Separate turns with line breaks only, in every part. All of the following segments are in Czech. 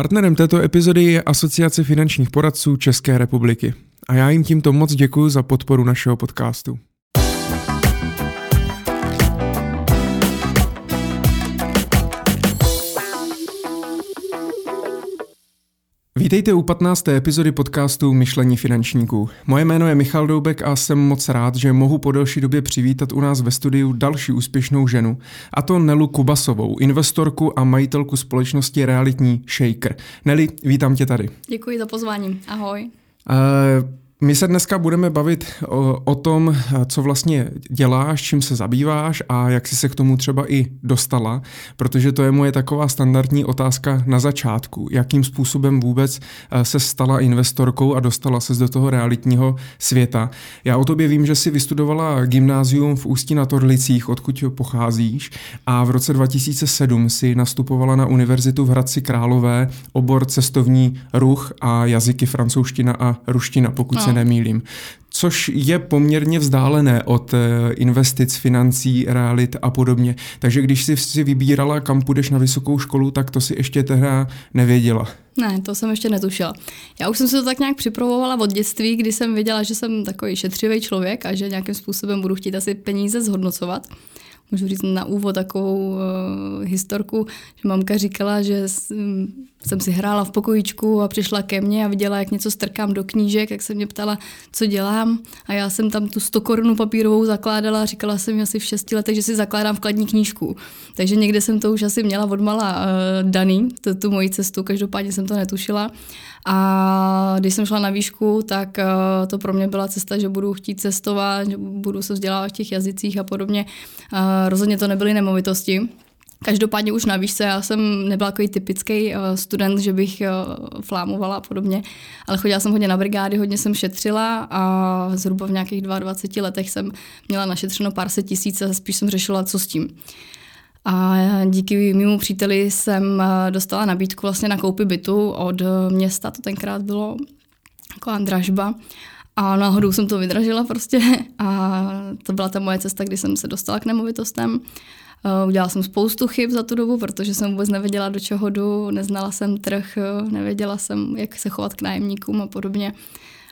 Partnerem této epizody je Asociace finančních poradců České republiky. A já jim tímto moc děkuji za podporu našeho podcastu. Vítejte u 15. epizody podcastu Myšlení finančníků. Moje jméno je Michal Doubek a jsem moc rád, že mohu po delší době přivítat u nás ve studiu další úspěšnou ženu, a to Nelu Kubasovou, investorku a majitelku společnosti Realitní Shaker. Neli, vítám tě tady.
Děkuji za pozvání. Ahoj.
Uh, my se dneska budeme bavit o, o tom, co vlastně děláš, čím se zabýváš a jak jsi se k tomu třeba i dostala, protože to je moje taková standardní otázka na začátku. Jakým způsobem vůbec eh, se stala investorkou a dostala se do toho realitního světa. Já o tobě vím, že jsi vystudovala gymnázium v Ústí na Torlicích, odkud pocházíš a v roce 2007 si nastupovala na univerzitu v Hradci Králové obor cestovní ruch a jazyky francouzština a ruština, pokud no. se se nemýlím. Což je poměrně vzdálené od eh, investic, financí, realit a podobně. Takže když jsi si vybírala, kam půjdeš na vysokou školu, tak to si ještě tehdy nevěděla.
Ne, to jsem ještě netušila. Já už jsem se to tak nějak připravovala od dětství, kdy jsem věděla, že jsem takový šetřivý člověk a že nějakým způsobem budu chtít asi peníze zhodnocovat můžu říct na úvod takovou uh, historku, že mamka říkala, že jsem si hrála v pokojíčku a přišla ke mně a viděla, jak něco strkám do knížek, jak se mě ptala, co dělám a já jsem tam tu 100 korunu papírovou zakládala a říkala jsem asi v 6 letech, že si zakládám vkladní knížku. Takže někde jsem to už asi měla odmala uh, daný, tu, tu moji cestu, každopádně jsem to netušila. A když jsem šla na výšku, tak uh, to pro mě byla cesta, že budu chtít cestovat, že budu se vzdělávat v těch jazycích a podobně. Uh, rozhodně to nebyly nemovitosti. Každopádně už na výšce já jsem nebyla takový typický uh, student, že bych uh, flámovala a podobně, ale chodila jsem hodně na brigády, hodně jsem šetřila a zhruba v nějakých 22 letech jsem měla našetřeno pár set tisíc a spíš jsem řešila, co s tím. A díky mému příteli jsem uh, dostala nabídku vlastně na koupy bytu od města, to tenkrát bylo taková dražba. A náhodou jsem to vydražila prostě a to byla ta moje cesta, kdy jsem se dostala k nemovitostem. Eh, udělala jsem spoustu chyb za tu dobu, protože jsem vůbec nevěděla, do čeho jdu, neznala jsem trh, eh, nevěděla jsem, jak se chovat k nájemníkům a podobně.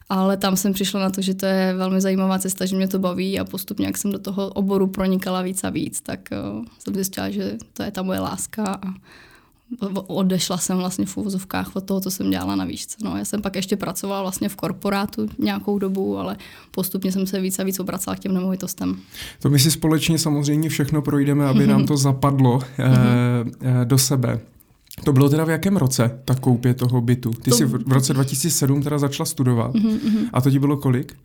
Ale tam jsem přišla na to, že to je velmi zajímavá cesta, že mě to baví a postupně, jak jsem do toho oboru pronikala víc a víc, tak uh, jsem zjistila, že to je ta moje láska a odešla jsem vlastně v úvozovkách od toho, co jsem dělala na výšce. No, já jsem pak ještě pracovala vlastně v korporátu nějakou dobu, ale postupně jsem se víc a víc obracela k těm nemovitostem.
To my si společně samozřejmě všechno projdeme, aby nám to zapadlo eh, eh, do sebe. To bylo teda v jakém roce, ta koupě toho bytu? Ty to... jsi v roce 2007 teda začala studovat. Mm-hmm. A to ti bylo kolik?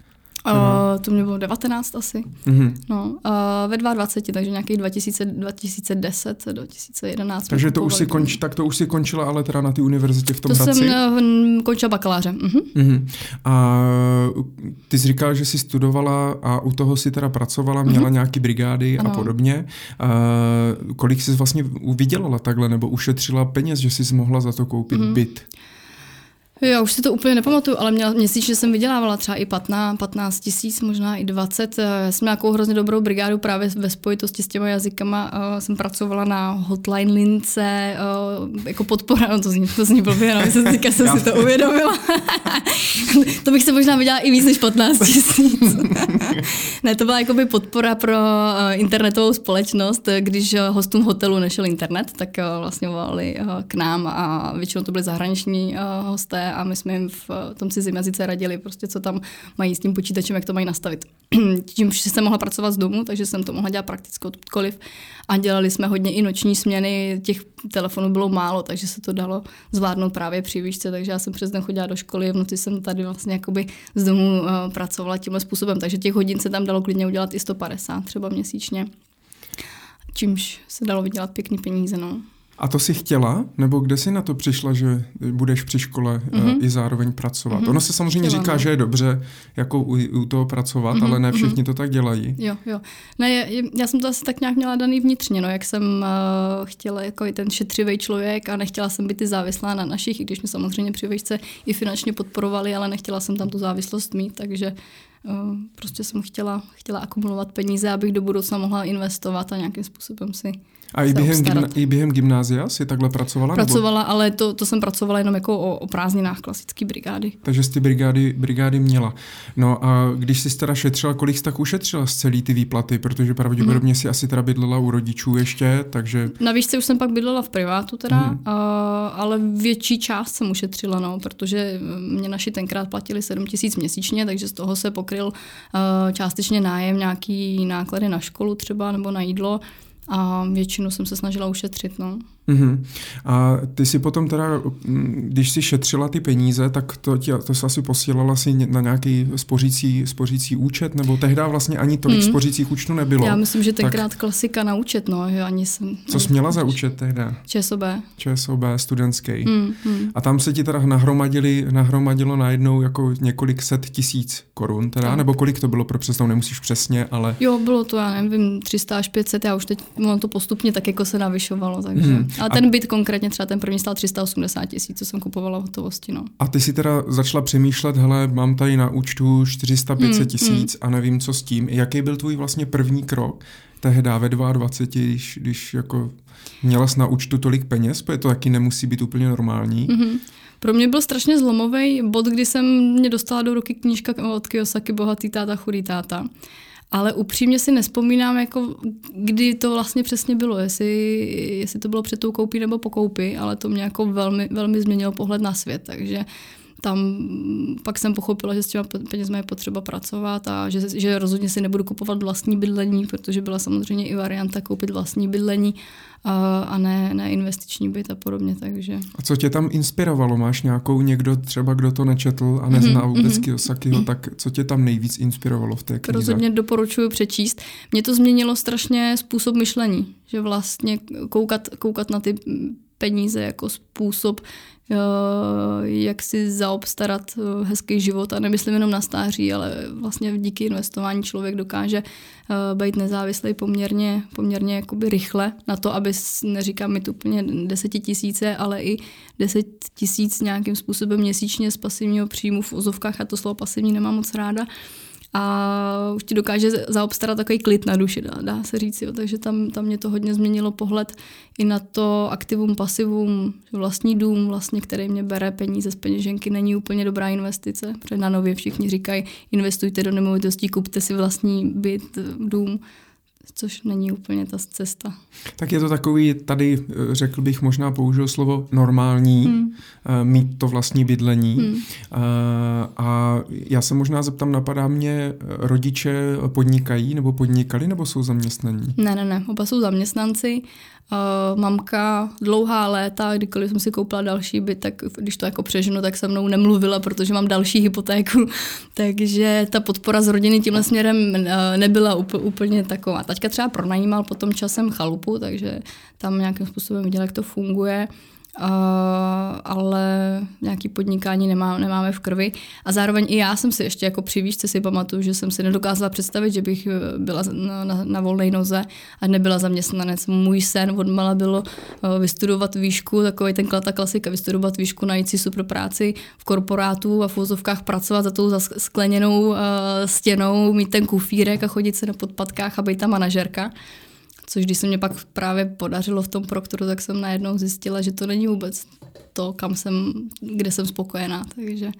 Uh, to mě bylo 19 asi. Mm-hmm. No, uh, ve 22, takže nějakých 2000, 2010, 2011.
Takže to už si konč, tak to už si končila, ale teda na té univerzitě v tom
To
Hradci?
jsem uh, končila bakaláře. Mm-hmm. Mm-hmm.
A ty jsi říkala, že jsi studovala a u toho si teda pracovala, měla mm-hmm. nějaký brigády ano. a podobně. Uh, kolik jsi vlastně vydělala takhle, nebo ušetřila peněz, že jsi mohla za to koupit mm-hmm. byt?
Já už si to úplně nepamatuju, ale měla, měsíčně jsem vydělávala třeba i 15, 15 tisíc, možná i 20. Já jsem měla hrozně dobrou brigádu právě ve spojitosti s těma jazykama. Uh, jsem pracovala na hotline lince, uh, jako podpora, no to zní, to zní blbě, no, jsem, teďka jsem si to uvědomila. to bych se možná vydělala i víc než 15 tisíc. ne, to byla jakoby podpora pro uh, internetovou společnost, když hostům hotelu nešel internet, tak uh, vlastně volali uh, k nám a většinou to byly zahraniční uh, hosté a my jsme jim v tom cizím jazyce radili, prostě co tam mají s tím počítačem, jak to mají nastavit. Tím jsem mohla pracovat z domu, takže jsem to mohla dělat prakticky odkoliv a dělali jsme hodně i noční směny, těch telefonů bylo málo, takže se to dalo zvládnout právě při výšce, takže já jsem přes den chodila do školy, v noci jsem tady vlastně jakoby z domu uh, pracovala tímhle způsobem, takže těch hodin se tam dalo klidně udělat i 150 třeba měsíčně, čímž se dalo vydělat pěkný peníze. No.
A to si chtěla? Nebo kde jsi na to přišla, že budeš při škole mm-hmm. i zároveň pracovat? Mm-hmm. Ono se samozřejmě chtěla, říká, no. že je dobře jako u, u toho pracovat, mm-hmm. ale ne všichni mm-hmm. to tak dělají.
Jo, jo. Ne, já, já jsem to asi tak nějak měla daný vnitřně, no, jak jsem uh, chtěla jako ten šetřivý člověk a nechtěla jsem být i závislá na našich, i když mě samozřejmě při vejšce i finančně podporovali, ale nechtěla jsem tam tu závislost mít, takže prostě jsem chtěla, chtěla akumulovat peníze, abych do budoucna mohla investovat a nějakým způsobem si
a i během, gymna, i během gymnázia si takhle pracovala?
Pracovala, nebo? ale to, to jsem pracovala jenom jako o, o prázdninách klasické brigády.
Takže jsi ty brigády, brigády měla. No a když jsi teda šetřila, kolik jsi tak ušetřila z celý ty výplaty? Protože pravděpodobně hmm. si asi teda bydlela u rodičů ještě, takže...
Na výšce už jsem pak bydlela v privátu teda, hmm. a, ale větší část jsem ušetřila, no, protože mě naši tenkrát platili 7 tisíc měsíčně, takže z toho se pokryl uh, částečně nájem, nějaký náklady na školu třeba nebo na jídlo a většinu jsem se snažila ušetřit. No.
Uh-huh. A ty si potom teda, mm, když si šetřila ty peníze, tak to, tě, to se asi posílala si na nějaký spořící, spořící účet, nebo tehdy vlastně ani tolik mm. spořících účtů nebylo.
Já myslím, že tenkrát tak... klasika na účet, no, že ani jsem...
Co jsi měla za účet tehdy?
ČSOB.
ČSOB, studentský. Mm, mm. A tam se ti teda nahromadili, nahromadilo najednou jako několik set tisíc korun, teda, tak. nebo kolik to bylo pro představu, nemusíš přesně, ale...
Jo, bylo to, já nevím, 300 až 500, já už teď, ono to postupně tak jako se navyšovalo, takže... Mm. Ale ten byt konkrétně třeba ten první stál 380 tisíc, co jsem kupovala v hotovosti. No.
A ty si teda začala přemýšlet, hele, mám tady na účtu 400-500 hmm, tisíc hmm. a nevím, co s tím. Jaký byl tvůj vlastně první krok tehdy ve 22, když, když jako měla na účtu tolik peněz, protože to taky nemusí být úplně normální. Mm-hmm.
Pro mě byl strašně zlomový bod, kdy jsem mě dostala do ruky knížka od Kiyosaki Bohatý táta, chudý táta. Ale upřímně si nespomínám, jako kdy to vlastně přesně bylo, jestli, jestli to bylo před tou koupí nebo po koupi, ale to mě jako velmi, velmi změnilo pohled na svět, takže tam pak jsem pochopila, že s těma penězmi je potřeba pracovat a že, že rozhodně si nebudu kupovat vlastní bydlení, protože byla samozřejmě i varianta koupit vlastní bydlení a, a ne, ne investiční byt a podobně. Takže.
A co tě tam inspirovalo? Máš nějakou někdo třeba, kdo to nečetl a nezná mm-hmm, vůbec mm-hmm. Kiyosakiho, tak co tě tam nejvíc inspirovalo v té knize?
Rozhodně doporučuji přečíst. Mě to změnilo strašně způsob myšlení, že vlastně koukat, koukat na ty peníze jako způsob, jak si zaobstarat eh, hezký život a nemyslím jenom na stáří, ale vlastně díky investování člověk dokáže eh, být nezávislý poměrně, poměrně jakoby rychle na to, aby neříkám mi to úplně desetitisíce, ale i deset tisíc nějakým způsobem měsíčně z pasivního příjmu v ozovkách a to slovo pasivní nemám moc ráda, a už ti dokáže zaobstarat takový klid na duši, dá, dá se říct. Jo. Takže tam, tam mě to hodně změnilo pohled i na to aktivum, pasivum, vlastní dům, vlastně, který mě bere peníze z peněženky, není úplně dobrá investice, protože na nově všichni říkají, investujte do nemovitostí, kupte si vlastní byt, dům což není úplně ta cesta.
Tak je to takový, tady eh, řekl bych, možná použil slovo normální, hmm. Eh, mít to vlastní bydlení. Hmm. A, eh, a já se možná zeptám, napadá mě, rodiče podnikají nebo podnikali nebo jsou zaměstnaní?
Ne, ne, ne, oba jsou zaměstnanci Uh, mamka dlouhá léta, kdykoliv jsem si koupila další byt, tak když to jako přeženu, tak se mnou nemluvila, protože mám další hypotéku. Takže ta podpora z rodiny tímhle směrem uh, nebyla úplně taková. Taťka třeba pronajímal potom časem chalupu, takže tam nějakým způsobem viděla, jak to funguje. Uh, ale nějaký podnikání nemá, nemáme v krvi. A zároveň i já jsem si ještě jako při výšce si pamatuju, že jsem si nedokázala představit, že bych eh, byla na, na, na volné noze a nebyla zaměstnanec. Můj sen od mala bylo uh, vystudovat výšku, takový ten ta klasika, vystudovat výšku, najít si super práci v korporátu a v vozovkách pracovat za tou skleněnou uh, stěnou, mít ten kufírek a chodit se na podpadkách a být ta manažerka. Což když se mě pak právě podařilo v tom proktoru, tak jsem najednou zjistila, že to není vůbec to, kam jsem, kde jsem spokojená. Takže.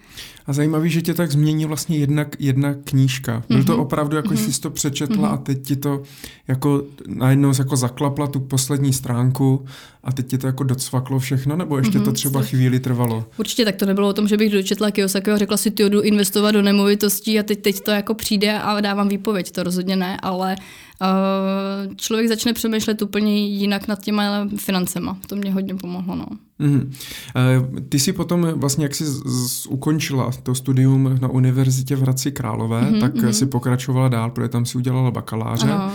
A zajímavý, že tě tak změní vlastně jedna, jedna knížka. Byl mm-hmm. to mhm. opravdu, jako mm-hmm. jsi to přečetla mm-hmm. a teď ti to jako najednou jako zaklapla tu poslední stránku a teď ti to jako docvaklo všechno, nebo ještě mm-hmm. to třeba chvíli trvalo?
Určitě tak to nebylo o tom, že bych dočetla Kiyosakiho a řekla si, ty jdu investovat do nemovitostí a teď, teď to jako přijde a dávám výpověď. To rozhodně ne, ale uh, člověk začne přemýšlet úplně jinak nad těma financema. To mě hodně pomohlo. No. Mm-hmm.
Ty si potom vlastně, jak jsi z, z, ukončila to studium na univerzitě v Hradci Králové, mm-hmm, tak mm-hmm. si pokračovala dál, protože tam si udělala bakaláře. Ano.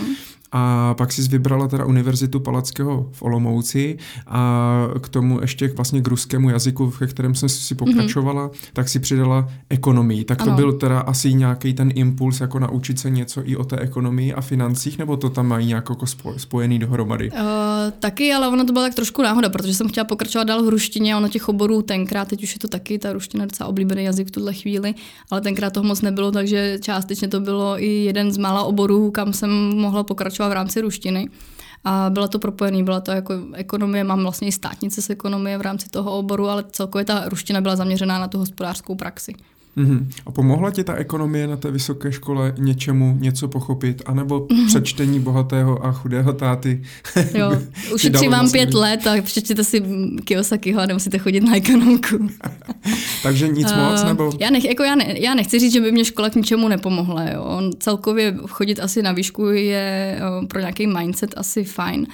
A pak si vybrala teda Univerzitu Palackého v Olomouci a k tomu ještě vlastně k ruskému jazyku, ve kterém jsem si pokračovala, mm-hmm. tak si přidala ekonomii. Tak ano. to byl teda asi nějaký ten impuls, jako naučit se něco i o té ekonomii a financích, nebo to tam mají nějak jako spojený dohromady? Uh,
taky, ale ono to byla tak trošku náhoda, protože jsem chtěla pokračovat dál v ruštině a ono těch oborů tenkrát, teď už je to taky, ta ruština je docela oblíbený jazyk v tuhle chvíli, ale tenkrát toho moc nebylo, takže částečně to bylo i jeden z mála oborů, kam jsem mohla pokračovat v rámci ruštiny. A byla to propojený, byla to jako ekonomie, mám vlastně i státnice z ekonomie v rámci toho oboru, ale celkově ta ruština byla zaměřená na tu hospodářskou praxi.
Mm-hmm. A pomohla ti ta ekonomie na té vysoké škole něčemu něco pochopit? A nebo mm-hmm. přečtení bohatého a chudého táty?
Jo, ušetří vám pět let a přečtěte si Kiyosakiho a nemusíte chodit na ekonomku.
Takže nic uh, moc? Nebo?
Já, nech, jako já, ne, já nechci říct, že by mě škola k ničemu nepomohla. Jo. Celkově chodit asi na výšku je pro nějaký mindset asi fajn.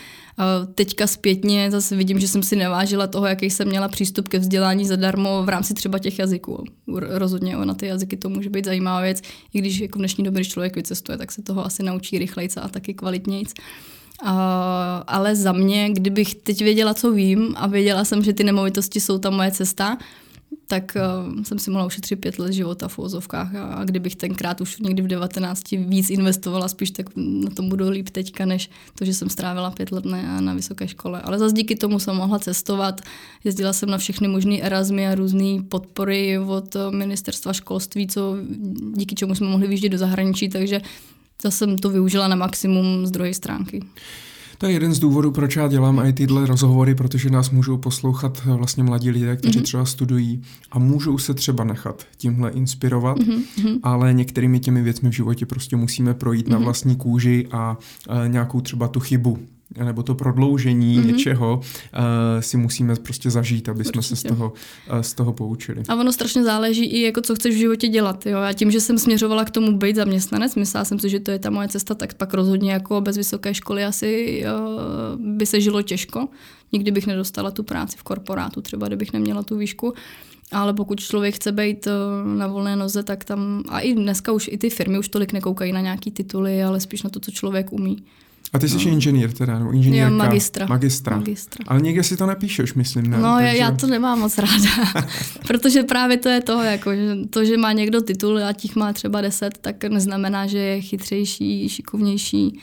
Teďka zpětně zase vidím, že jsem si nevážila toho, jaký jsem měla přístup ke vzdělání zadarmo v rámci třeba těch jazyků. Rozhodně na ty jazyky to může být zajímavá věc, i když jako v dnešní době, když člověk vycestuje, tak se toho asi naučí rychlejce a taky kvalitnějc. Uh, ale za mě, kdybych teď věděla, co vím a věděla jsem, že ty nemovitosti jsou ta moje cesta, tak uh, jsem si mohla ušetřit pět let života v ozovkách a, a kdybych tenkrát už někdy v 19 víc investovala, spíš tak na tom budu líp teďka, než to, že jsem strávila pět let na, na vysoké škole. Ale zase díky tomu jsem mohla cestovat, jezdila jsem na všechny možné Erasmy a různé podpory od ministerstva školství, co, díky čemu jsme mohli vyjíždět do zahraničí, takže zase jsem to využila na maximum z druhé stránky.
To je jeden z důvodů, proč já dělám i tyhle rozhovory, protože nás můžou poslouchat vlastně mladí lidé, kteří mm-hmm. třeba studují a můžou se třeba nechat tímhle inspirovat, mm-hmm. ale některými těmi věcmi v životě prostě musíme projít mm-hmm. na mhm. vlastní kůži a, a nějakou třeba tu chybu nebo to prodloužení mm-hmm. něčeho uh, si musíme prostě zažít, aby jsme se z toho, uh, z toho poučili.
A ono strašně záleží i jako co chceš v životě dělat. Jo? A tím, že jsem směřovala k tomu být zaměstnanec, myslela jsem si, že to je ta moje cesta, tak pak rozhodně jako bez vysoké školy asi uh, by se žilo těžko. Nikdy bych nedostala tu práci v korporátu, třeba kdybych neměla tu výšku. Ale pokud člověk chce být na volné noze, tak tam, a i dneska už i ty firmy už tolik nekoukají na nějaký tituly, ale spíš na to, co člověk umí.
A ty jsi no. inženýr teda, nebo inženýrka?
Jo, magistra.
magistra.
Magistra.
Ale někde si to nepíšeš, myslím, ne?
No, Takže... já to nemám moc ráda, protože právě to je to, jako, že to, že má někdo titul a těch má třeba deset, tak neznamená, že je chytřejší, šikovnější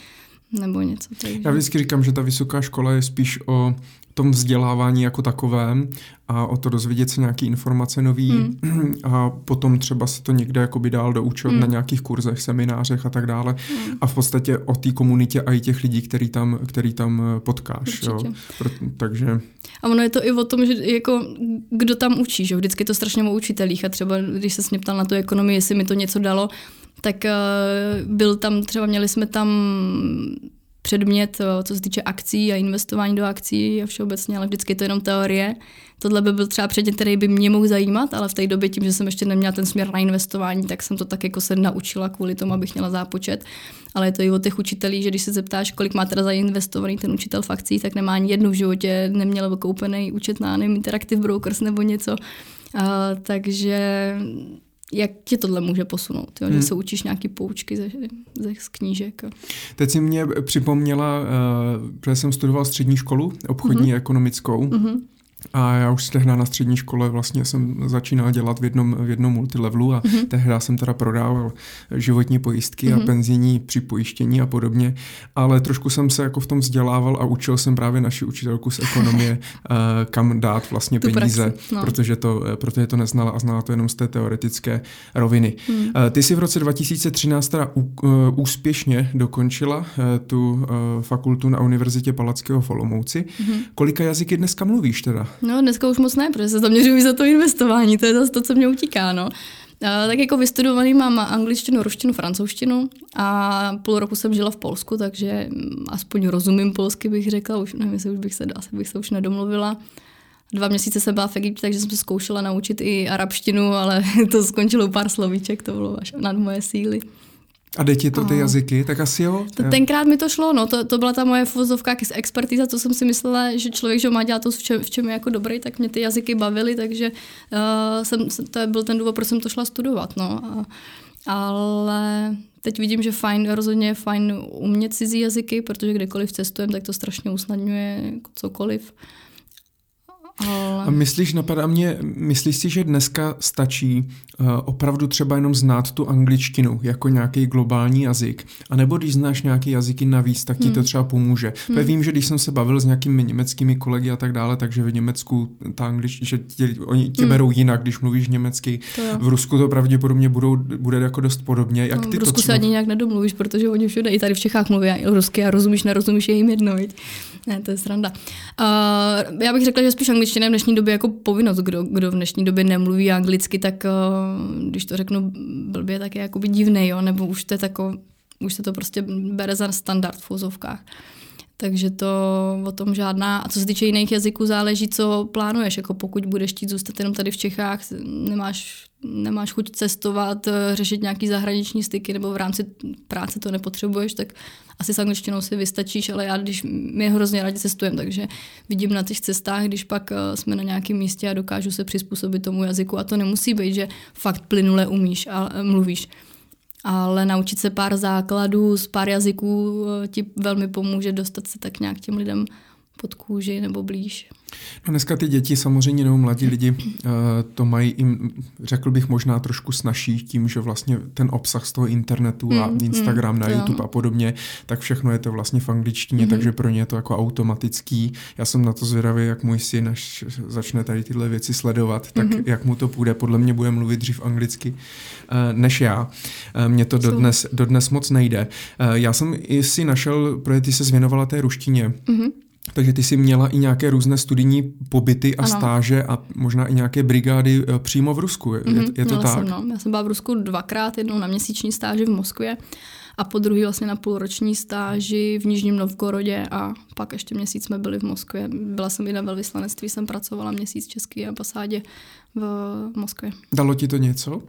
nebo něco. Takže...
Já vždycky říkám, že ta vysoká škola je spíš o tom vzdělávání jako takovém a o to dozvědět se nějaké informace nový hmm. a potom třeba se to někde jakoby dál doučovat hmm. na nějakých kurzech, seminářech a tak dále hmm. a v podstatě o té komunitě a i těch lidí, který tam, který tam eh, potkáš. Jo. Pro, takže...
A ono je to i o tom, že jako kdo tam učí, že vždycky to strašně o učitelích a třeba když se mě ptal na tu ekonomii, jestli mi to něco dalo, tak uh, byl tam třeba, měli jsme tam předmět, eh, co se týče akcí a investování do akcí a všeobecně, ale vždycky je to jenom teorie. Tohle by byl třeba předmět, který by mě mohl zajímat, ale v té době tím, že jsem ještě neměla ten směr na investování, tak jsem to tak jako se naučila kvůli tomu, abych měla zápočet. Ale je to i o těch učitelích, že když se zeptáš, kolik má teda zainvestovaný ten učitel v akcích, tak nemá ani jednu v životě, neměl koupený účet na nevím, Interactive Brokers nebo něco. Uh, takže jak tě tohle může posunout, jo? Hmm. že se učíš nějaký poučky ze, ze z knížek.
Teď si mě připomněla, uh, protože jsem studoval střední školu, obchodní mm-hmm. ekonomickou, mm-hmm. A já už tehdy na střední škole vlastně jsem začínal dělat v jednom, v jednom multilevelu a mm-hmm. tehdy jsem teda prodával životní pojistky mm-hmm. a mhm. penzijní připojištění a podobně, ale trošku jsem se jako v tom vzdělával a učil jsem právě naši učitelku z ekonomie, uh, kam dát vlastně tu peníze, praxi, no. protože, to, protože to neznala a znala to jenom z té teoretické roviny. Mm. Ty si v roce 2013 teda úspěšně dokončila tu fakultu na Univerzitě Palackého v Olomouci. Mm-hmm. Kolika jazyky dneska mluvíš teda?
No, dneska už moc ne, protože se zaměřuji za to investování, to je zase to, co mě utíká, no. Tak jako vystudovaný mám angličtinu, ruštinu, francouzštinu a půl roku jsem žila v Polsku, takže aspoň rozumím polsky, bych řekla, už nevím, jestli už bych se, asi bych se už nedomluvila. Dva měsíce jsem byla v Egyptě, takže jsem se zkoušela naučit i arabštinu, ale to skončilo pár slovíček, to bylo až nad moje síly.
A jde ti to ty jazyky, tak asi jo?
To, tenkrát mi to šlo, no, to, to byla ta moje fuzovka expertíza, co jsem si myslela, že člověk, že má dělat to, v čem, v čem je jako dobrý, tak mě ty jazyky bavily, takže uh, jsem, to byl ten důvod, proč jsem to šla studovat, no. A, ale teď vidím, že fajn, rozhodně je fajn umět cizí jazyky, protože kdekoliv cestujeme, tak to strašně usnadňuje jako cokoliv.
Ale... A myslíš, napadá mě, myslíš si, že dneska stačí uh, opravdu třeba jenom znát tu angličtinu jako nějaký globální jazyk? A nebo když znáš nějaký jazyky navíc, tak ti hmm. to třeba pomůže. Hmm. Vím, že když jsem se bavil s nějakými německými kolegy a tak dále, takže v Německu ta angličtina, že tě, oni tě hmm. berou jinak, když mluvíš německy. V Rusku to pravděpodobně budou, bude jako dost podobně. Jak
no,
ty
v Rusku to se ani nějak nedomluvíš, protože oni všude i tady v Čechách mluví rusky a rozumíš, nerozumíš je jim jedno. Ne, to je sranda. Uh, já bych řekla, že spíš angličtina je v dnešní době jako povinnost. Kdo, kdo v dnešní době nemluví anglicky, tak uh, když to řeknu blbě, tak je jakoby divný, jo? nebo už to je tako, už se to prostě bere za standard v úzovkách. Takže to o tom žádná. A co se týče jiných jazyků, záleží, co plánuješ. Jako pokud budeš chtít zůstat jenom tady v Čechách, nemáš, nemáš chuť cestovat, řešit nějaký zahraniční styky nebo v rámci práce to nepotřebuješ, tak asi s angličtinou si vystačíš, ale já, když my hrozně rádi cestujeme, takže vidím na těch cestách, když pak eh, jsme na nějakém místě a dokážu se přizpůsobit tomu jazyku a to nemusí být, že fakt plynule umíš a eh, mluvíš. Ale naučit se pár základů z pár jazyků eh, ti velmi pomůže dostat se tak nějak těm lidem pod kůži nebo blíž.
No dneska ty děti samozřejmě nebo mladí lidi eh, to mají i, řekl bych možná trošku snažší tím, že vlastně ten obsah z toho internetu a mm, Instagram mm, na YouTube jo. a podobně, tak všechno je to vlastně v angličtině, mm. takže pro ně je to jako automatický. Já jsem na to zvědavý, jak můj syn, až začne tady tyhle věci sledovat, tak mm. jak mu to půjde. Podle mě bude mluvit dřív anglicky eh, než já. Eh, mně to dodnes, dodnes moc nejde. Já jsem i si našel, protože ty se zvěnovala té ruštině, mm. Takže ty jsi měla i nějaké různé studijní pobyty a ano. stáže a možná i nějaké brigády eh, přímo v Rusku. Je, mm-hmm, je to tak?
Jsem, no. Já jsem byla v Rusku dvakrát, jednou na měsíční stáži v Moskvě a po druhý vlastně na půlroční stáži v Nižním Novgorodě a pak ještě měsíc jsme byli v Moskvě. Byla jsem i na velvyslanectví, jsem pracovala měsíc v České ambasádě v Moskvě.
Dalo ti to něco?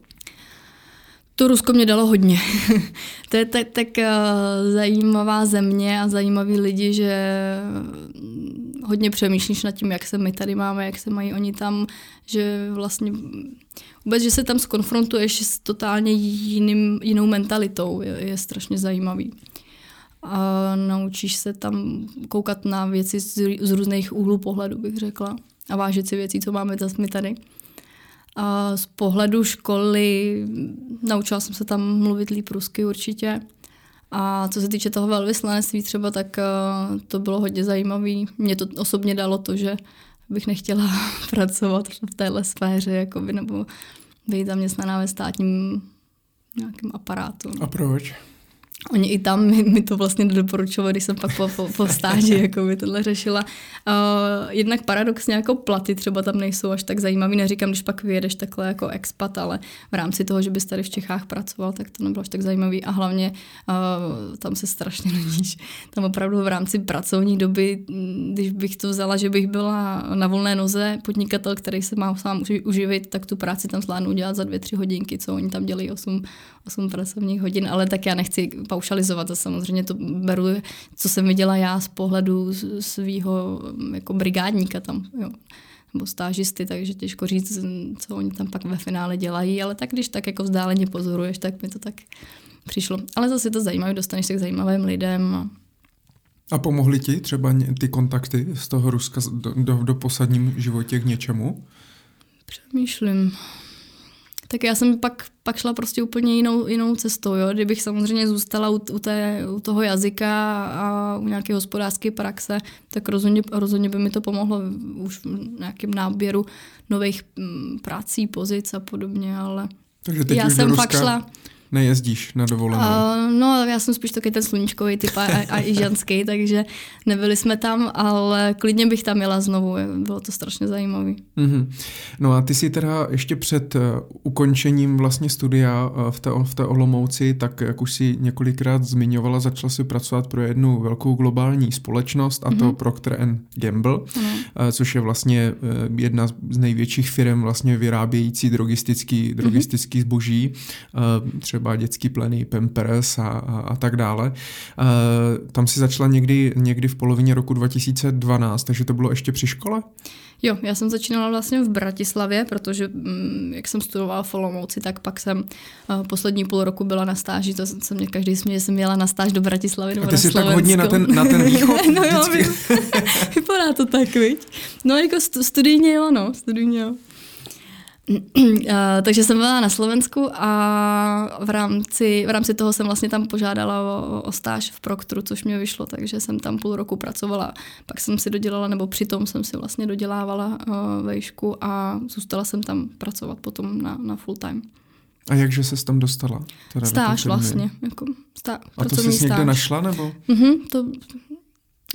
To Rusko mě dalo hodně. to je tak, tak uh, zajímavá země a zajímaví lidi, že hodně přemýšlíš nad tím, jak se my tady máme, jak se mají oni tam, že vlastně vůbec, že se tam skonfrontuješ s totálně jiným, jinou mentalitou, je, je strašně zajímavý. A naučíš se tam koukat na věci z, z různých úhlů pohledu, bych řekla. A vážit si věcí, co máme zase my tady. A z pohledu školy naučila jsem se tam mluvit líp rusky určitě. A co se týče toho velvyslanectví třeba, tak uh, to bylo hodně zajímavé. Mě to osobně dalo to, že bych nechtěla pracovat v téhle sféře, jakoby, nebo být zaměstnaná ve státním nějakém aparátu.
A proč?
Oni i tam mi, mi to vlastně nedoporučovali, když jsem pak po, po, po stáži jako by tohle řešila. Uh, jednak paradoxně jako platy třeba tam nejsou až tak zajímavý. Neříkám, když pak vyjedeš takhle jako expat, ale v rámci toho, že bys tady v Čechách pracoval, tak to nebylo až tak zajímavý. A hlavně uh, tam se strašně nudíš. Tam opravdu v rámci pracovní doby, když bych to vzala, že bych byla na volné noze, podnikatel, který se má sám uživit, tak tu práci tam zvládnu udělat za dvě, tři hodinky, co oni tam dělají 8, 8 pracovních hodin, ale tak já nechci paušalizovat a samozřejmě to beru, co jsem viděla já z pohledu svého jako brigádníka tam, jo nebo stážisty, takže těžko říct, co oni tam pak ve finále dělají, ale tak když tak jako vzdáleně pozoruješ, tak mi to tak přišlo. Ale zase to zajímavé, dostaneš se k zajímavým lidem. A...
a pomohly ti třeba ty kontakty z toho Ruska do, do, do posadním životě k něčemu?
Přemýšlím. Tak já jsem pak, pak šla prostě úplně jinou, jinou cestou. Jo? Kdybych samozřejmě zůstala u, u, té, u toho jazyka a u nějaké hospodářské praxe, tak rozhodně, rozhodně by mi to pomohlo už v nějakém náběru nových mm, prací, pozic a podobně, ale
Takže teď já jsem fakt šla nejezdíš na dovolenou? Uh,
no, já jsem spíš taky ten sluníčkový typ a, a, i ženský, takže nebyli jsme tam, ale klidně bych tam jela znovu, bylo to strašně zajímavé.
Mm-hmm. No a ty si teda ještě před uh, ukončením vlastně studia uh, v té, v té Olomouci, tak jak už si několikrát zmiňovala, začala si pracovat pro jednu velkou globální společnost a mm-hmm. to mhm. Procter Gamble, mm-hmm. uh, což je vlastně uh, jedna z největších firm vlastně vyrábějící drogistický, drogistický mm-hmm. zboží, uh, třeba třeba dětský pleny, Pampers a, a, a tak dále. E, tam si začala někdy, někdy v polovině roku 2012, takže to bylo ještě při škole?
Jo, já jsem začínala vlastně v Bratislavě, protože mm, jak jsem studovala v Olomouci, tak pak jsem uh, poslední půl roku byla na stáži, to se mě každý směje, že jsem jela na stáž do Bratislavy nebo
A ty
na
jsi tak hodně na ten, na ten východ
no jo, vypadá to tak, viď? No jako stu- studijně jo, no, studijně jo. A, takže jsem byla na Slovensku a v rámci, v rámci toho jsem vlastně tam požádala o, o stáž v Proktru, což mě vyšlo, takže jsem tam půl roku pracovala. Pak jsem si dodělala, nebo přitom jsem si vlastně dodělávala uh, vejšku a zůstala jsem tam pracovat potom na, na full time.
A jakže ses tam dostala? Teda
Stáž vlastně, jako stá,
A to jsi někde
stáž.
našla, nebo?
Mhm, to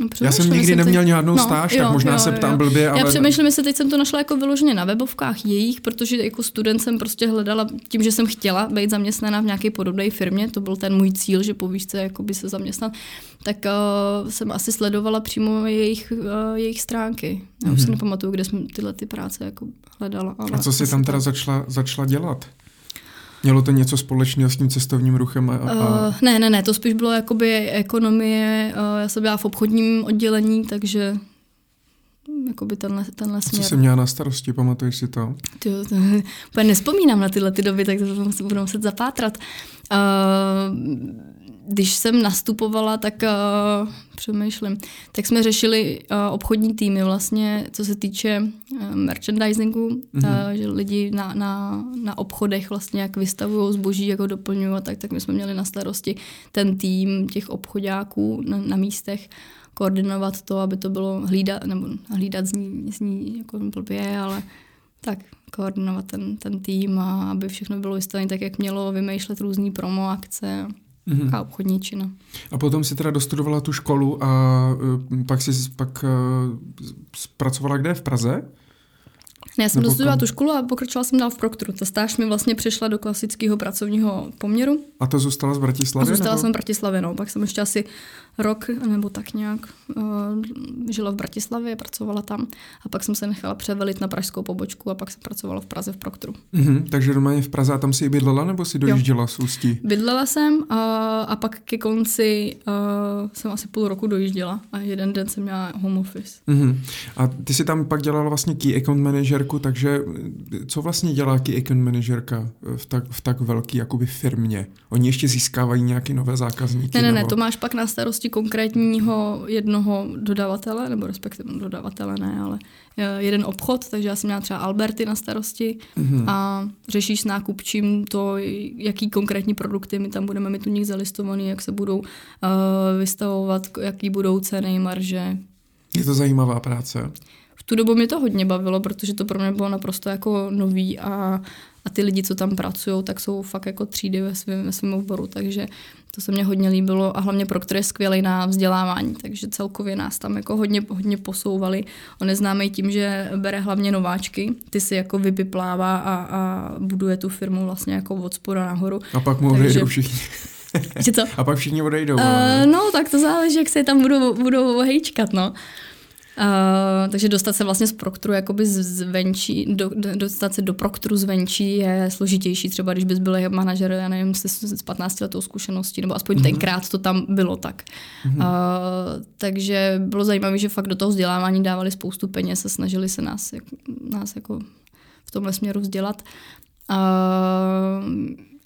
Já
Přemýšlím,
jsem nikdy neměl
teď-
žádnou stáž, tak možná se ptám blbě, ale-
Já přemýšlím, jestli teď jsem to našla jako vyloženě na webovkách jejich, protože jako student jsem prostě hledala tím, že jsem chtěla být zaměstnaná v nějaké podobné firmě, to byl ten můj cíl, že po výšce jakoby se zaměstnat, tak uh, jsem asi sledovala přímo jejich, uh, jejich stránky. Já už si nepamatuju, kde jsem tyhle ty práce jako hledala. Ale
Mhm. A co jsi tam teda začala, začala dělat? Mělo to něco společného s tím cestovním ruchem? A, a...
Uh, ne, ne, ne, to spíš bylo jakoby ekonomie, uh, já jsem byla v obchodním oddělení, takže jakoby tenhle, tenhle
a co
směr.
jsi měla na starosti, pamatuješ si to?
Tyjo, to, úplně nespomínám na tyhle ty doby, tak to budu- budu muset zapátrat. Uh, když jsem nastupovala, tak uh, přemýšlím, tak jsme řešili uh, obchodní týmy vlastně, co se týče uh, merchandisingu, mm-hmm. uh, že lidi na, na, na obchodech vlastně jak vystavují zboží, jak ho doplňují a tak, tak my jsme měli na starosti ten tým těch obchodáků na, na místech, koordinovat to, aby to bylo hlídat, nebo hlídat zní, zní jako blbě, ale tak koordinovat ten, ten tým a aby všechno bylo vystavené tak, jak mělo, vymýšlet různé promo akce
Mhm.
a obchodní čina.
A potom si teda dostudovala tu školu a uh, pak si pak uh, pracovala kde? V Praze?
Ne, já jsem
Nebo
dostudovala
kam?
tu školu a pokračovala jsem dál v Proktru. Ta stáž mi vlastně přešla do klasického pracovního poměru.
A to zůstala z
A
Bratislavy?
zůstala
nebo?
jsem v Bratislavě, no. Pak jsem ještě asi rok nebo tak nějak uh, žila v Bratislavě, pracovala tam a pak jsem se nechala převelit na pražskou pobočku a pak jsem pracovala v Praze v Proktru.
Mhm, takže doma je v Praze a tam si i bydlela, nebo si dojížděla z Ústí?
Bydlela jsem a, a pak ke konci uh, jsem asi půl roku dojížděla a jeden den jsem měla home office.
Mhm. A ty si tam pak dělala vlastně key account manažerku, takže eh, co vlastně dělá key account manažerka v tak, v tak velký jakoby firmě? Oni ještě získávají nějaké nové zákazníky?
Ne, ne, ne,
nebo...
to máš pak na starosti konkrétního jednoho dodavatele, nebo respektive dodavatele ne, ale eh, jeden obchod, takže já jsem měla třeba Alberty na starosti
Mhm.
a řešíš s nákupčím to, jaký konkrétní produkty my tam budeme mít u nich zalistovaný, jak se budou uh, vystavovat, jaký budou ceny, marže,
Je to zajímavá práce.
v tu dobu mě to hodně bavilo, protože to pro mě bylo naprosto jako nový a, a ty lidi, co tam pracují, tak jsou fakt jako třídy ve svém, ve svém oboru, takže to se mně hodně líbilo a hlavně pro které je skvělý na vzdělávání, takže celkově nás tam jako hodně, hodně posouvali. On je známý tím, že bere hlavně nováčky, ty si jako vypiplává a, a buduje tu firmu vlastně jako od spoda nahoru.
A pak mu
Takže-
všichni.
Že co?
A pak všichni odejdou.
Uh,
ale-
no, tak to záleží, jak se tam budou, budou hejčkat, no. Uh, takže dostat se vlastně z Proktru jakoby zvenčí, do, do, dostat se do Proktru zvenčí je složitější, třeba když bys byl manažer, já nevím, s, s 15 letou zkušeností, nebo aspoň mm-hmm. tenkrát to tam bylo tak. Mm-hmm. Uh, takže bylo zajímavé, že fakt do toho vzdělávání dávali spoustu peněz a snažili se nás, jak, nás jako v tomhle směru vzdělat. Uh,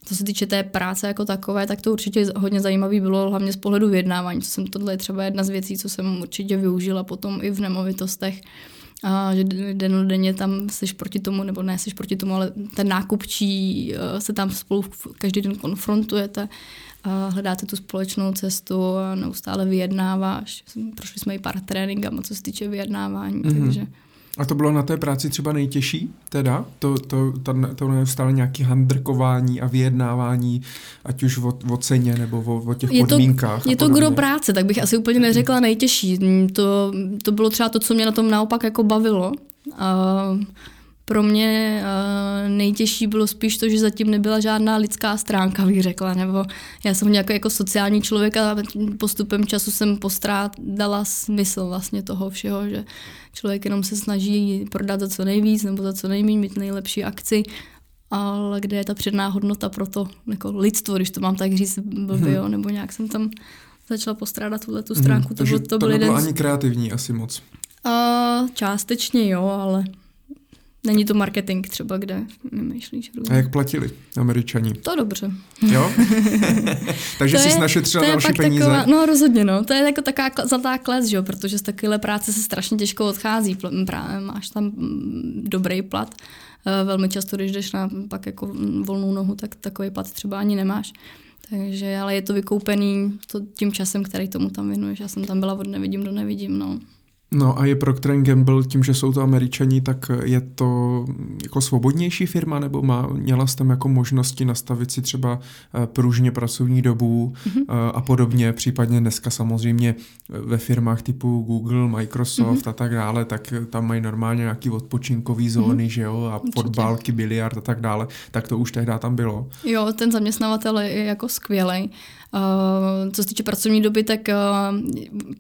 co se týče té práce jako takové, tak to určitě hodně zajímavý bylo, hlavně z pohledu vyjednávání. Co jsem, tohle je třeba jedna z věcí, co jsem určitě využila potom i v nemovitostech. A že den denně tam seš proti tomu, nebo ne seš proti tomu, ale ten nákupčí eh, se tam spolu každý den konfrontujete, a hledáte tu společnou cestu a neustále vyjednáváš. Prošli jsme i pár tréninkama, co se týče vyjednávání, mm-hmm. takže...
A to bylo na té práci třeba nejtěžší, teda? To, to, to, to neustále nějaké handrkování a vyjednávání, ať už o, o ceně nebo o, o těch
je to,
podmínkách.
je
a
to gro práce, tak bych asi úplně neřekla nejtěžší. To, to bylo třeba to, co mě na tom naopak jako bavilo. A pro mě uh, nejtěžší bylo spíš to, že zatím nebyla žádná lidská stránka, bych řekla, nebo já jsem nějaký jako sociální člověk a postupem času jsem postrádala smysl vlastně toho všeho, že člověk jenom se snaží prodat za co nejvíc nebo za co nejméně, mít nejlepší akci, ale kde je ta předná hodnota pro to jako lidstvo, když to mám tak říct blbě, jo, nebo nějak jsem tam začala postrádat tuhle tu stránku.
Mhm,
to,
takže
to,
to
byl
nebylo
jeden z-
ani kreativní asi moc.
Uh, částečně jo, ale Není to marketing třeba, kde vymýšlíš
různě. A jak platili američani?
To dobře.
Jo? Takže jsi našetřila další peníze?
Taková, no rozhodně, no. To je jako taková zlatá klec, že jo? protože z takovéhle práce se strašně těžko odchází. Právě máš tam dobrý plat. Eh, velmi často, když jdeš na pak jako volnou nohu, tak takový plat třeba ani nemáš. Takže, ale je to vykoupený to tím časem, který tomu tam věnuješ. Já jsem tam byla od nevidím do nevidím, no.
No a je Procter Gamble, tím, že jsou to američani, tak je to jako svobodnější firma, nebo má, měla jsi tam jako možnosti nastavit si třeba eh, pružně pracovní dobu mm-hmm. a podobně, případně dneska samozřejmě ve firmách typu Google, Microsoft mm-hmm. a tak dále, tak tam mají normálně nějaký odpočinkový zóny, mm-hmm. že jo, a Určitě. fotbalky, biliard a tak dále, tak to už tehdy tam bylo.
Jo, ten zaměstnavatel je jako skvělý. Uh, co se týče pracovní doby, tak uh,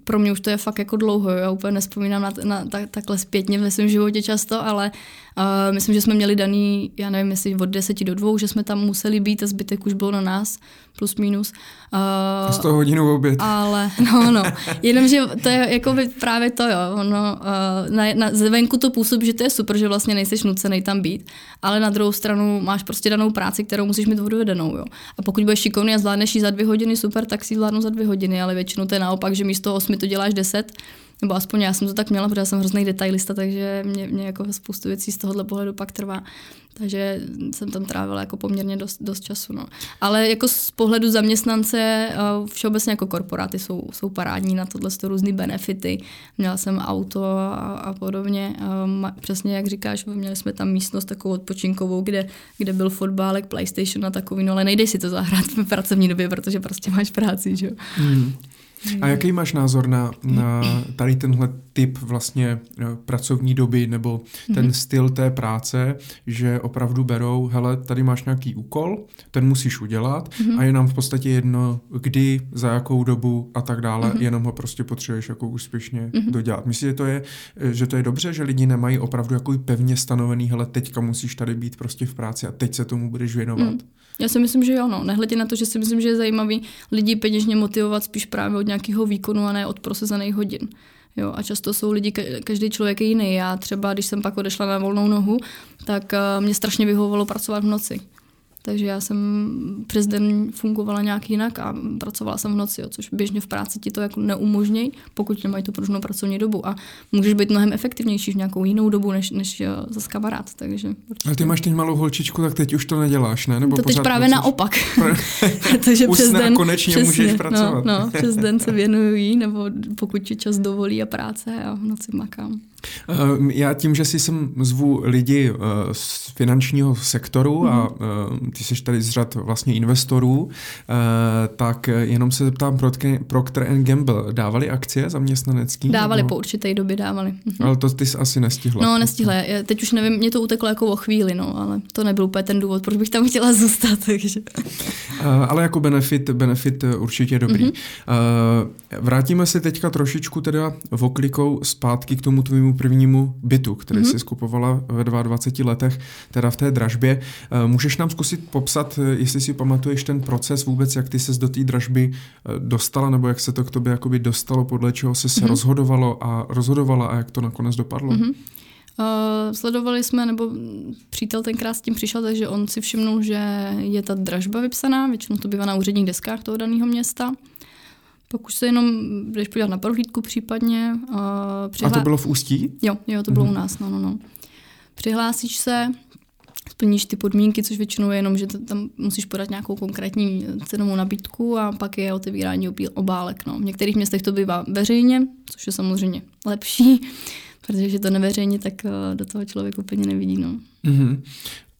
pro mě už to je fakt jako dlouho. Já úplně nespomínám na, na tak, takhle zpětně ve svém životě často, ale uh, myslím, že jsme měli daný, já nevím, jestli od deseti do dvou, že jsme tam museli být a zbytek už bylo na nás, plus minus.
Uh, 100 hodinu oběd.
Ale, no, no, jenomže to je jako by právě to, jo. Ono, uh, na, na, zvenku to působí, že to je super, že vlastně nejseš nucený tam být, ale na druhou stranu máš prostě danou práci, kterou musíš mít odvedenou, jo. A pokud budeš šikovný a zvládneš ji za dvě hodiny, super, tak si zvládnu za dvě hodiny, ale většinou to je naopak, že místo osmi to děláš deset, nebo aspoň já jsem to tak měla, protože já jsem hrozný detailista, takže mě, mě jako spoustu věcí z tohohle pohledu pak trvá. Takže jsem tam trávila jako poměrně dost, dost času. No. Ale jako z pohledu zaměstnance eh, všeobecně jako korporáty jsou, jsou parádní na tohle to různé benefity. Měla jsem auto a, a podobně. A přesně jak říkáš, měli jsme tam místnost takovou odpočinkovou, kde, kde byl fotbálek, PlayStation a takový, no ale nejdeš si to zahrát v pracovní době, protože prostě máš práci, že. Mm.
A jaký máš názor na, na tady tenhle typ vlastně eh, pracovní doby nebo ten mm-hmm. styl té práce, že opravdu berou, hele, tady máš nějaký úkol, ten musíš udělat mm-hmm. a je nám v podstatě jedno, kdy, za jakou dobu a tak dále, mm-hmm. jenom ho prostě potřebuješ jako úspěšně mm-hmm. dodělat. Myslíš, že to je, eh, že to je dobře, že lidi nemají opravdu jako pevně stanovený, hele, teďka musíš tady být prostě v práci a teď se tomu budeš věnovat? Mm.
Já si myslím, že jo, no. Nehledě na to, že si myslím, že je zajímavý lidi peněžně motivovat spíš právě od nějakého výkonu a ne od prosezaných hodin. Jo, a často jsou lidi, každý člověk je jiný. Já třeba, když jsem pak odešla na volnou nohu, tak eh, mě strašně vyhovovalo pracovat v noci. Takže já jsem přes den fungovala nějak jinak a pracovala jsem v noci, jo, což běžně v práci ti to jako neumožnějí, pokud nemají tu pružnou pracovní dobu. A můžeš být mnohem efektivnější v nějakou jinou dobu než, než eh, za kamarád. Takže
Ale ty máš teď malou holčičku, tak teď už to neděláš, ne?
Nebo to teď právě pracuješ? naopak. Protože přes den
konečně přesně, můžeš pracovat.
No, no, přes den se věnuju jí, nebo pokud ti čas dovolí a práce a v noci makám.
Ehm, já tím, že si sem zvu lidi eh, z finančního sektoru a mm. ty jsi tady z řad vlastně investorů, eh, tak jenom se zeptám, Procter Gamble dávali akcie zaměstnanecký?
Dávali, nebo? po určité době dávali. Mhm.
Ale to ty jsi asi nestihla.
No, nestihla. Teď už nevím, mě to uteklo jako o chvíli, no, ale to nebyl úplně ten důvod, proč bych tam chtěla zůstat. Takže.
ale jako benefit, benefit určitě dobrý. Mm-hmm. Vrátíme se teďka trošičku teda oklikou zpátky k tomu prvnímu bytu, který mm-hmm. jsi skupovala ve 22 letech, teda v té dražbě. Eh, můžeš nám zkusit popsat, eh, jestli si pamatuješ ten proces vůbec, jak ty ses do té dražby eh, dostala, nebo jak se to k tobě jakoby dostalo, podle čeho se mm-hmm. rozhodovalo a rozhodovala a jak to nakonec dopadlo? Mm-hmm.
Uh, sledovali jsme, nebo přítel tenkrát s tím přišel, takže on si všimnul, že je ta dražba vypsaná, většinou to bývá na úředních deskách toho daného města. Pak už se jenom jdeš podívat na prohlídku případně. Uh,
přihlá... A to bylo v Ústí?
Jo, jo, to bylo mm-hmm. u nás, no, no, no. Přihlásíš se, splníš ty podmínky, což většinou je jenom, že tam musíš podat nějakou konkrétní cenovou nabídku a pak je otevírání obálek. No. V některých městech to bývá veřejně, což je samozřejmě lepší, protože je to neveřejně, tak eh, do toho člověk úplně nevidí. No. Mm-hmm.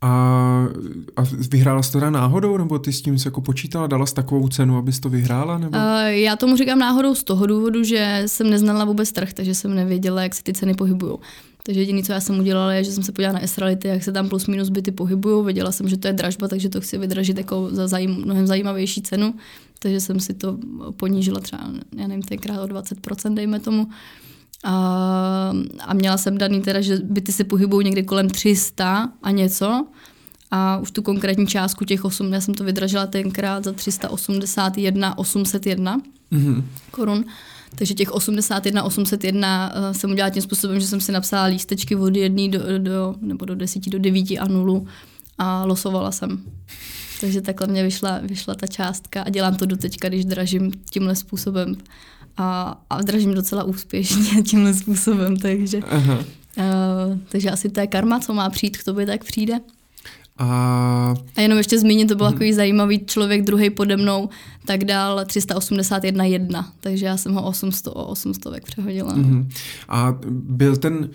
A, a vyhrála jsi teda náhodou, nebo ty s tím se jako počítala, dala jsi takovou cenu, abys to vyhrála? Nebo? Uh,
já tomu říkám náhodou z toho důvodu, že jsem neznala vůbec trh, takže jsem nevěděla, jak se ty ceny pohybují. Takže jediné, co já jsem udělala, je, že jsem se podívala na Estrality, jak se tam plus minus byty pohybují. Věděla jsem, že to je dražba, takže to chci vydražit jako za zajím, mnohem zajímavější cenu. Takže jsem si to ponížila třeba, já nevím, tenkrát o 20%, dejme tomu. A, a měla jsem daný teda, že byty se pohybují někdy kolem 300 a něco. A už tu konkrétní částku těch 8, já jsem to vydražila tenkrát za 381 801 mm-hmm. korun Takže těch 81, 801 uh, jsem udělala tím způsobem, že jsem si napsala lístečky od jedné do, do, nebo do desíti, do devíti a nulu a losovala jsem. Takže takhle mě vyšla, vyšla ta částka a dělám to do teďka, když dražím tímhle způsobem. A, a dražím docela úspěšně tímhle způsobem, takže, Aha. Uh, takže asi to je karma, co má přijít k tobě, tak přijde. A... a jenom ještě zmínit, to byl hmm. takový zajímavý člověk, druhý pode mnou, tak dal 381 1, takže já jsem ho 800 o 800 přehodila. Hmm.
A byl ten,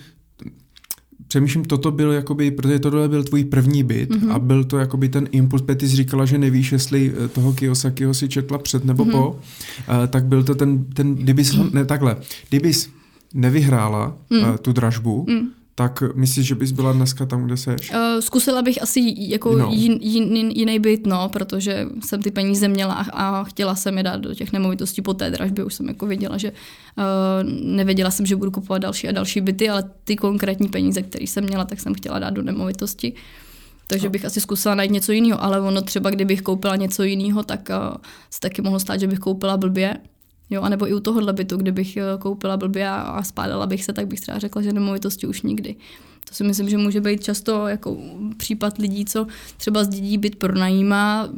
přemýšlím, toto byl jakoby, protože tohle byl tvůj první byt mm-hmm. a byl to jakoby ten impuls, ty jsi říkala, že nevíš, jestli eh, toho Kiyosakiho si četla před nebo mm-hmm. po, uh, tak byl to ten, ten kdybys, ne takhle, kdybys nevyhrála mm. uh, tu dražbu, mm tak myslíš, že bys byla dneska tam, kde seš?
Uh, zkusila bych asi jako no. jin, jin, jiný byt, no, protože jsem ty peníze měla a chtěla jsem je dát do těch nemovitostí po té dražbě. Už jsem jako věděla, že uh, nevěděla jsem, že budu kupovat další a další byty, ale ty konkrétní peníze, které jsem měla, tak jsem chtěla dát do nemovitosti. Takže bych asi zkusila najít něco jiného, ale ono třeba, kdybych koupila něco jiného, tak uh, se taky mohlo stát, že bych koupila blbě Jo, anebo i u tohohle bytu, kdybych eh, koupila blbě a spádala bych se, tak bych třeba řekla, že nemovitosti už nikdy. To si myslím, že může být často jako případ lidí, co třeba zdědí byt pronajímá,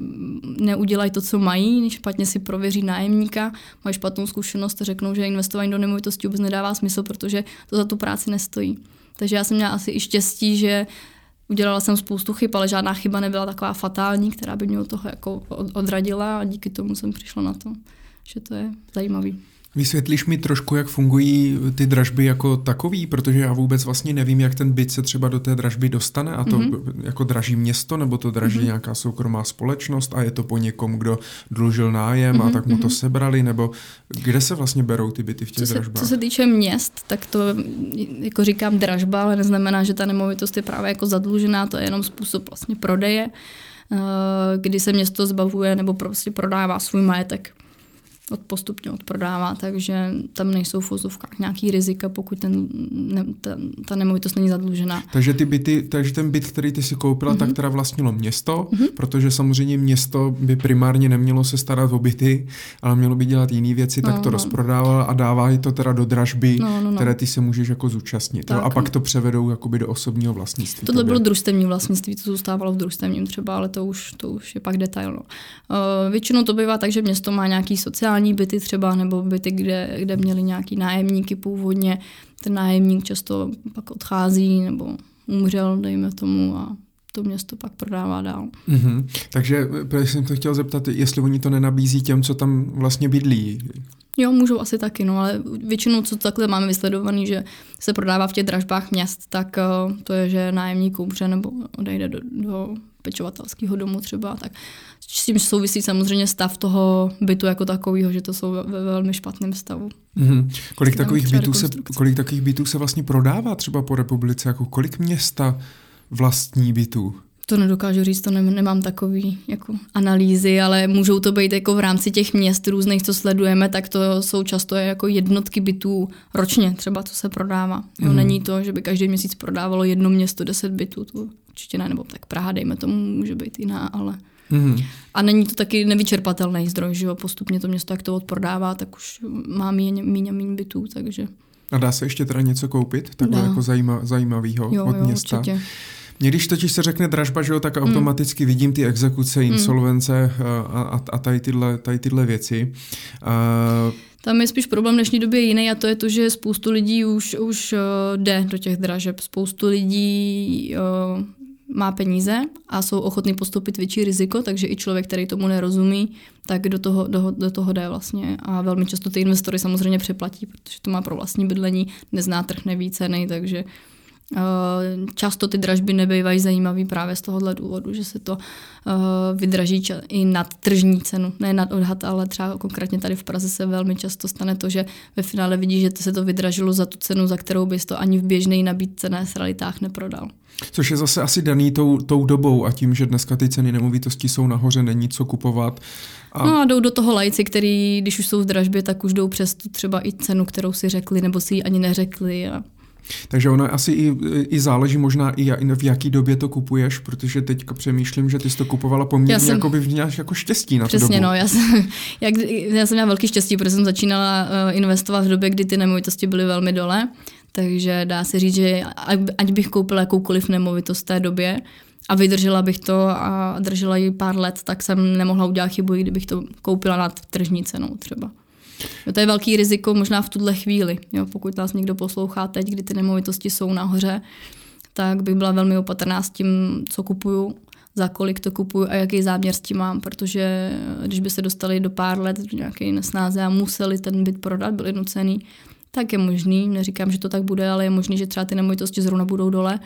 neudělají to, co mají, špatně si prověří nájemníka, mají špatnou zkušenost a řeknou, že investování do nemovitosti vůbec nedává smysl, protože to za tu práci nestojí. Takže já jsem měla asi i štěstí, že udělala jsem spoustu chyb, ale žádná chyba nebyla taková fatální, která by mě od toho jako odradila a díky tomu jsem přišla na to že to je zajímavý.
Vysvětlíš mi trošku, jak fungují ty dražby jako takový, protože já vůbec vlastně nevím, jak ten byt se třeba do té dražby dostane a to mm-hmm. jako draží město, nebo to draží mm-hmm. nějaká soukromá společnost a je to po někom, kdo dlužil nájem mm-hmm. a mhm, tak mu to mhm. sebrali, nebo kde se vlastně berou ty byty v těch
co
dražbách?
Se, co se týče měst, tak to jako říkám dražba, ale neznamená, že ta nemovitost je právě jako zadlužená, to je jenom způsob vlastně prodeje, eh, kdy se město zbavuje nebo prostě prodává svůj majetek od postupně odprodává, takže tam nejsou v vozovkách nějaký rizika, pokud ten, ne, ta, ta nemovitost není zadlužená.
Takže, ty byty, takže ten byt, který ty si koupila, mm-hmm. tak teda vlastnilo město, mm-hmm. protože samozřejmě město by primárně nemělo se starat o byty, ale mělo by dělat jiné věci, no, tak to no. rozprodává a dává to teda do dražby, no, no, no. které ty se můžeš jako zúčastnit. Tak, a pak to převedou jakoby do osobního vlastnictví.
Tohle bylo družstevní vlastnictví, to zůstávalo v družstevním třeba, ale to už, to už je pak detail. No. Uh, většinou to bývá tak, že město má nějaký sociální sociální byty třeba, nebo byty, kde, kde měli nějaký nájemníky původně. Ten nájemník často pak odchází nebo umřel, dejme tomu, a to město pak prodává dál.
Mm-hmm. Takže jsem to chtěl zeptat, jestli oni to nenabízí těm, co tam vlastně bydlí.
Jo, můžou asi taky, no, ale většinou, co takhle máme vysledovaný, že se prodává v těch dražbách měst, tak uh, to je, že nájemník umře nebo odejde do, do pečovatelského domu třeba, tak s tím souvisí samozřejmě stav toho bytu jako takového, že to jsou ve, ve velmi špatném stavu.
Mm-hmm. Kolik, takových bytů se, kolik takových bytů se vlastně prodává třeba po republice? Jako kolik města vlastní bytů?
To nedokážu říct, to nemám takový jako analýzy, ale můžou to být jako v rámci těch měst různých, co sledujeme, tak to jsou často jako jednotky bytů ročně třeba, co se prodává. Jo, mm. Není to, že by každý měsíc prodávalo jedno město 10 bytů, to určitě ne, nebo tak Praha, dejme tomu, může být jiná, ale... Mm. A není to taky nevyčerpatelný zdroj, že jo, postupně to město, jak to odprodává, tak už má méně, méně, méně bytů, takže...
A dá se ještě teda něco koupit, takhle jako zajíma, zajímavého od jo, města? Určitě. Když totiž se řekne dražba, že jo, tak hmm. automaticky mm. vidím ty exekuce, hmm. insolvence mm. a, a, a tady, tyhle, tady tyhle věci. Uh,
tam je spíš problém v dnešní době jiný a to je to, že spoustu lidí už, už uh, jde do těch dražeb. Spoustu lidí uh, má peníze a jsou ochotní postupit větší riziko, takže i člověk, který tomu nerozumí, tak do toho, do, do toho jde vlastně. A velmi často ty investory samozřejmě přeplatí, protože to má pro vlastní bydlení, nezná trh, neví ceny, takže Eh, často ty dražby nebývají zajímavý právě z tohohle důvodu, že se to eh, vydraží i nad tržní cenu, ne nad odhad, ale třeba konkrétně tady v Praze se velmi často stane to, že ve finále vidí, že se to vydražilo za tu cenu, za kterou bys to ani v běžné nabídce na realitách neprodal.
Což je zase asi daný tou, tou dobou a tím, že dneska ty ceny nemovitostí jsou nahoře, není co kupovat.
A... No a jdou do toho lajci, který, když už jsou v dražbě, tak už jdou přes tu třeba i cenu, kterou si řekli, nebo si ji ani neřekli. A
Takže ono asi i, i záleží možná i v jaký době to kupuješ, protože teďka přemýšlím, že ty jsi to kupovala poměrně já jsem, jako by měla jako štěstí na
Přesně,
tu
dobu. no, já jsem, jak, já jsem měla velký štěstí, protože jsem začínala uh, investovat v době, kdy ty nemovitosti byly velmi dole, takže dá se říct, že ať bych koupila jakoukoliv nemovitost v té době, a vydržela bych to a držela ji pár let, tak jsem nemohla udělat chybu, kdybych to koupila nad tržní cenou třeba. Jo, to je velký riziko možná v tuhle chvíli. Jo, pokud nás někdo poslouchá teď, kdy ty nemovitosti jsou nahoře, tak bych byla velmi opatrná s tím, co kupuju, za kolik to kupuju a jaký záměr s tím mám, protože když by se dostali do pár let do nějaké nesnáze a museli ten byt prodat, byli nucený, tak je možný, neříkám, že to tak bude, ale je možný, že třeba ty nemovitosti zrovna budou dole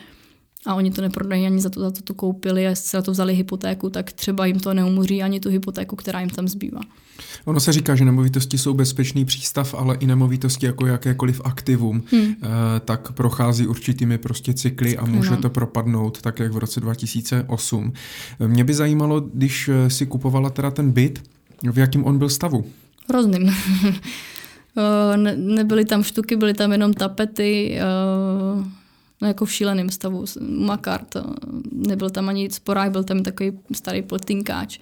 a oni to neprodají ani za to, za to to koupili a se za to vzali hypotéku, tak třeba jim to neumoří ani tu hypotéku, která jim tam zbývá.
Ono se říká, že nemovitosti jsou bezpečný přístav, ale i nemovitosti jako jakékoliv aktivum, hmm. eh, tak prochází určitými prostě cykly a může no. to propadnout, tak jak v roce 2008. Mě by zajímalo, když eh, si kupovala teda ten byt, v jakém on byl stavu?
Hrozným. Eh, ne, nebyly tam štuky, byly tam jenom tapety, uh no jako v šíleném stavu. Makart, nebyl tam ani sporák, byl tam takový starý pletinkáč.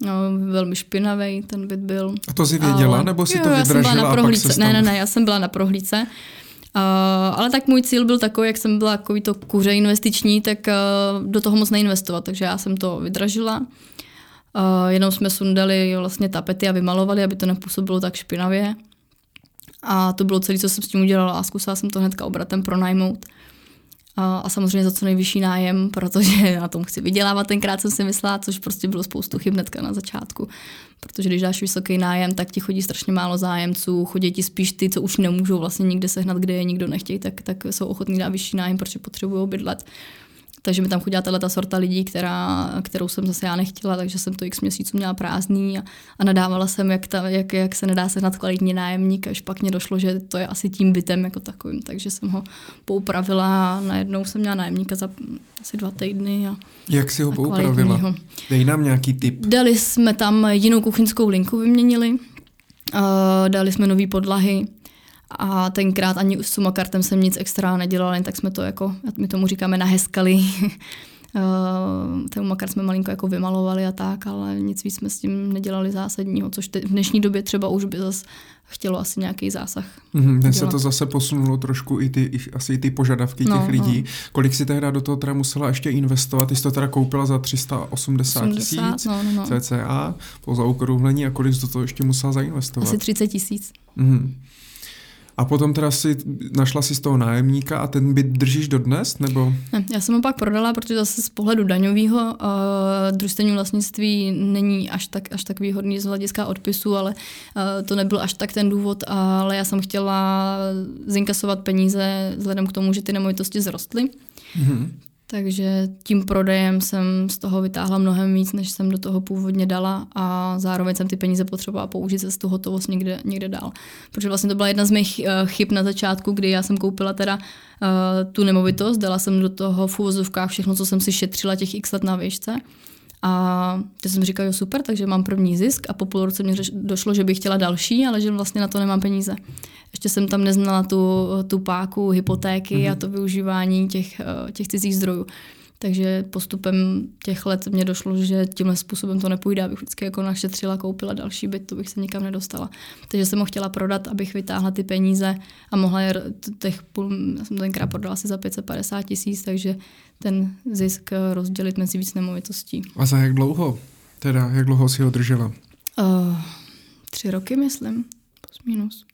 No, velmi špinavý ten byt byl.
A to jsi věděla, ale, nebo si jo, to já
jsem byla na prohlídce. Ne, ne, ne, já jsem byla na prohlídce. Uh, ale tak můj cíl byl takový, jak jsem byla takový to kuře investiční, tak uh, do toho moc neinvestovat, takže já jsem to vydražila. Uh, jenom jsme sundali vlastně tapety a vymalovali, aby to nepůsobilo tak špinavě. A to bylo celé, co jsem s tím udělala a zkusila jsem to hnedka obratem pronajmout. A, a samozřejmě za co nejvyšší nájem, protože na tom chci vydělávat tenkrát jsem si myslela, což prostě bylo spoustu chyb hnedka na začátku. Protože když dáš vysoký nájem, tak ti chodí strašně málo zájemců, chodí ti spíš ty, co už nemůžou vlastně nikde sehnat, kde je nikdo nechtějí, tak, tak jsou ochotní dát vyšší nájem, protože potřebují bydlet. Takže mi tam chodila ta sorta lidí, která, kterou jsem zase já nechtěla, takže jsem to x měsíců měla prázdný a, a nadávala jsem, jak, ta, jak, jak se nedá sehnat kvalitní nájemník, až pak mě došlo, že to je asi tím bytem jako takovým, takže jsem ho poupravila a najednou jsem měla nájemníka za asi dva týdny. A,
jak si ho poupravila? Dej nám nějaký tip.
Dali jsme tam jinou kuchyňskou linku, vyměnili, uh, dali jsme nové podlahy, a tenkrát ani s sumakartem jsem nic extra nedělala, jen tak jsme to jako, my tomu říkáme naheskali. Eh, ten makar jsme malinko jako vymalovali a tak, ale nic víc jsme s tím nedělali zásadního, což te, v dnešní době třeba už by zase chtělo asi nějaký zásah.
Mm-hmm, dnes se to zase posunulo trošku i ty, i, asi i ty požadavky no, těch lidí. No. Kolik si tehdy do toho teda musela ještě investovat? Ty jsi to teda koupila za 380 tisíc no, no, no. cca po zaokrouhlení a kolik jsi do toho ještě musela zainvestovat?
Asi 30 tisíc.
Mm-hmm. A potom teda si našla si z toho nájemníka a ten byt držíš dodnes, nebo?
Ne, já jsem ho pak prodala, protože zase z pohledu daňového uh, družstevní vlastnictví není až tak, až tak výhodný z hlediska odpisu, ale uh, to nebyl až tak ten důvod, ale já jsem chtěla zinkasovat peníze vzhledem k tomu, že ty nemovitosti zrostly. Mm-hmm. Takže tím prodejem jsem z toho vytáhla mnohem víc, než jsem do toho původně dala a zároveň jsem ty peníze potřebovala použít se z tu hotovost někde, někde dál. Protože vlastně to byla jedna z mých uh, chyb na začátku, kdy já jsem koupila teda uh, tu nemovitost, dala jsem do toho v uvozovkách všechno, co jsem si šetřila těch x let na výšce. A teď jsem říkala, jo super, takže mám první zisk a po půl roce mě došlo, že bych chtěla další, ale že vlastně na to nemám peníze. Ještě jsem tam neznala tu, tu páku, hypotéky mm-hmm. a to využívání těch, eh, těch cizích zdrojů. Takže postupem těch let mě došlo, že tímhle způsobem to nepůjde, abych vždycky jako našetřila, koupila další byt, to bych se nikam nedostala. Takže jsem ho chtěla prodat, abych vytáhla ty peníze a mohla je těch půl, já jsem tenkrát prodala asi za 550 tisíc, takže ten zisk rozdělit mezi víc nemovitostí.
A za jak dlouho? Teda, jak dlouho si ho držela? Uh,
tři roky, myslím, plus minus.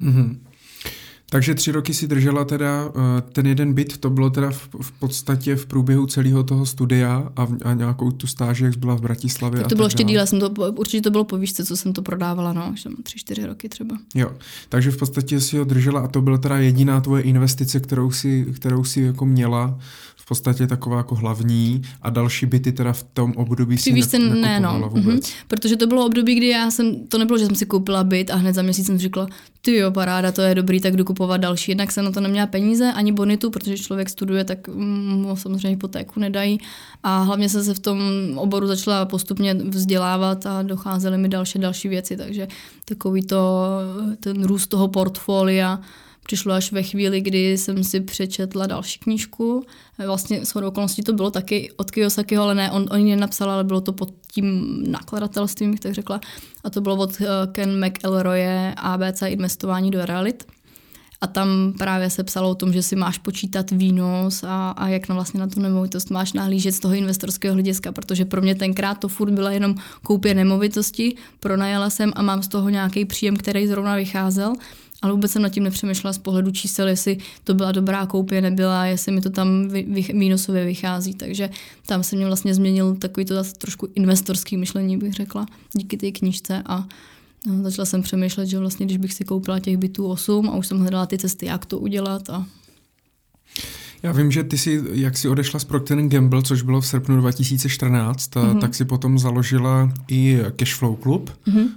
Mm-hmm. Takže tři roky si držela teda eh, ten jeden byt, to bylo teda v, v podstatě v průběhu celého toho studia a, v, a nějakou tu stáži, jak byla v Bratislavě.
Tak to bylo ještě díle, jsem to, určitě to bylo po výšce, co jsem to prodávala, no, že tři, čtyři roky třeba.
Jo, takže v podstatě si ho držela a to byla teda jediná tvoje investice, kterou si, kterou si jako měla v podstatě taková jako hlavní a další byty teda v tom období si
ne, ne, no. vůbec. Mm-hmm. Protože to bylo období, kdy já jsem, to nebylo, že jsem si koupila byt a hned za měsíc jsem řekla, ty jo, paráda, to je dobrý, tak jdu kupovat další. Jednak jsem na to neměla peníze, ani bonitu, protože člověk studuje, tak mu samozřejmě hypotéku nedají. A hlavně jsem se v tom oboru začala postupně vzdělávat a docházely mi další další věci, takže takový to, ten růst toho portfolia přišlo až ve chvíli, kdy jsem si přečetla další knížku. Vlastně s okolností to bylo taky od Kiyosakiho, ale ne, on, on ji nenapsal, ale bylo to pod tím nakladatelstvím, bych tak řekla. A to bylo od eh, Ken McElroye ABC investování do realit. A tam právě se psalo o tom, že si máš počítat výnos a, a jak na vlastně na tu nemovitost máš nahlížet z toho investorského hlediska, protože pro mě tenkrát to furt byla jenom koupě nemovitosti, pronajala jsem a mám z toho nějaký příjem, který zrovna vycházel ale vůbec jsem nad tím nepřemýšlela z pohledu čísel, jestli to byla dobrá koupě, nebyla, jestli mi to tam výnosově vychází. Takže tam se mě vlastně změnil takový to zase trošku investorský myšlení, bych řekla, díky té knížce a no, začala jsem přemýšlet, že vlastně, když bych si koupila těch bytů 8 a už jsem hledala ty cesty, jak to udělat a
já vím, že ty si, jak si odešla z Procter Gamble, což bylo v srpnu 2014, mm-hmm. tak si potom založila i Cashflow klub, mm-hmm.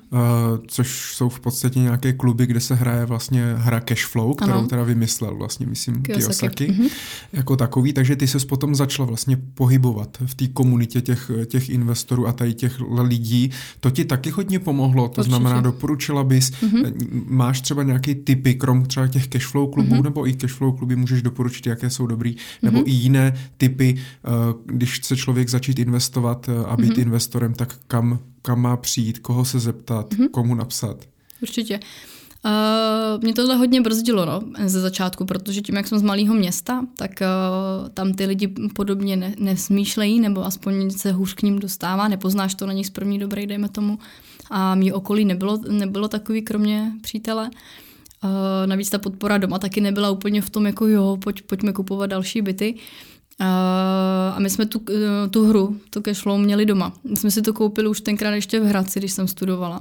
což jsou v podstatě nějaké kluby, kde se hraje vlastně hra Cashflow, kterou ano. teda vymyslel vlastně, myslím, Kiyosaki, Kiyosaki mm-hmm. jako takový, takže ty se potom začala vlastně pohybovat v té komunitě těch, těch investorů a tady těch lidí. To ti taky hodně pomohlo, to Určitě. znamená, doporučila bys, mm-hmm. máš třeba nějaký typy, krom třeba těch Cashflow klubů, mm-hmm. nebo i Cashflow kluby můžeš doporučit, jaké jsou dobrý, nebo mm-hmm. i jiné typy, eh, když chce člověk začít investovat eh, a být mm-hmm. investorem, tak kam, kam má přijít, koho se zeptat, mm-hmm. komu napsat.
Určitě. Uh, mě tohle hodně brzdilo no, ze začátku, protože tím, jak jsem z malého města, tak uh, tam ty lidi podobně ne, nesmýšlejí, nebo aspoň se hůř k ním dostává, nepoznáš to na nich z první dobrý, dejme tomu. A mý okolí nebylo, nebylo takový, kromě přítele. Uh, Navíc ta podpora doma taky nebyla úplně v tom, jako jo, pojď, pojďme kupovat další byty. A my jsme tu, uh, tu hru, to cashflow, měli doma. My jsme si to koupili už tenkrát ještě v Hradci, když jsem studovala.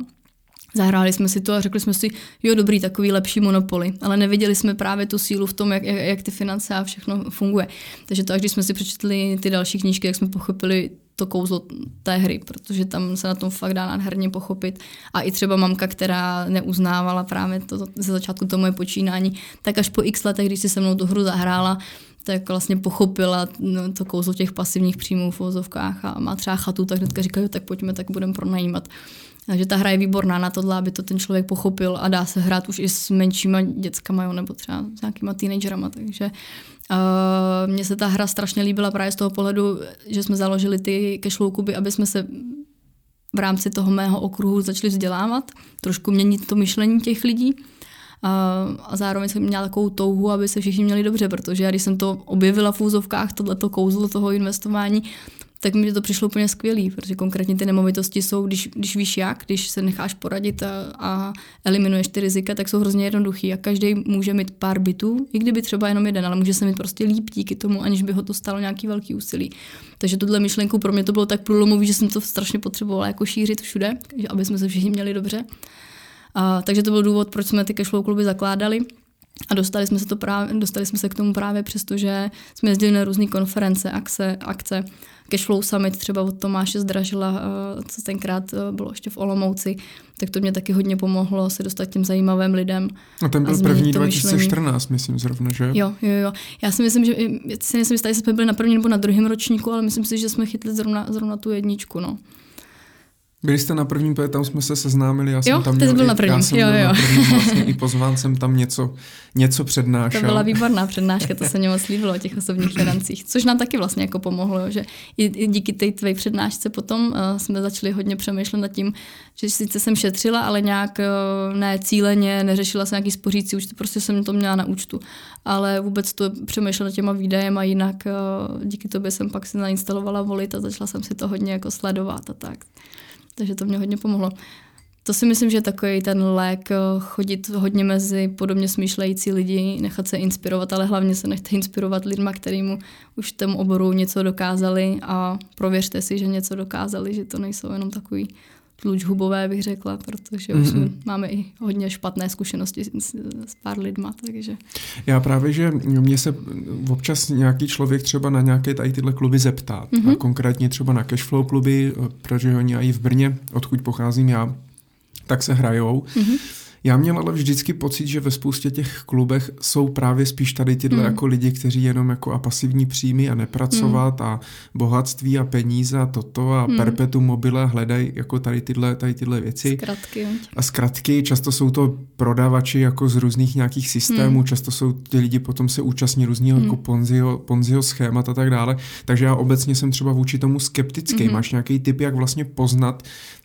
Zahráli jsme si to a řekli jsme si, jo, dobrý, takový lepší monopoly, ale neviděli jsme právě tu sílu v tom, jak, jak, jak ty finance a všechno funguje. Takže to, až když jsme si přečetli ty další knížky, jak jsme pochopili to kouzlo té hry, protože tam se na tom fakt dá nádherně pochopit. A i třeba mamka, která neuznávala právě to, ze začátku to moje počínání, tak až po x letech, když si se mnou tu hru zahrála, tak vlastně pochopila no, to kouzlo těch pasivních příjmů v vozovkách a má třeba chatu, tak hnedka říkají, tak pojďme, tak budeme pronajímat. Takže ta hra je výborná na tohle, aby to ten člověk pochopil a dá se hrát už i s menšíma dětskama, jo, nebo třeba s nějakýma teenagerama, takže uh, mně se ta hra strašně líbila právě z toho pohledu, že jsme založili ty cashflow kuby, aby jsme se v rámci toho mého okruhu začali vzdělávat, trošku měnit to myšlení těch lidí. A, a zároveň jsem měla takovou touhu, aby se všichni měli dobře, protože já, když jsem to objevila v úzovkách, tohleto kouzlo toho investování, tak mi to přišlo úplně skvělý, protože konkrétně ty nemovitosti jsou, když, když víš jak, když se necháš poradit a, a eliminuješ ty rizika, tak jsou hrozně jednoduchý a každý může mít pár bytů, i kdyby třeba jenom jeden, ale může se mít prostě líp díky tomu, aniž by ho to stalo nějaký velký úsilí. Takže tuhle myšlenku pro mě to bylo tak průlomový, že jsem to strašně potřebovala jako šířit všude, aby jsme se všichni měli dobře. A, takže to byl důvod, proč jsme ty cashflow kluby zakládali. A dostali jsme se, to právě, dostali jsme se k tomu právě přesto, že jsme jezdili na různé konference, akce, akce Cashflow Summit třeba od Tomáše Zdražila, eh, co tenkrát eh, bylo ještě v Olomouci, tak to mě taky hodně pomohlo se dostat těm zajímavým lidem.
A ten byl první 2014, myšlení. myslím zrovna, že?
Jo, jo, jo. Já si myslím, že si nejsem jistá, jestli jsme byli na první nebo na druhém ročníku, ale myslím si, že jsme chytli zrovna, zrovna tu jedničku. No.
Byli jste na prvním, tam jsme se seznámili, já jsem
jo,
tam
měl, byl
i,
na prvním.
já jsem
jo,
byl
jo.
na prvním vlastně i pozván jsem tam něco, něco přednášel.
To byla výborná přednáška, to se mě moc líbilo o těch osobních financích, což nám taky vlastně jako pomohlo, že i, i díky té tvé přednášce potom uh, jsme začali hodně přemýšlet nad tím, že sice jsem šetřila, ale nějak uh, ne cíleně, neřešila jsem nějaký spořící účty, prostě jsem to měla na účtu. Ale vůbec to přemýšlela těma výdajem a jinak uh, díky tobě jsem pak si nainstalovala volit a začala jsem si to hodně jako sledovat a tak takže to mě hodně pomohlo. To si myslím, že je takový ten lék, eh, chodit hodně mezi podobně smýšlející lidi, nechat se inspirovat, ale hlavně se nechte inspirovat lidma, kterým už v tom oboru něco dokázali a prověřte si, že něco dokázali, že to nejsou jenom takový tlučhubové, bych řekla, protože mm-hmm. už máme i hodně špatné zkušenosti s, s pár lidma, takže...
Já právě, že mě se občas nějaký člověk třeba na nějaké tady tyhle kluby zeptá, mm-hmm. a konkrétně třeba na cashflow kluby, protože oni i v Brně, odkud pocházím já, tak se hrajou. Mm-hmm Já měl ale vždycky pocit, že ve spoustě těch klubech jsou právě spíš tady tyhle mm. jako lidi, kteří jenom jako a pasivní příjmy a nepracovat mm. a bohatství a peníze a toto a mm. perpetuum mobile hledají jako tady tyhle, tady tyhle věci.
Zkratky.
A zkratky, často jsou to prodavači jako z různých nějakých systémů, mm. často jsou ty lidi potom se účastní různého mm. jako ponziho, ponziho schémat a tak dále. Takže já obecně jsem třeba vůči tomu skeptický. Mm. Máš nějaký tip, jak vlastně poznat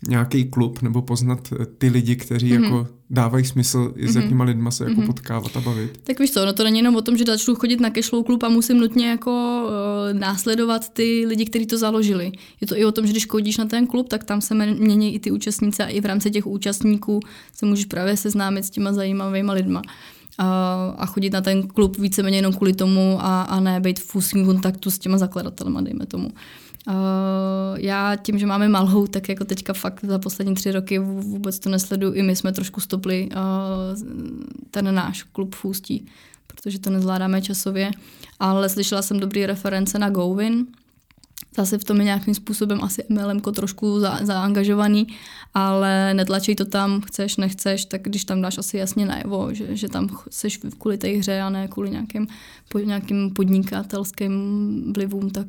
nějaký klub nebo poznat eh, ty lidi, kteří mm. jako dávají smysl, s mm-hmm. jakýma lidma se jako mm-hmm. potkávat a bavit.
Tak víš co, no to není jenom o tom, že začnu chodit na cashflow klub a musím nutně jako uh, následovat ty lidi, kteří to založili. Je to i o tom, že když chodíš na ten klub, tak tam se mění i ty účastníci a i v rámci těch účastníků se můžeš právě seznámit s těma zajímavými lidma. A, a chodit na ten klub víceméně jenom kvůli tomu a, a ne být v úzkém kontaktu s těma zakladatelema, dejme tomu. Uh, já tím, že máme malou, tak jako teďka fakt za poslední tři roky vůbec to nesleduju. I my jsme trošku stopli uh, ten náš klub v Ústí, protože to nezvládáme časově. Ale slyšela jsem dobrý reference na GoWin, zase v tom je nějakým způsobem asi MLM trošku za, zaangažovaný, ale netlačí to tam, chceš, nechceš, tak když tam dáš asi jasně najevo, že, že tam seš kvůli té hře a ne kvůli nějakým, po, nějakým podnikatelským vlivům, tak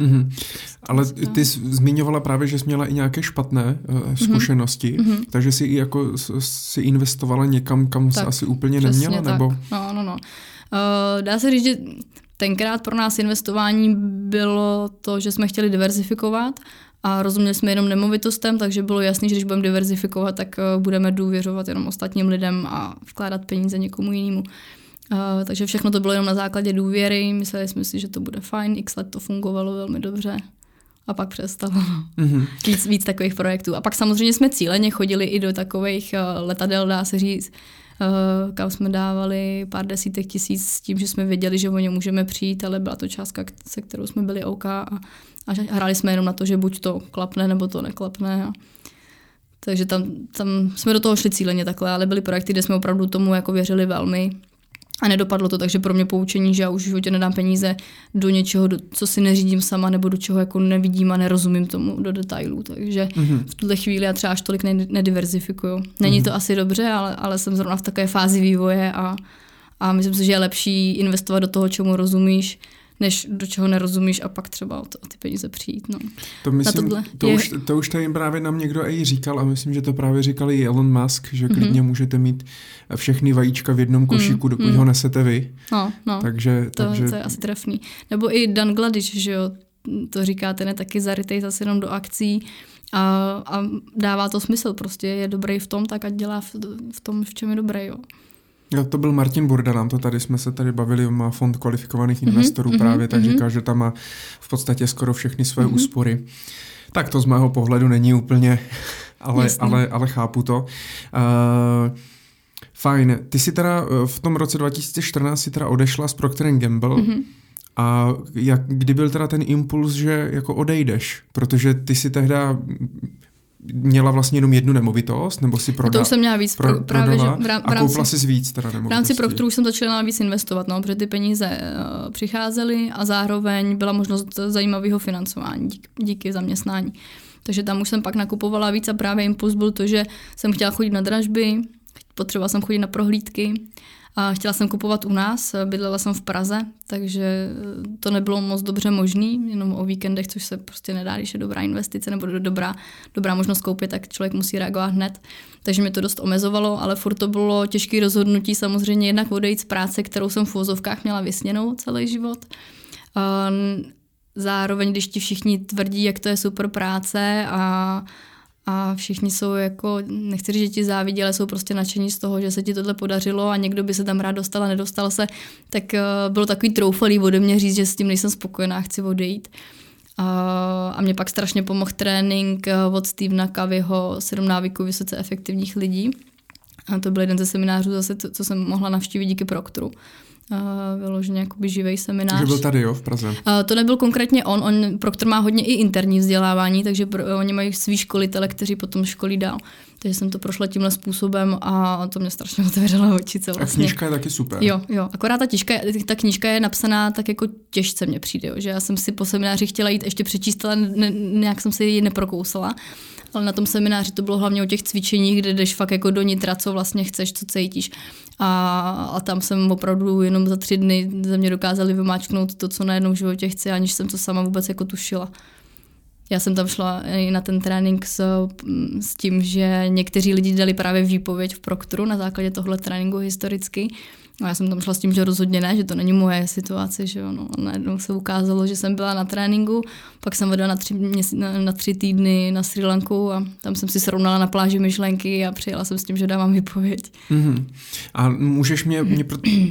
Mm-hmm. Ale ty jsi zmiňovala právě, že jsi měla i nějaké špatné uh, zkušenosti, mm-hmm. takže jsi i jako si investovala někam, kam tak, jsi asi úplně neměla, tak. nebo?
No, no, no. Uh, dá se říct, že tenkrát pro nás investování bylo to, že jsme chtěli diverzifikovat a rozuměli jsme jenom nemovitostem, takže bylo jasné, že když budeme diverzifikovat, tak uh, budeme důvěřovat jenom ostatním lidem a vkládat peníze někomu jinému. Uh, takže všechno to bylo jenom na základě důvěry, mysleli jsme si, že to bude fajn, x let to fungovalo velmi dobře a pak přestalo. Mm-hmm. Víc, víc takových projektů. A pak samozřejmě jsme cíleně chodili i do takových uh, letadel, dá se říct, uh, kam jsme dávali pár desítek tisíc s tím, že jsme věděli, že o ně můžeme přijít, ale byla to částka, se kterou jsme byli OK a, a hráli jsme jenom na to, že buď to klapne, nebo to neklapne. A, takže tam, tam jsme do toho šli cíleně takhle, ale byly projekty, kde jsme opravdu tomu jako věřili velmi a nedopadlo to, takže pro mě poučení, že já už v životě nedám peníze do něčeho, do, co si neřídím sama, nebo do čeho jako nevidím a nerozumím tomu do detailů. Takže mm-hmm. v tuhle chvíli já třeba až tolik nediverzifikuju. Není mm-hmm. to asi dobře, ale, ale jsem zrovna v takové fázi vývoje a, a myslím si, že je lepší investovat do toho, čemu rozumíš, než do čeho nerozumíš a pak třeba o, to, o ty peníze přijít. No.
To, myslím, to, je... už, to už tady právě nám někdo i říkal a myslím, že to právě říkal i Elon Musk, že mm-hmm. klidně můžete mít všechny vajíčka v jednom košíku, mm, dokud mm. ho nesete vy.
No, no.
Takže,
to,
takže...
to je asi trefný. Nebo i Dan Gladiš, že jo, to říkáte, ne taky zarytej zase jenom do akcí a, a dává to smysl, prostě je dobrý v tom, tak ať dělá v, v tom, v čem je dobrý, jo.
Jo, to byl Martin Burda, nám to tady jsme se tady bavili, má fond kvalifikovaných mm-hmm, investorů mm-hmm, právě, tak mm-hmm. říká, že tam má v podstatě skoro všechny své mm-hmm. úspory. Tak to z mého pohledu není úplně, ale, ale, ale chápu to. Uh, fajn, ty si teda eh, v tom roce 2014 si teda odešla z Procter Gamble, mm-hmm. A jak, kdy byl teda ten impuls, že jako odejdeš? Protože ty si tehda měla vlastně jenom jednu nemovitost, nebo si prodala?
To už jsem měla víc, pro, právě, že v,
rám, a koupila si víc teda
V rámci Proctoru už jsem začala víc investovat, no, protože ty peníze uh, přicházely a zároveň byla možnost zajímavého financování díky, díky zaměstnání. Takže tam už jsem pak nakupovala víc a právě impuls byl to, že jsem chtěla chodit na dražby, potřebovala jsem chodit na prohlídky a chtěla jsem kupovat u nás, bydlela jsem v Praze, takže to nebylo moc dobře možný, jenom o víkendech, což se prostě nedá, když je dobrá investice nebo dobrá, dobrá možnost koupit, tak člověk musí reagovat hned. Takže mě to dost omezovalo, ale furt to bylo těžké rozhodnutí samozřejmě jednak odejít z práce, kterou jsem v vozovkách měla vysněnou celý život. Zároveň, když ti všichni tvrdí, jak to je super práce a a všichni jsou jako, nechci říct, že ti závidí, ale jsou prostě nadšení z toho, že se ti tohle podařilo a někdo by se tam rád dostal a nedostal se, tak uh, bylo takový troufalý ode mě říct, že s tím nejsem spokojená, chci odejít. Uh, a mě pak strašně pomohl trénink uh, od Stevena Kavyho, sedm návyků vysoce efektivních lidí. A to byl jeden ze seminářů zase, to, co jsem mohla navštívit díky Proktru. uh, vyloženě jakoby živej seminář.
Že byl tady, jo, v Praze? Uh,
to nebyl konkrétně on, on Proktor má hodně i interní vzdělávání, takže pro, oni mají svý školitele, kteří potom školí dál. Takže jsem to prošla tímhle způsobem a to mě strašně otevřelo oči. Co vlastně.
A knížka je taky super.
Jo, jo. Akorát ta, těžka, ta knížka je napsaná tak jako těžce mně přijde, jo, že já jsem si po semináři chtěla jít ještě přečíst, ale ne, nějak jsem si ji neprokousala. Ale na tom semináři to bylo hlavně o těch cvičeních, kde jdeš fakt jako do nitra, co vlastně chceš, co cítíš. A, a tam jsem opravdu jenom za tři dny ze mě dokázali vymáčknout to, co najednou v životě chci, aniž jsem to sama vůbec jako tušila. Já jsem tam šla i na ten trénink s, s tím, že někteří lidi dali právě výpověď v Proktru na základě tohle tréninku historicky No já jsem tam šla s tím, že rozhodně ne, že to není moje situace, že jo. No. A najednou se ukázalo, že jsem byla na tréninku, pak jsem vedla na tři, měsí, na, na tři týdny na Sri Lanku a tam jsem si srovnala na pláži myšlenky a přijela jsem s tím, že dávám výpověď.
Mm-hmm. A můžeš mě, mě,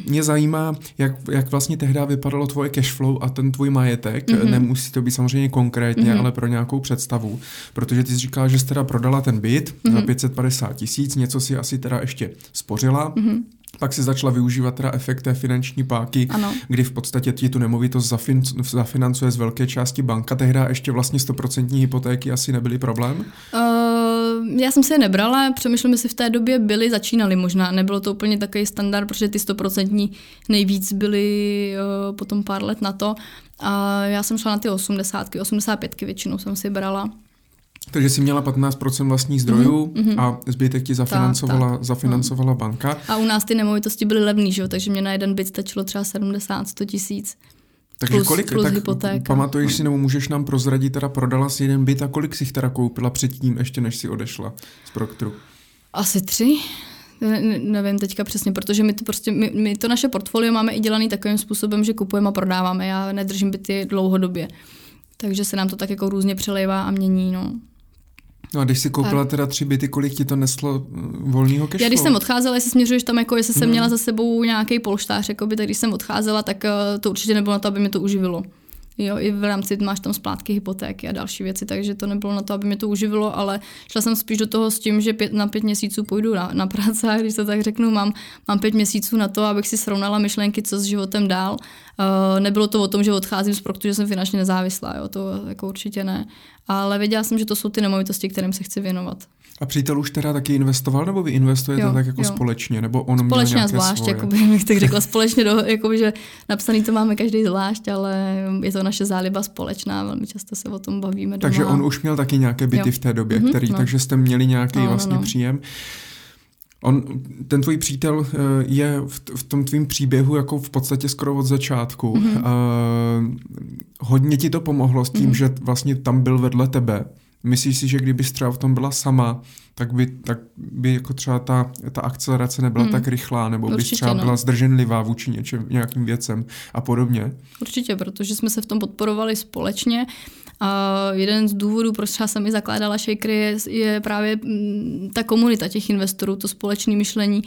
mě zajímá, jak, jak vlastně tehdy vypadalo tvoje cashflow a ten tvůj majetek. Mm-hmm. Nemusí to být samozřejmě konkrétně, mm-hmm. ale pro nějakou představu. Protože ty jsi říkala, že jsi teda prodala ten byt mm-hmm. za 550 tisíc, něco si asi teda ještě spořila. Mm-hmm pak si začala využívat teda efekt té finanční páky, ano. kdy v podstatě ti tu nemovitost zafin, zafinancuje z velké části banka. Tehdy ještě vlastně 100% hypotéky asi nebyly problém? Uh,
já jsem si je nebrala, přemýšlím, jestli v té době byly, začínaly možná. Nebylo to úplně takový standard, protože ty 100% nejvíc byly uh, potom pár let na to. A já jsem šla na ty 80, 85 většinou jsem si brala.
Takže jsi měla 15% vlastních zdrojů mm-hmm. a zbytek ti zafinancovala, tak, tak. zafinancovala banka.
A u nás ty nemovitosti byly levný, že jo? takže mě na jeden byt stačilo třeba 70-100 tisíc.
Takže plus, kolik, plus tak hypotéka. pamatuješ si, nebo můžeš nám prozradit, teda prodala si jeden byt a kolik si teda koupila předtím, ještě než si odešla z Proktru?
Asi tři. Ne, nevím teďka přesně, protože my to prostě, my, my to naše portfolio máme i dělaný takovým způsobem, že kupujeme a prodáváme. Já nedržím byty dlouhodobě. Takže se nám to tak jako různě přelejvá a mění, no.
No a když si koupila tak. teda tři byty, kolik ti to neslo mm, volného cashflow?
Já když jsem odcházela, jestli směřuješ tam, jako jestli jsem hmm. měla za sebou nějaký polštář, jakoby, tak když jsem odcházela, tak eh, to určitě nebylo na to, aby mě to uživilo. Jo, i v rámci máš tam splátky hypotéky a další věci, takže to nebylo na to, aby mě to uživilo, ale šla jsem spíš do toho s tím, že pět, na pět měsíců půjdu na, na práci a když to tak řeknu, mám, mám pět měsíců na to, abych si srovnala myšlenky, co s životem dál. Uh, nebylo to o tom, že odcházím z projektu, že jsem finančně nezávislá, jo, to jako určitě ne. Ale věděla jsem, že to jsou ty nemovitosti, kterým se chci věnovat.
A přítel už teda taky investoval, nebo vy investujete jo, tak jako jo. společně, nebo on
společně
měl
a zvlášť, jako bych tak řekla, společně, do, jakoby, že napsaný to máme každý zvlášť, ale je to naše záliba společná, velmi často se o tom bavíme doma.
Takže on už měl taky nějaké byty jo. v té době, mm-hmm, který, no. takže jste měli nějaký no, no vlastně no, no. příjem. On, ten tvůj přítel eh, je v, v tom tvým příběhu jako v podstatě skoro od začátku. Mm-hmm. Uh, hodně ti to pomohlo s tím, mm-hmm. že vlastně tam byl vedle tebe. Myslíš si, že kdyby třeba v tom byla sama, tak by, tak by jako třeba ta, ta akcelerace nebyla hmm. tak rychlá, nebo by třeba no. byla zdrženlivá vůči něčem, nějakým věcem a podobně?
Určitě, protože jsme se v tom podporovali společně a jeden z důvodů, proč třeba jsem i zakládala Shakery, je, je právě mm, ta komunita těch investorů, to společné myšlení.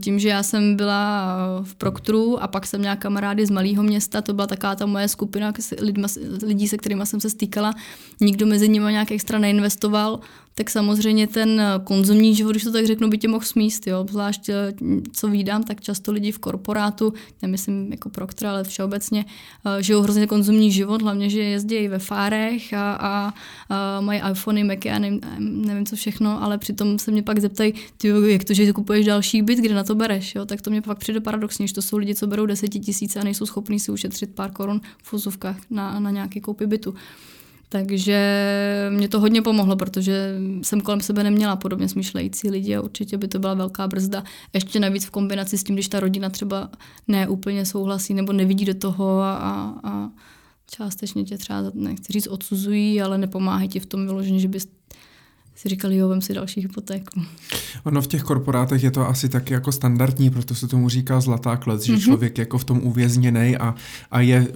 Tím, že já jsem byla v Proktru a pak jsem měla kamarády z malého města, to byla taková ta moje skupina lidma, lidí, se kterými jsem se stýkala. Nikdo mezi nimi nějak extra neinvestoval, tak samozřejmě ten konzumní život, když to tak řeknu, by tě mohl smíst. Jo? Zvlášť, eh, co vídám, tak často lidi v korporátu, nemyslím jako Procter, ale všeobecně, eh, žijou hrozně konzumní život, hlavně, že jezdí ve fárech a, a, a mají iPhony, Macy a nevím, nevím, co všechno, ale přitom se mě pak zeptají, ty, jak to, že kupuješ další byt, kde na to bereš. Jo? Tak to mě pak přijde paradoxně, že to jsou lidi, co berou desetitisíce a nejsou schopní si ušetřit pár korun v úzovkách na, na nějaký koupy bytu. Takže mě to hodně pomohlo, protože jsem kolem sebe neměla podobně smýšlející lidi a určitě by to byla velká brzda. Ještě navíc v kombinaci s tím, když ta rodina třeba neúplně souhlasí nebo nevidí do toho a, a částečně tě třeba, nechci říct, odsuzují, ale nepomáhají ti v tom vyložení, že bys si říkali, jo, vem si další hypotéku.
Ono v těch korporátech je to asi taky jako standardní, proto se tomu říká zlatá klec, mm-hmm. že mhm. člověk jako v tom uvězněný a, a je,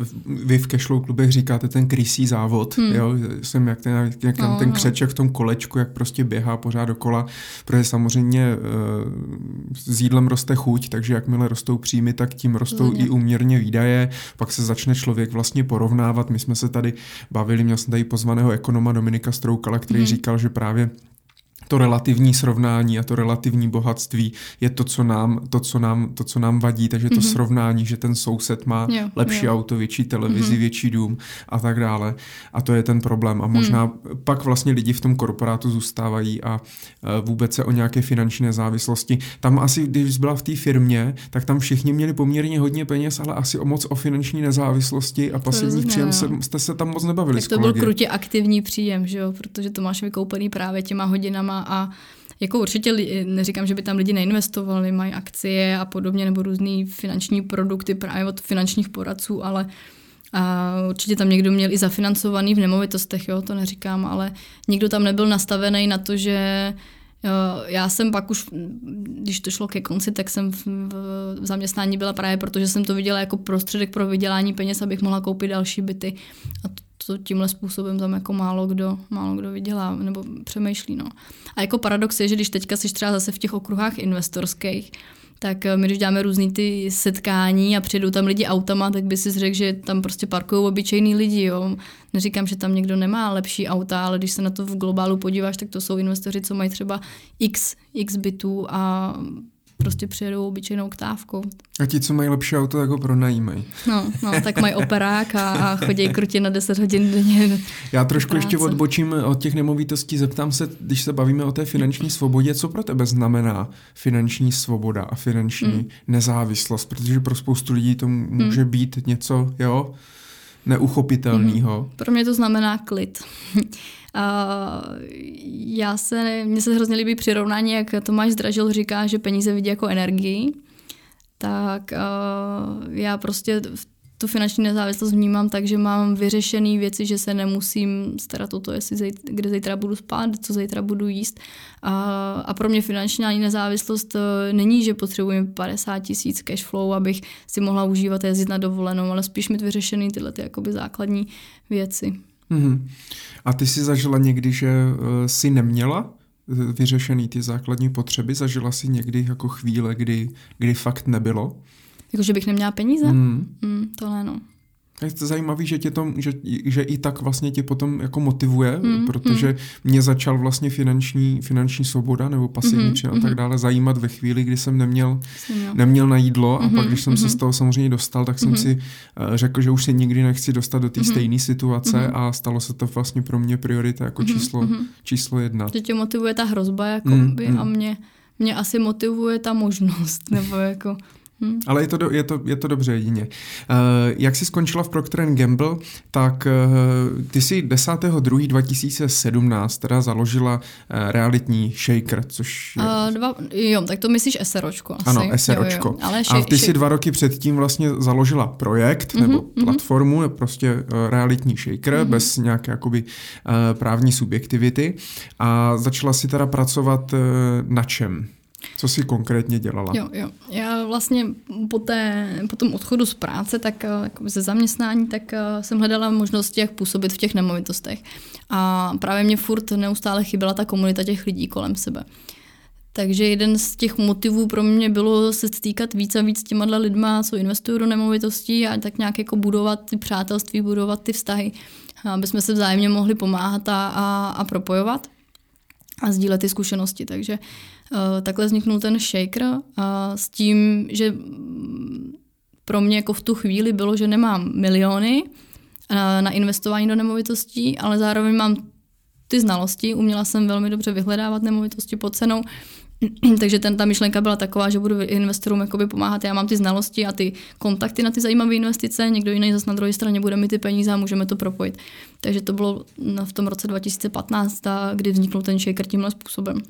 vy v cashflow klubech říkáte ten krysí závod, mm. jo, jsem jak ten, jak no, ten no. křeček v tom kolečku, jak prostě běhá pořád dokola, protože samozřejmě uh, s jídlem roste chuť, takže jakmile rostou příjmy, tak tím rostou Zhodně. i uměrně výdaje, pak se začne člověk vlastně porovnávat, my jsme se tady bavili, měl jsem tady pozvaného ekonoma Dominika Stroukala, který mm. říkal, že právě to relativní srovnání a to relativní bohatství je to, co nám, to, co nám, to, co nám vadí, takže to mm-hmm. srovnání, že ten soused má jo, lepší jo. auto, větší televizi, mm-hmm. větší dům a tak dále. A to je ten problém. A možná mm. pak vlastně lidi v tom korporátu zůstávají a e, vůbec se o nějaké finanční nezávislosti. Tam asi, když byla v té firmě, tak tam všichni měli poměrně hodně peněz, ale asi o moc o finanční nezávislosti a pasivní příjem se, jste se tam moc nebavili.
Tak to byl krutě aktivní příjem, že jo? protože to máš vykoupený právě těma hodinama a jako určitě neříkám, že by tam lidi neinvestovali, mají akcie a podobně, nebo různé finanční produkty právě od finančních poradců, ale a určitě tam někdo měl i zafinancovaný v nemovitostech, jo, to neříkám, ale nikdo tam nebyl nastavený na to, že já jsem pak už, když to šlo ke konci, tak jsem v, v zaměstnání byla právě proto, že jsem to viděla jako prostředek pro vydělání peněz, abych mohla koupit další byty. A to tímhle způsobem tam jako málo kdo, málo kdo vydělá nebo přemýšlí. No. A jako paradox je, že když teďka jsi třeba zase v těch okruhách investorských, tak eh, my když děláme různý ty setkání a přijdou tam lidi autama, tak by si řekl, že tam prostě parkují obyčejní lidi. Jo. Neříkám, že tam někdo nemá lepší auta, ale když se na to v globálu podíváš, tak to jsou investoři, co mají třeba x, x bytů a prostě přijedou obyčejnou oktávkou.
A ti, co mají lepší auto, tak ho pronajímají.
No, no tak mají operák a, a chodí krutě na 10 hodin denně.
Já trošku práce. ještě odbočím od těch nemovitostí, zeptám se, když se bavíme o té finanční svobodě, co pro tebe znamená finanční svoboda a finanční mm. nezávislost, protože pro spoustu lidí to může mm. být něco, jo, neuchopitelného. Mm.
Pro mě to znamená klid. Uh, já se, mně se hrozně líbí přirovnání, jak Tomáš Zdražil říká, že peníze vidí jako energii, tak uh, já prostě tu finanční nezávislost vnímám tak, že mám vyřešené věci, že se nemusím starat o to, jestli zejt, kde zítra budu spát, co zítra budu jíst. A, a pro mě finanční nezávislost eh, není, že potřebuji 50 tisíc cash flow, abych si mohla užívat a jezdit na dovolenou, ale spíš mít vyřešený tyhle ty jakoby základní věci.
Mm-hmm. A ty jsi zažila někdy, že uh, jsi neměla eh, vyřešený ty základní potřeby? Zažila jsi někdy jako chvíle, kdy, kdy fakt nebylo?
Jako, že bych neměla peníze? Mm. Mm, tohle no.
Je to zajímavé, že, tě to, že, že i tak vlastně tě potom jako motivuje, mm, protože mm. mě začal vlastně finanční, finanční svoboda nebo pasivní mm, a tak mhm. dále zajímat ve chvíli, kdy jsem neměl, neměl na jídlo a mm, pak, když jsem mm, se z toho samozřejmě dostal, tak jsem mm. si uh, řekl, že už se nikdy nechci dostat do té mm, stejné situace mm. a stalo se to vlastně pro mě priorita jako číslo, mm. číslo jedna.
Že tě motivuje ta hrozba jako mm, by, a mě, mě asi motivuje ta možnost, nebo jako
Hmm. Ale je to, do, je, to, je to dobře jedině. Uh, jak jsi skončila v Procter Gamble, tak uh, ty si 10.2.2017 teda založila uh, realitní shaker, což
je... Uh, dva, jo, tak to myslíš SROčko asi.
Ano, SROčko. Jo, jo. Ale A ty sh- si dva roky předtím vlastně založila projekt mm-hmm, nebo mm-hmm. platformu, prostě uh, realitní shaker, mm-hmm. bez nějaké jakoby uh, právní subjektivity a začala si teda pracovat uh, na čem? Co jsi konkrétně dělala?
Jo, jo. Já vlastně po, té, po tom odchodu z práce, tak eh, ze zaměstnání, tak eh, jsem hledala možnosti, jak působit v těch nemovitostech. A právě mě furt neustále chyběla ta komunita těch lidí kolem sebe. Takže jeden z těch motivů pro mě bylo se stýkat víc a víc s těma lidma, co investují do nemovitostí a tak nějak jako budovat ty přátelství, budovat ty vztahy, aby jsme se vzájemně mohli pomáhat a, a, a propojovat a sdílet ty zkušenosti. Takže uh, takhle vzniknul ten shaker a s tím, že pro mě jako v tu chvíli bylo, že nemám miliony na, na investování do nemovitostí, ale zároveň mám ty znalosti, uměla jsem velmi dobře vyhledávat nemovitosti pod cenou, takže ten, ta myšlenka byla taková, že budu investorům jakoby pomáhat. Já mám ty znalosti a ty kontakty na ty zajímavé investice, někdo jiný zase na druhé straně bude mi ty peníze a můžeme to propojit. Takže to bylo v tom roce 2015, kdy vznikl ten shaker tímhle způsobem.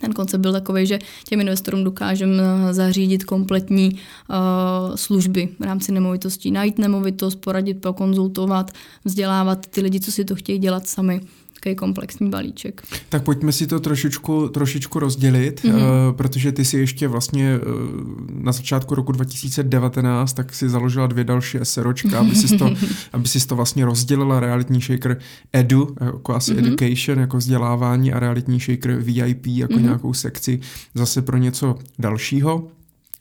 Ten koncept byl takový, že těm investorům dokážeme zařídit kompletní uh, služby v rámci nemovitostí. Najít nemovitost, poradit, prokonzultovat, vzdělávat ty lidi, co si to chtějí dělat sami takový komplexní balíček.
Tak pojďme si to trošičku, trošičku rozdělit, mm-hmm. uh, protože ty si ještě vlastně uh, na začátku roku 2019 tak si založila dvě další SROčka, aby si to, aby si to vlastně rozdělila realitní shaker edu, jako asi mm-hmm. education, jako vzdělávání a realitní shaker VIP jako mm-hmm. nějakou sekci zase pro něco dalšího.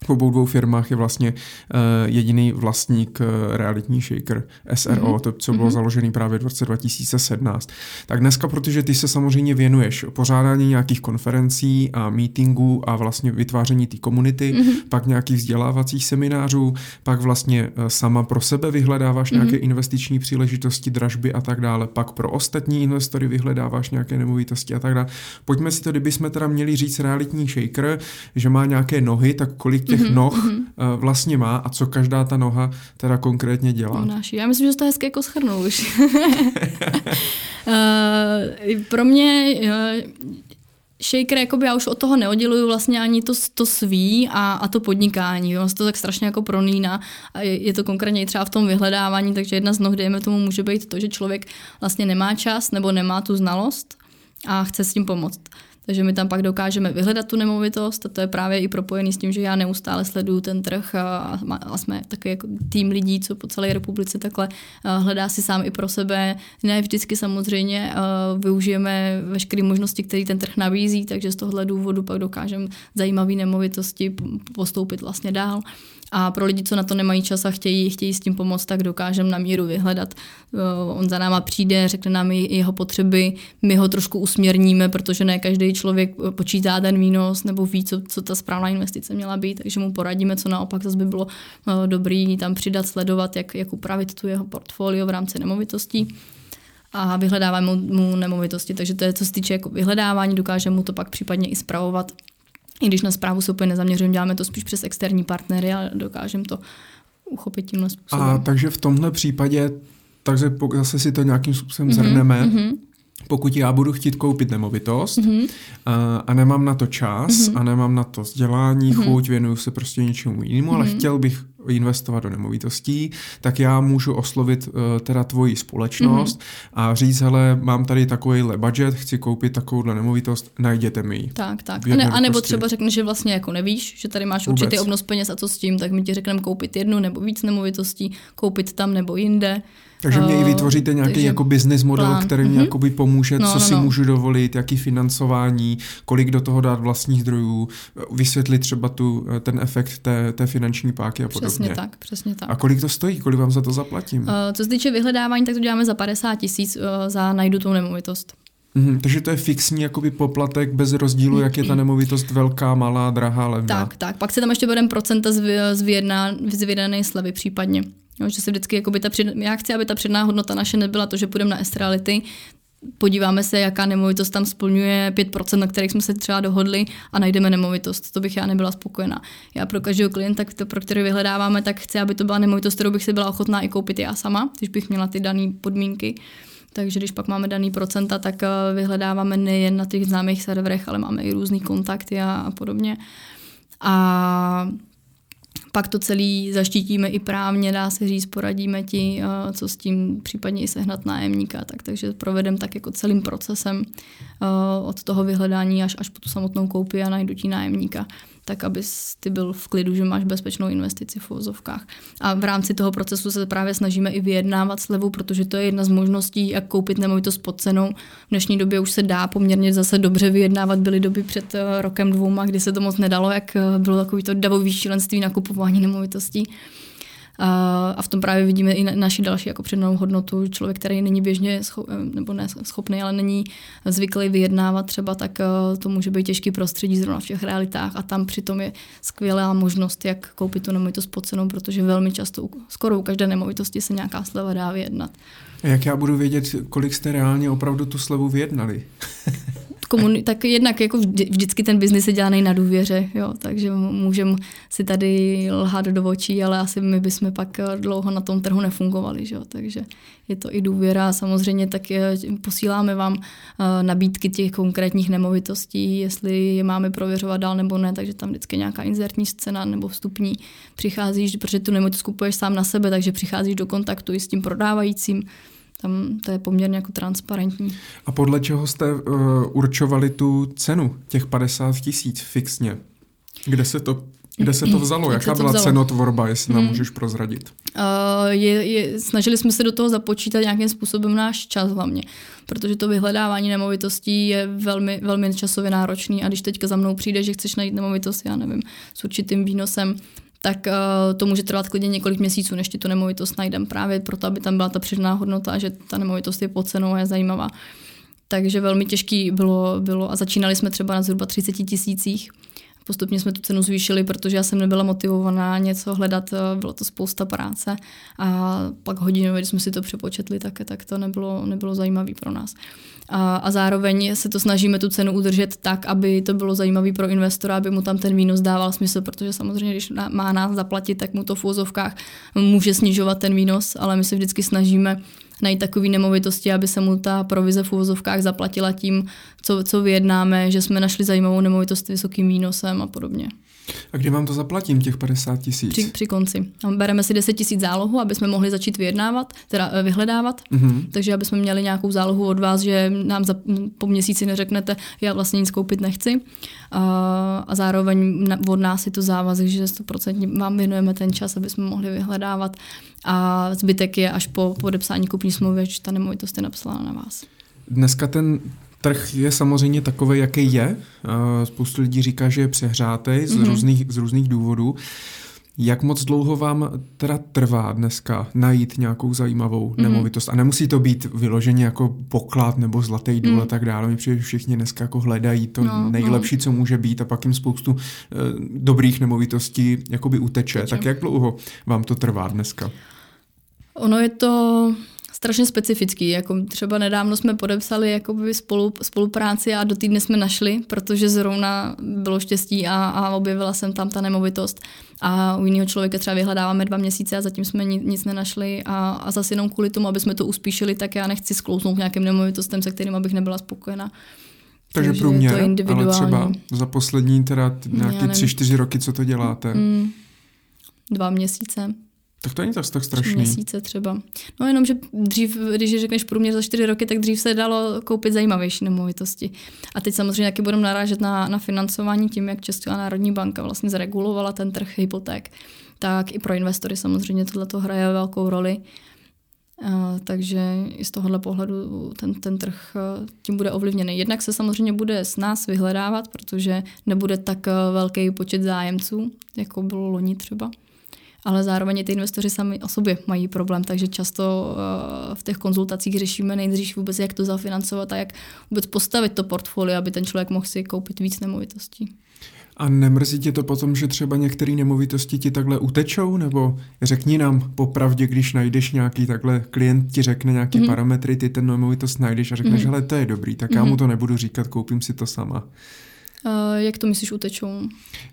V obou dvou firmách je vlastně uh, jediný vlastník uh, realitní shaker SRO, mm-hmm. to, co bylo mm-hmm. založený právě v roce 2017. Tak dneska, protože ty se samozřejmě věnuješ pořádání nějakých konferencí a meetingů a vlastně vytváření té komunity, mm-hmm. pak nějakých vzdělávacích seminářů, pak vlastně uh, sama pro sebe vyhledáváš mm-hmm. nějaké investiční příležitosti, dražby a tak dále, pak pro ostatní investory vyhledáváš nějaké nemovitosti a tak dále. Pojďme si to, kdyby jsme teda měli říct realitní shaker, že má nějaké nohy, tak kolik těch mm-hmm. noh mm-hmm. vlastně má a co každá ta noha teda konkrétně dělá.
Unáší. Já myslím, že to hezky jako schrnul už. uh, pro mě uh, shaker, jakoby já už od toho neodděluju vlastně ani to, to svý a, a to podnikání. On se to tak strašně jako prolíná a je, je to konkrétně i třeba v tom vyhledávání, takže jedna z noh, dejme tomu, může být to, že člověk vlastně nemá čas nebo nemá tu znalost a chce s tím pomoct. Takže my tam pak dokážeme vyhledat tu nemovitost a to je právě i propojený s tím, že já neustále sleduju ten trh a, a jsme takový jako tým lidí, co po celé republice takhle hledá si sám i pro sebe. Ne vždycky samozřejmě využijeme veškeré možnosti, které ten trh nabízí, takže z tohohle důvodu pak dokážeme zajímavé nemovitosti postoupit vlastně dál. A pro lidi, co na to nemají čas a chtějí, chtějí s tím pomoct, tak dokážeme na míru vyhledat. Eh, on za náma přijde, řekne nám jeho potřeby, my ho trošku usměrníme, protože ne každý člověk eh, počítá ten výnos nebo ví, co, co ta správná investice měla být, takže mu poradíme, co naopak zase by bylo eh, dobrý tam přidat, sledovat, jak, jak upravit tu jeho portfolio v rámci nemovitostí a vyhledáváme mu, mu nemovitosti. Takže to je, co se týče jako vyhledávání, dokážeme mu to pak případně i zpravovat i když na zprávu se úplně nezaměřujeme, děláme to spíš přes externí partnery a dokážeme to uchopit tímhle způsobem.
A takže v tomhle případě, takže zase si to nějakým způsobem mm-hmm, zhrneme, mm-hmm. Pokud já budu chtít koupit nemovitost mm-hmm. a, a nemám na to čas mm-hmm. a nemám na to vzdělání, mm-hmm. chuť, věnuju se prostě něčemu jinému, mm-hmm. ale chtěl bych investovat do nemovitostí, tak já můžu oslovit uh, teda tvoji společnost mm-hmm. a říct, hele, mám tady takovýhle budget, chci koupit takovouhle nemovitost, najděte mi ji.
Tak, tak. A, ne, a nebo třeba řekneš, že vlastně jako nevíš, že tady máš Vůbec. určitý obnos peněz a co s tím, tak my ti řekneme koupit jednu nebo víc nemovitostí, koupit tam nebo jinde.
Takže mě i vytvoříte nějaký takže jako business model, plán. který mi mm-hmm. jakoby pomůže, no, co no, si no. můžu dovolit, jaký financování, kolik do toho dát vlastních zdrojů, vysvětlit třeba tu, ten efekt té, té finanční páky a podobně.
Přesně tak, přesně tak.
A kolik to stojí, kolik vám za to zaplatím? Uh,
co se týče vyhledávání, tak to děláme za 50 tisíc uh, za najdu tu nemovitost.
Mm, takže to je fixní jakoby poplatek bez rozdílu, jak je ta nemovitost velká, malá, drahá, levná.
Tak, tak. Pak se tam ještě bereme procenta z, z, vyjedná, z vyjednané slevy případně. Jo, že se vždycky, jakoby ta před, já chci, aby ta předná hodnota naše nebyla to, že půjdeme na estrality, podíváme se, jaká nemovitost tam splňuje 5%, na kterých jsme se třeba dohodli a najdeme nemovitost. To bych já nebyla spokojená. Já pro každého klienta, pro který vyhledáváme, tak chci, aby to byla nemovitost, kterou bych si byla ochotná i koupit já sama, když bych měla ty dané podmínky. Takže když pak máme daný procenta, tak eh, vyhledáváme nejen na těch známých serverech, ale máme i různý kontakty a, a podobně. A pak to celé zaštítíme i právně, dá se říct, poradíme ti, eh, co s tím případně i sehnat nájemníka. Tak, takže provedem tak jako celým procesem eh, od toho vyhledání až, až po tu samotnou koupi a najdutí nájemníka tak aby ty byl v klidu, že máš bezpečnou investici v uvozovkách. A v rámci toho procesu se právě snažíme i vyjednávat slevu, protože to je jedna z možností, jak koupit nemovitost pod cenou. V dnešní době už se dá poměrně zase dobře vyjednávat. Byly doby před eh, rokem dvouma, kdy se to moc nedalo, jak eh, bylo takový to davový šílenství na kupování nemovitostí. A v tom právě vidíme i naši další jako přednou hodnotu. Člověk, který není běžně, scho- eh, nebo ne schopný, ale není zvyklý vyjednávat třeba, tak eh, to může být těžký prostředí zrovna v těch realitách a tam přitom je skvělá možnost, jak koupit tu nemovitost pod cenou, protože velmi často, skoro u každé nemovitosti se nějaká sleva dá vyjednat.
Jak já budu vědět, kolik jste reálně opravdu tu slevu vyjednali?
komuni- tak jednak jako vždy, vždycky ten biznis je dělaný na důvěře, jo, takže můžeme si tady lhát do očí, ale asi my bychom pak dlouho na tom trhu nefungovali, že jo, takže je to i důvěra. Samozřejmě tak je, posíláme vám uh, nabídky těch konkrétních nemovitostí, jestli je máme prověřovat dál nebo ne, takže tam vždycky nějaká inzertní scéna nebo vstupní přicházíš, protože tu nemovitost kupuješ sám na sebe, takže přicházíš do kontaktu i s tím prodávajícím, tam to je poměrně jako transparentní.
A podle čeho jste uh, určovali tu cenu těch 50 tisíc fixně? Kde se to Kde se to vzalo?
Jak
Jaká
se to
byla
vzalo?
cenotvorba, jestli nám můžeš prozradit?
Uh, je, je, snažili jsme se do toho započítat nějakým způsobem náš čas hlavně, protože to vyhledávání nemovitostí je velmi, velmi časově náročný a když teďka za mnou přijde, že chceš najít nemovitost, já nevím, s určitým výnosem, tak uh, to může trvat klidně několik měsíců, než ti tu nemovitost najdem právě proto, aby tam byla ta přidaná hodnota že ta nemovitost je pod cenou a je zajímavá. Takže velmi těžký bylo, bylo a začínali jsme třeba na zhruba 30 tisících. Postupně jsme tu cenu zvýšili, protože já jsem nebyla motivovaná něco hledat, eh, bylo to spousta práce a pak hodinově, když jsme si to přepočetli, tak, tak to nebylo, nebylo zajímavé pro nás. A, a zároveň se to snažíme tu cenu udržet tak, aby to bylo zajímavé pro investora, aby mu tam ten výnos dával smysl, protože samozřejmě, když má nás zaplatit, tak mu to v úzovkách může snižovat ten výnos, ale my se vždycky snažíme najít takové nemovitosti, aby se mu ta provize v uvozovkách zaplatila tím, co, co vyjednáme, že jsme našli zajímavou nemovitost s vysokým výnosem a podobně.
A kdy vám to zaplatím, těch 50 tisíc?
Při, při konci. Bereme si 10 tisíc zálohu, aby jsme mohli začít vyjednávat, teda eh, vyhledávat. Mm-hmm. Takže aby jsme měli nějakou zálohu od vás, že nám za, po měsíci neřeknete, já vlastně nic koupit nechci. A, a zároveň od nás je to závazek, že 100% vám věnujeme ten čas, aby jsme mohli vyhledávat. A zbytek je až po podepsání kupní smlouvy, že ta nemovitost je napsána na vás.
Dneska ten Trh je samozřejmě takový, jaký je. Spoustu lidí říká, že je přehrátý z, mm-hmm. různých, z různých důvodů. Jak moc dlouho vám teda trvá dneska najít nějakou zajímavou mm-hmm. nemovitost? A nemusí to být vyloženě jako poklad nebo zlatý důl mm. a tak dále. My přijde všichni dneska jako hledají to no, nejlepší, no. co může být a pak jim spoustu uh, dobrých nemovitostí jakoby uteče. Teče. Tak jak dlouho vám to trvá dneska?
Ono je to strašně specifický. Jako třeba nedávno jsme podepsali jakoby spolu, spolupráci a do týdne jsme našli, protože zrovna bylo štěstí a, a objevila jsem tam ta nemovitost. A u jiného člověka třeba vyhledáváme dva měsíce a zatím jsme nic, nic nenašli a, a zase jenom kvůli tomu, aby jsme to uspíšili, tak já nechci sklouznout nějakým nemovitostem, se kterým bych nebyla spokojená.
Takže, Takže průměr, ale třeba za poslední teda nějaký tři, čtyři roky, co to děláte? Mm,
dva měsíce.
Tak to není tak, tak strašný.
Měsíce třeba. No jenom, že dřív, když řekneš průměr za čtyři roky, tak dřív se dalo koupit zajímavější nemovitosti. A teď samozřejmě taky budeme narážet na, na financování tím, jak Česká národní banka vlastně zregulovala ten trh hypoték. Tak i pro investory samozřejmě tohle hraje velkou roli. Uh, takže i z tohohle pohledu ten, ten trh tím bude ovlivněný. Jednak se samozřejmě bude s nás vyhledávat, protože nebude tak velký počet zájemců, jako bylo loni třeba ale zároveň ty investoři sami o sobě mají problém, takže často uh, v těch konzultacích řešíme nejdřív vůbec, jak to zafinancovat a jak vůbec postavit to portfolio, aby ten člověk mohl si koupit víc nemovitostí.
A nemrzí tě to potom, že třeba některé nemovitosti ti takhle utečou? Nebo řekni nám popravdě, když najdeš nějaký takhle, klient ti řekne nějaký mm-hmm. parametry, ty ten nemovitost najdeš a řekneš, mm-hmm. ale to je dobrý, tak mm-hmm. já mu mhm. to nebudu říkat, koupím si to sama.
Uh, jak to myslíš utečou?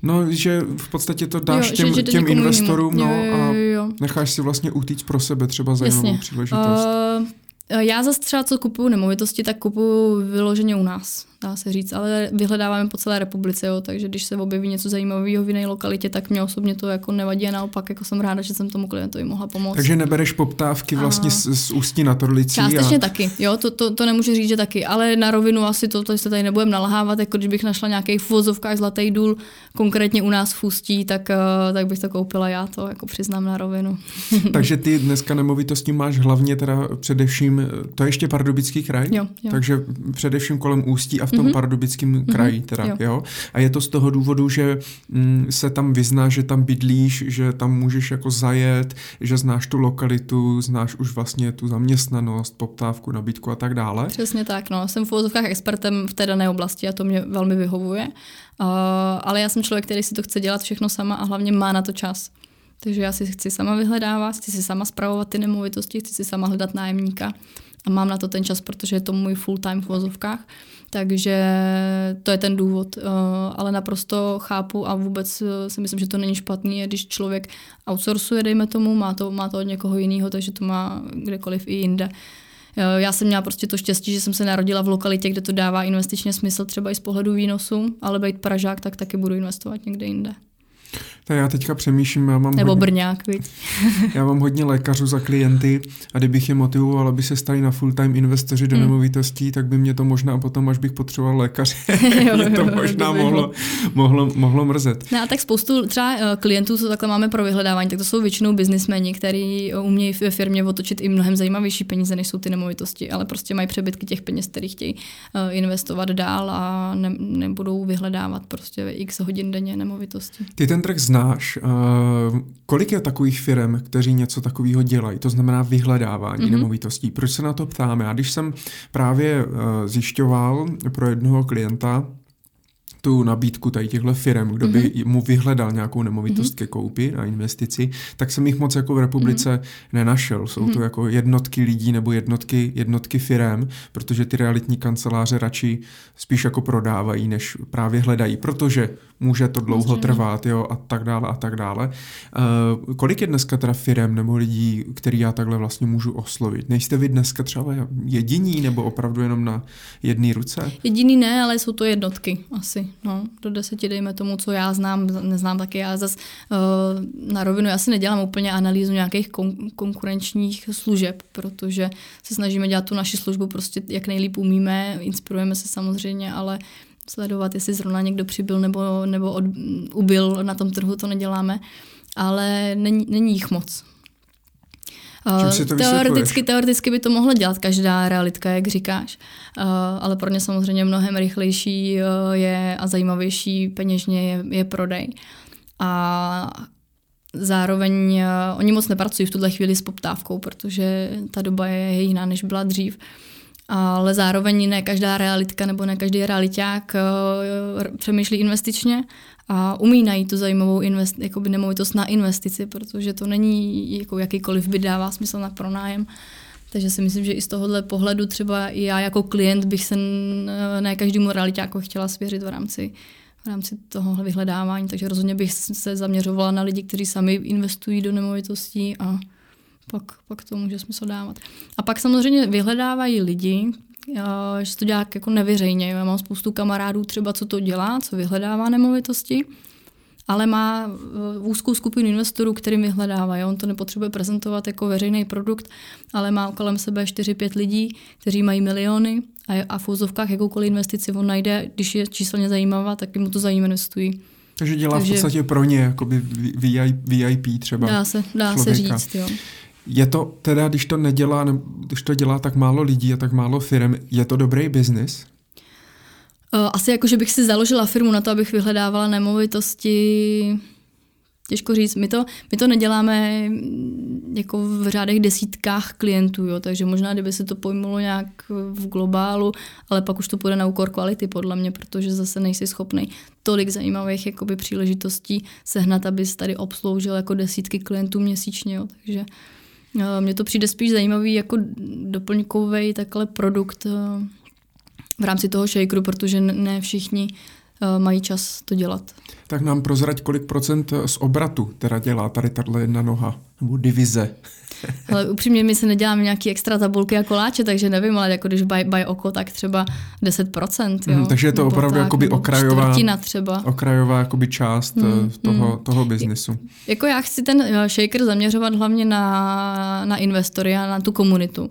No, že v podstatě to dáš jo, těm, že, že těm investorům no, jo, jo, jo. a necháš si vlastně utíct pro sebe třeba zajímavou Jasně. příležitost. Uh,
já zase třeba, co kupuju nemovitosti, tak kupuju vyloženě u nás dá se říct, ale vyhledáváme po celé republice, jo, takže když se objeví něco zajímavého v jiné lokalitě, tak mě osobně to jako nevadí a naopak jako jsem ráda, že jsem tomu klientovi mohla pomoct.
Takže nebereš poptávky vlastně z, z ústí na torlicí?
Částečně a... taky, jo, to, to, to, nemůžu říct, že taky, ale na rovinu asi to, to se tady nebudeme nalhávat, jako když bych našla nějaký v vozovkách zlatý důl, konkrétně u nás v Ústí, tak, eh, tak bych to koupila já, to jako přiznám na rovinu.
takže ty dneska nemovitosti máš hlavně teda především, to je ještě Pardubický kraj?
Jo, jo.
Takže především kolem Ústí a v tom mm-hmm. pardubickém mm-hmm. kraji teda, jo. jo. A je to z toho důvodu, že mm, se tam vyzná, že tam bydlíš, že tam můžeš jako zajet, že znáš tu lokalitu, znáš už vlastně tu zaměstnanost, poptávku, nabídku a tak dále.
Přesně tak, no. Jsem v uvozovkách expertem v té dané oblasti a to mě velmi vyhovuje. Uh, ale já jsem člověk, který si to chce dělat všechno sama a hlavně má na to čas. Takže já si chci sama vyhledávat, chci si sama spravovat ty nemovitosti, chci si sama hledat nájemníka a mám na to ten čas, protože je to můj full time v vozovkách. Takže to je ten důvod. Eh, ale naprosto chápu a vůbec eh, si myslím, že to není špatný, když člověk outsourcuje, dejme tomu, má to, má to od někoho jiného, takže to má kdekoliv i jinde. Eh, já jsem měla prostě to štěstí, že jsem se narodila v lokalitě, kde to dává investičně smysl, třeba i z pohledu výnosu, ale být Pražák, tak taky budu investovat někde jinde.
Tak já teďka přemýšlím, já mám
Nebo
hodně,
Brňák, viď?
já mám hodně lékařů za klienty a kdybych je motivoval, aby se stali na full-time investoři do
Hmm.
nemovitostí, tak by mě to možná potom, až bych potřeboval lékaře,
Jo,
mě to
jo,
možná
by
mohlo, mohlo, mohlo mrzet.
No a tak spoustu třeba eh, klientů, co takhle máme pro vyhledávání, tak to jsou většinou biznismeni, kteří umějí ve firmě otočit i mnohem zajímavější peníze, než jsou ty nemovitosti, ale prostě mají přebytky těch peněz, který chtějí eh, investovat dál a ne, nebudou vyhledávat prostě x hodin denně nemovitosti.
Ty ten trh znáš. Uh, kolik je takových firm, kteří něco takového dělají? To znamená vyhledávání
Mhm.
mm-hmm. nemovitostí. Proč se na to ptáme? Já když jsem právě uh, zjišťoval pro jednoho klienta tu nabídku tady těchto firm, kdo by
Mhm.
mu vyhledal nějakou nemovitost ke koupi na investici, tak jsem jich moc jako v republice
Mhm.
nenašel. Jsou to jako jednotky lidí nebo jednotky, jednotky firm, protože ty realitní kanceláře radši spíš jako prodávají, než právě hledají, protože může to dlouho trvat, jo, a tak dále, a tak dále. Uh, kolik je dneska teda firm nebo lidí, který já takhle vlastně můžu oslovit? Nejste vy dneska třeba jediní, nebo opravdu jenom na jedné ruce?
Jediný ne, ale jsou to jednotky asi. No, do deseti dejme tomu, co já znám, neznám taky. Já zase uh, na rovinu asi nedělám úplně analýzu nějakých kon- konkurenčních služeb, protože se snažíme dělat tu naši službu prostě jak nejlíp umíme, inspirujeme se samozřejmě, ale sledovat, jestli zrovna někdo přibyl nebo, nebo od, ubyl na tom trhu, to neděláme. Ale není, není jich moc.
To
teoreticky, teoreticky by to mohla dělat každá realitka, jak říkáš, uh, ale pro ně samozřejmě mnohem rychlejší uh, je a zajímavější peněžně je, je prodej. A zároveň uh, oni moc nepracují v tuhle chvíli s poptávkou, protože ta doba je jiná, než byla dřív. Ale zároveň ne každá realitka nebo ne každý realiták uh, přemýšlí investičně a umí najít tu zajímavou invest, jakoby nemovitost na investici, protože to není jako jakýkoliv byt dává smysl na pronájem. Takže si myslím, že i z tohohle pohledu třeba i já jako klient bych se ne každému realitáku chtěla svěřit v rámci, v rámci tohohle vyhledávání, takže rozhodně bych se zaměřovala na lidi, kteří sami investují do nemovitostí a pak, pak to může smysl dávat. A pak samozřejmě vyhledávají lidi, a že to dělá jako nevyřejně. Já mám spoustu kamarádů třeba, co to dělá, co vyhledává nemovitosti, ale má eh, úzkou skupinu investorů, kterým vyhledává. Jo? On to nepotřebuje prezentovat jako veřejný produkt, ale má kolem sebe 4-5 lidí, kteří mají miliony a, a v úzovkách jakoukoliv investici on najde, když je číselně zajímavá, tak mu to zajímavestují.
Takže dělá
Takže-
v podstatě pro ně jakoby VI- VIP třeba.
Dá se, dá se říct. Jo.
Je to teda, když to nedělá, nebo když to dělá tak málo lidí a tak málo firm, je to dobrý biznis?
Eh, Asi jako, že bych si založila firmu na to, abych vyhledávala nemovitosti, těžko říct. My to, my to neděláme mm, jako v řádech desítkách klientů, jo, takže možná, kdyby se to pojmulo nějak v globálu, ale pak už to půjde na úkor kvality, podle mě, protože zase nejsi schopný tolik zajímavých jakoby, příležitostí sehnat, abys tady obsloužil jako desítky klientů měsíčně, jo, takže mně to přijde spíš zajímavý jako doplňkový takhle produkt eh, v rámci toho shakeru, protože ne- všichni eh, mají čas to dělat.
Tak nám prozrať, kolik procent z obratu teda dělá tady tahle jedna noha, nebo divize.
Ale upřímně my se neděláme nějaký extra tabulky a koláče, takže nevím, ale jako když buy, buy oko, tak třeba 10%. Jo?
Mhm, takže je to
Nebo
opravdu jakoby
nebo
okrajová-
třeba.
Okrajová jakoby část hmm, toho,
hmm.
toho biznesu.
Jako já chci ten eh, shaker zaměřovat hlavně na, na investory a na tu komunitu.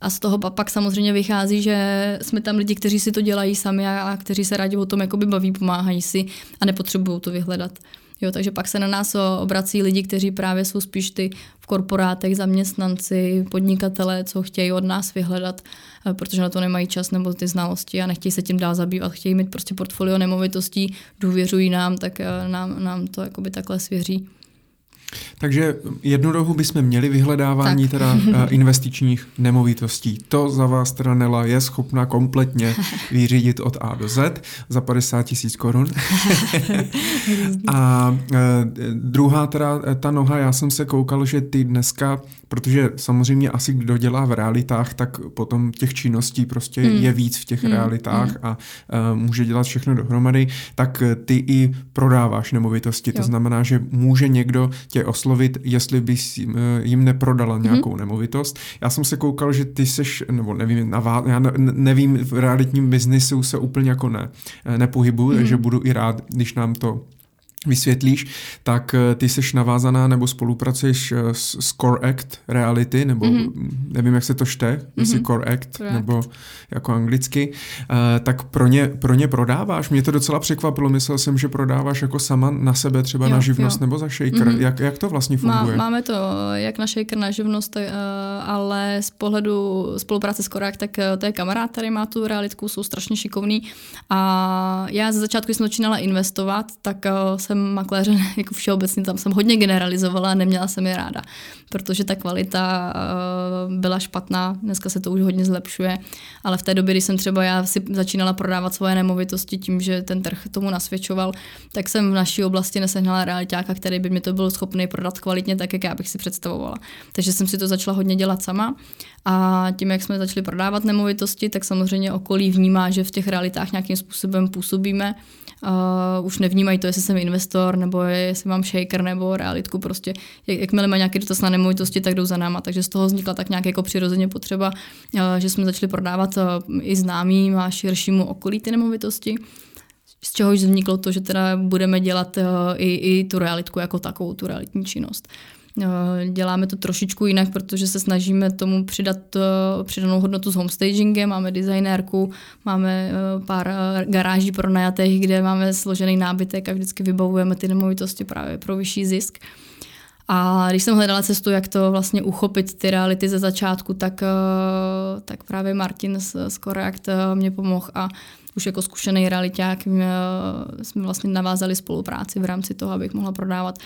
A z toho pa- pak samozřejmě vychází, že jsme tam lidi, kteří si to dělají sami a, a kteří se rádi o tom jakoby baví, pomáhají si a nepotřebují to vyhledat. Jo, takže pak se na nás o- obrací lidi, kteří právě jsou spíš ty v korporátech, zaměstnanci, podnikatelé, co chtějí od nás vyhledat, eh, protože na to nemají čas nebo ty znalosti a nechtějí se tím dál zabývat. Chtějí mít prostě portfolio nemovitostí, důvěřují nám, tak eh, nám, nám to takhle svěří.
Takže jednu dohu bychom měli vyhledávání
Tak.
teda eh, investičních nemovitostí. To za vás teda Nela je schopna kompletně vyřídit od A do Z za 50 tisíc korun. A eh, druhá teda eh, ta noha, já jsem se koukal, že ty dneska, protože samozřejmě asi kdo dělá v realitách, tak potom těch činností prostě
Hmm.
je víc v těch
Hmm,
realitách a eh, může dělat všechno dohromady, tak eh, ty i prodáváš nemovitosti. To
Jo.
znamená, že může někdo tě oslovit, jestli bys jim, eh, jim neprodala nějakou
Mhm.
nemovitost. Já jsem se koukal, že ty seš, nebo nevím, na vá, já ne, nevím, v realitním biznisu se úplně jako ne, nepohybuju,
Mhm.
takže budu i rád, když nám to vysvětlíš, tak eh, ty jsi navázaná nebo spolupracuješ eh, s Core Act Reality, nebo mm-hmm. nevím, jak se to šte, mm-hmm. jestli Core Act, Correct. nebo jako anglicky, uh, tak pro ně, pro ně prodáváš. Mě to docela překvapilo, myslel jsem, že prodáváš jako sama na sebe, třeba jo, na živnost jo. nebo za shaker. Mm-hmm. Jak, jak to vlastně funguje?
Má, máme to jak na shaker, na živnost, uh, ale z pohledu spolupráce s Core Act, tak uh, to je kamarád, který má tu realitku, jsou strašně šikovný a já ze začátku, když jsem začínala investovat, tak uh, jsem jsem makléře jako všeobecně, tam jsem hodně generalizovala a neměla jsem je ráda, protože ta kvalita uh, byla špatná, dneska se to už hodně zlepšuje, ale v té době, kdy jsem třeba já si začínala prodávat svoje nemovitosti tím, že ten trh tomu nasvědčoval, tak jsem v naší oblasti nesehnala realitáka, který by mi to byl schopný prodat kvalitně tak, jak já bych si představovala. Takže jsem si to začala hodně dělat sama a tím, jak jsme začali prodávat nemovitosti, tak samozřejmě okolí vnímá, že v těch realitách nějakým způsobem působíme uh, už nevnímají to, jestli jsem investor, nebo jestli mám shaker, nebo realitku prostě. Jak, jakmile má nějaký dotaz na nemovitosti, tak jdou za náma. Takže z toho vznikla tak nějak jako přirozeně potřeba, uh, že jsme začali prodávat uh, i známým a širšímu okolí ty nemovitosti z čehož vzniklo to, že teda budeme dělat uh, i, i tu realitku jako takovou, tu realitní činnost. Eh, děláme to trošičku jinak, protože se snažíme tomu přidat eh, přidanou hodnotu s homestagingem. Máme designérku, máme eh, pár garáží pro najatých, kde máme složený nábytek a vždycky vybavujeme ty nemovitosti právě pro vyšší zisk. A když jsem hledala cestu, jak to vlastně uchopit ty reality ze začátku, tak, tak právě Martin z, z Koreact mě pomohl a už jako zkušený realiták jsme vlastně navázali spolupráci v rámci toho, abych mohla prodávat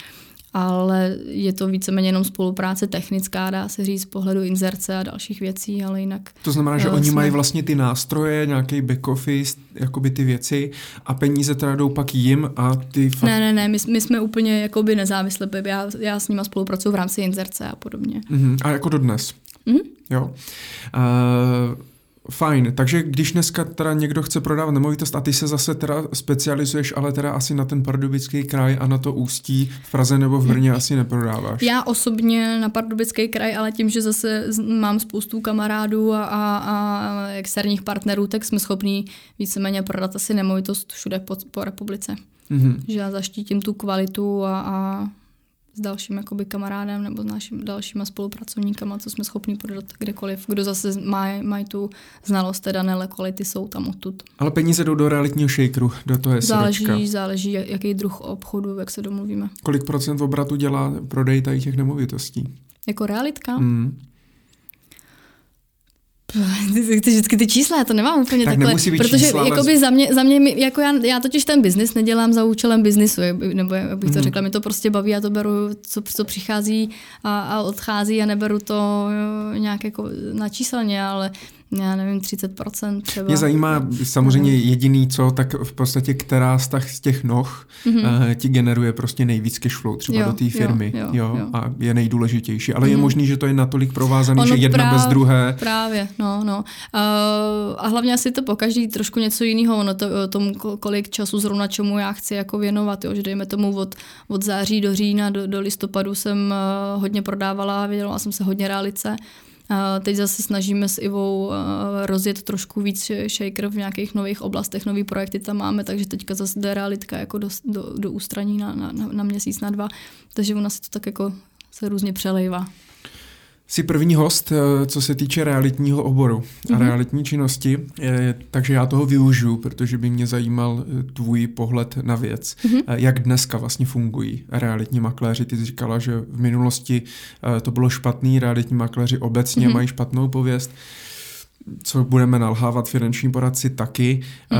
ale je to víceméně jenom spolupráce technická, dá se říct, z pohledu inzerce a dalších věcí, ale jinak...
To znamená, že oni jsme... mají vlastně ty nástroje, nějaký back office, jakoby ty věci a peníze teda jdou pak jim a ty...
Fakt... Ne, ne, ne, my, my jsme úplně jakoby nezávislí, já, já s nima spolupracuji v rámci inzerce a podobně.
Uh-huh. A jako dodnes?
Uh-huh.
Jo. Uh, Fajn, takže když dneska teda někdo chce prodávat nemovitost a ty se zase teda specializuješ, ale teda asi na ten pardubický kraj a na to ústí v Praze nebo v Brně asi neprodáváš.
Já osobně na pardubický kraj, ale tím, že zase mám spoustu kamarádů a, a, a externích partnerů, tak jsme schopní víceméně prodat asi nemovitost všude po, po republice. Mm-hmm. Že já zaštítím tu kvalitu a, a s dalším jakoby kamarádem nebo s našimi dalšíma spolupracovníkama, co jsme schopni prodat kdekoliv. Kdo zase mají maj tu znalost té dané lokality, jsou tam odtud.
Ale peníze jdou do realitního shakeru, do toho je
Záleží, záleží, jaký druh obchodu, jak se domluvíme.
Kolik procent obratu dělá prodej tady těch nemovitostí?
Jako realitka? Mm. Ty vždycky ty čísla, já to nemám úplně
tak
takhle.
Být
protože
čísla,
jakoby za mě, za mě jako já, já totiž ten biznis nedělám za účelem biznisu, nebo jak bych to hmm. řekla, mi to prostě baví, já to beru, co, co přichází a, a odchází a neberu to jo, nějak jako načíselně, ale já nevím, 30% třeba.
Mě zajímá samozřejmě jediný co, tak v podstatě která z, z těch noh mm-hmm. uh, ti generuje prostě nejvíc cashflow třeba jo, do té firmy. Jo, jo, jo, jo. A je nejdůležitější. Ale mm-hmm. je mhm. možný, že to je natolik provázané, že jedna práv, bez druhé.
Právě, no, no. Uh, a hlavně asi to pokaždý trošku něco jiného, ono to, tomu, kolik času zrovna čemu já chci jako věnovat, jo, že dejme tomu od, od září do října, do, do listopadu jsem uh, hodně prodávala, věděla jsem se hodně realice. Teď zase snažíme s Ivou rozjet trošku víc shaker v nějakých nových oblastech, nový projekty tam máme, takže teďka zase jde realitka jako do, do, do ústraní na, na, na měsíc, na dva, takže u nás to tak jako se různě přelejvá.
Jsi první host, eh, co se týče realitního oboru a mm-hmm. realitní činnosti, takže já toho využiju, protože by mě zajímal eh, tvůj pohled na věc. Mm-hmm. Jak dneska vlastně fungují realitní makléři? Ty jsi říkala, že v minulosti to bylo špatný, realitní makléři obecně mm-hmm. mají špatnou pověst co budeme nalhávat finanční poradci taky. Mm.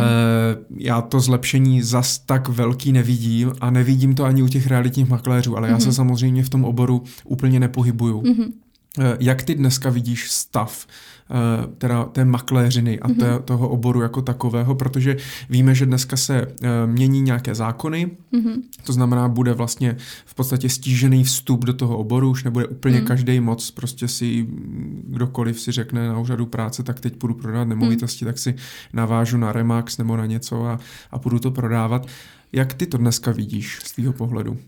Já to zlepšení zas tak velký nevidím a nevidím to ani u těch realitních makléřů, ale mm. já se mhm. samozřejmě v tom oboru úplně nepohybuju. Mm. Eh, jak ty dneska vidíš stav eh, teda té makléřiny a té, mm-hmm. toho oboru jako takového, protože víme, že dneska se eh, mění nějaké zákony, mm-hmm. to znamená, bude vlastně v podstatě stížený vstup do toho oboru, už nebude úplně mm. každý moc, prostě si kdokoliv si řekne na úřadu práce, tak teď půjdu prodávat nemovitosti, mm. tak si navážu na Remax nebo na něco a, a půjdu to prodávat. Jak ty to dneska vidíš z tvého pohledu?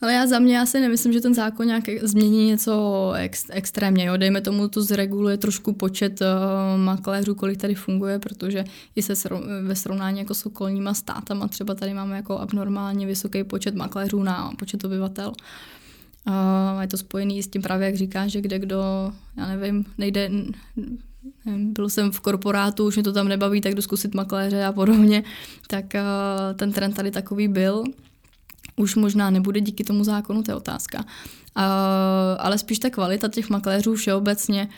Ale já za mě já si nemyslím, že ten zákon nějak změní něco ex, extrémně. Jo. Dejme tomu, to zreguluje trošku počet uh, makléřů, kolik tady funguje, protože i se sro, ve srovnání jako s okolníma státama třeba tady máme jako abnormálně vysoký počet makléřů na počet obyvatel. Uh, je to spojený s tím právě, jak říkáš, že kde kdo, já nevím, nejde, nevím, byl jsem v korporátu, už mě to tam nebaví, tak jdu zkusit makléře a podobně, tak uh, ten trend tady takový byl už možná nebude díky tomu zákonu, to je otázka. Uh, ale spíš ta kvalita těch makléřů všeobecně,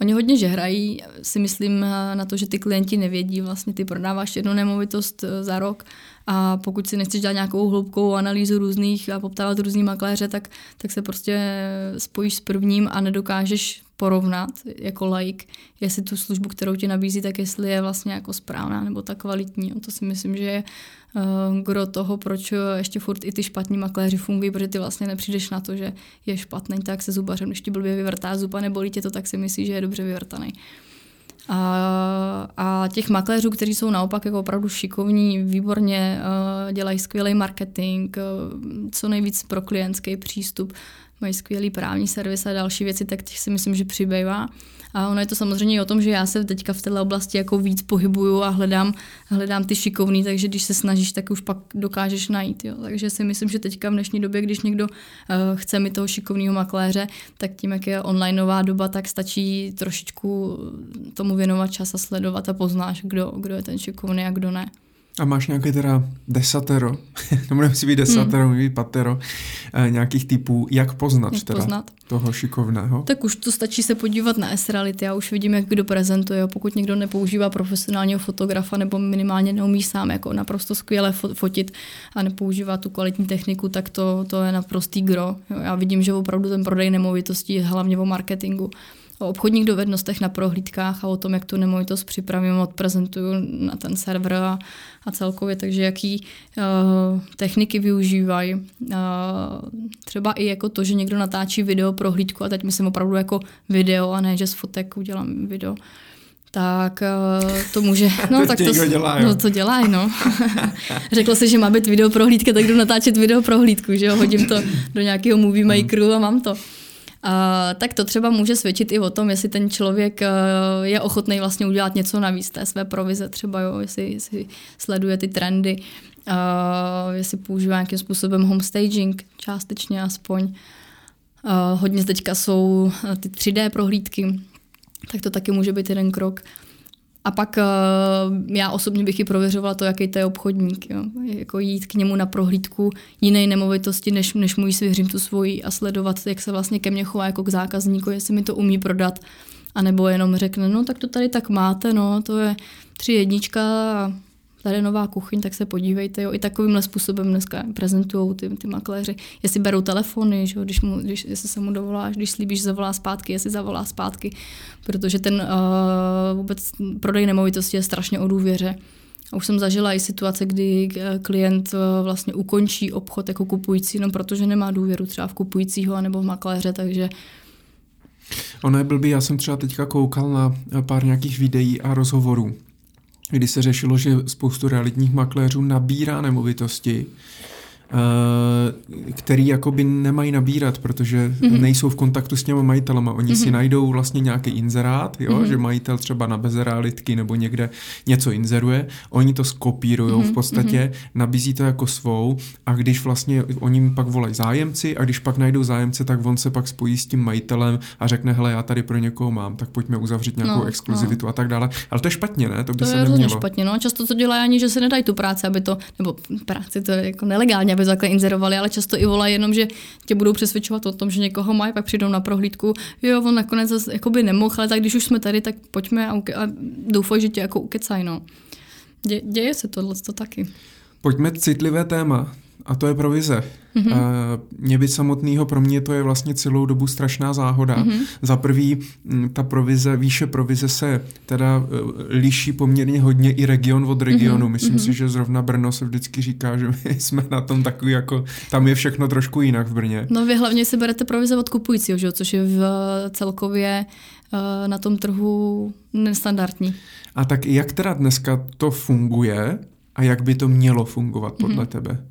Oni hodně žehrají, si myslím na to, že ty klienti nevědí, vlastně ty prodáváš jednu nemovitost e, za rok a pokud si nechceš dělat nějakou hloubkovou analýzu různých a poptávat různý makléře, tak, tak se prostě spojíš s prvním a nedokážeš porovnat jako like, jestli tu službu, kterou ti nabízí, tak jestli je vlastně jako správná nebo ta kvalitní. To si myslím, že je uh, gro toho, proč ještě furt i ty špatní makléři fungují, protože ty vlastně nepřijdeš na to, že je špatný, tak se zubařem, když ti blbě vyvrtá zuba nebo tě to, tak si myslíš, že je dobře vyvrtaný. A, a těch makléřů, kteří jsou naopak jako opravdu šikovní, výborně uh, dělají skvělý marketing, uh, co nejvíc pro klientský přístup, mají skvělý právní servis a další věci, tak těch si myslím, že přibývá. A ono je to samozřejmě o tom, že já se teďka v této oblasti jako víc pohybuju a hledám, hledám ty šikovný, takže když se snažíš, tak už pak dokážeš najít. Jo. Takže si myslím, že teďka v dnešní době, když někdo uh, chce mi toho šikovného makléře, tak tím, jak je online nová doba, tak stačí trošičku tomu věnovat čas a sledovat a poznáš, kdo, kdo je ten šikovný a kdo ne.
A máš nějaké teda desatero, nebo nemusí být desatero, hmm. být patero, eh, nějakých typů, jak poznat jak teda poznat? toho šikovného?
Tak už to stačí se podívat na S-reality, já už vidím, jak kdo prezentuje. Pokud někdo nepoužívá profesionálního fotografa nebo minimálně neumí sám jako naprosto skvěle fotit a nepoužívá tu kvalitní techniku, tak to, to je naprostý gro. Jo, já vidím, že opravdu ten prodej nemovitostí je hlavně o marketingu o obchodních dovednostech na prohlídkách a o tom, jak tu nemovitost připravím, odprezentuju na ten server a, a celkově, takže jaký uh, techniky využívají. Uh, třeba i jako to, že někdo natáčí video prohlídku a teď myslím opravdu jako video a ne, že z fotek udělám video tak uh, to může, no tak to, dělá, no, to dělají, no. Řeklo se, že má být video prohlídka, tak jdu natáčet video prohlídku, že jo, hodím to do nějakého movie makeru a mám to. Tak to třeba může svědčit i o tom, jestli ten člověk uh, je ochotný vlastně udělat něco navíc té své provize, třeba jo, jestli, jestli sleduje ty trendy, uh, jestli používá nějakým způsobem homestaging, částečně aspoň. Uh, hodně teďka jsou ty 3D prohlídky, tak to taky může být jeden krok. A pak uh, já osobně bych i prověřovala to, jaký to je obchodník. Jo. Jako jít k němu na prohlídku jiné nemovitosti, než, než mu svěřím tu svoji a sledovat, jak se vlastně ke mně chová jako k zákazníku, jestli mi to umí prodat. A nebo jenom řekne, no tak to tady tak máte, no, to je tři jednička a tady nová kuchyň, tak se podívejte. Jo. I takovýmhle způsobem dneska prezentují ty, ty makléři. Jestli berou telefony, že, když, mu, když jestli se mu dovoláš, když slíbíš, zavolá zpátky, jestli zavolá zpátky, protože ten uh, vůbec prodej nemovitosti je strašně o důvěře. A už jsem zažila i situace, kdy eh, klient eh, vlastně ukončí obchod jako kupující, no protože nemá důvěru třeba v kupujícího nebo v makléře, takže
Ono je blbý, já jsem třeba teďka koukal na pár nějakých videí a rozhovorů kdy se řešilo, že spoustu realitních makléřů nabírá nemovitosti, který jakoby nemají nabírat, protože mm-hmm. nejsou v kontaktu s těmi majitelama. Oni mm-hmm. si najdou vlastně nějaký inzerát, jo, mm-hmm. že majitel třeba na bezrealitky nebo někde něco inzeruje, oni to skopírují mm-hmm. v podstatě, mm-hmm. nabízí to jako svou a když vlastně oni pak volají zájemci a když pak najdou zájemce, tak on se pak spojí s tím majitelem a řekne, hele, já tady pro někoho mám, tak pojďme uzavřít nějakou no, exkluzivitu no. a tak dále. Ale to je špatně, ne?
To by to se je nemělo. špatně, no. Často to dělají ani, že se nedají tu práci, aby to, nebo práci to je jako nelegálně, aby takhle inzerovali, ale často i volají jenom, že tě budou přesvědčovat o tom, že někoho mají, pak přijdou na prohlídku, jo, on nakonec zase jakoby nemohl, ale tak když už jsme tady, tak pojďme a, a doufaj, že tě jako ukecaj, no. Dě, děje se tohle to taky.
Pojďme citlivé téma a to je provize. Mm-hmm. Mě být samotného pro mě to je vlastně celou dobu strašná záhoda. Mm-hmm. Za prvý, ta provize, výše provize se teda uh, liší poměrně hodně i region od regionu. Mm-hmm. Myslím mm-hmm. si, že zrovna Brno se vždycky říká, že my jsme na tom takový jako, tam je všechno trošku jinak v Brně.
No vy hlavně si berete provize od kupujícího, že? což je v celkově uh, na tom trhu nestandardní.
A tak jak teda dneska to funguje a jak by to mělo fungovat podle mm-hmm. tebe?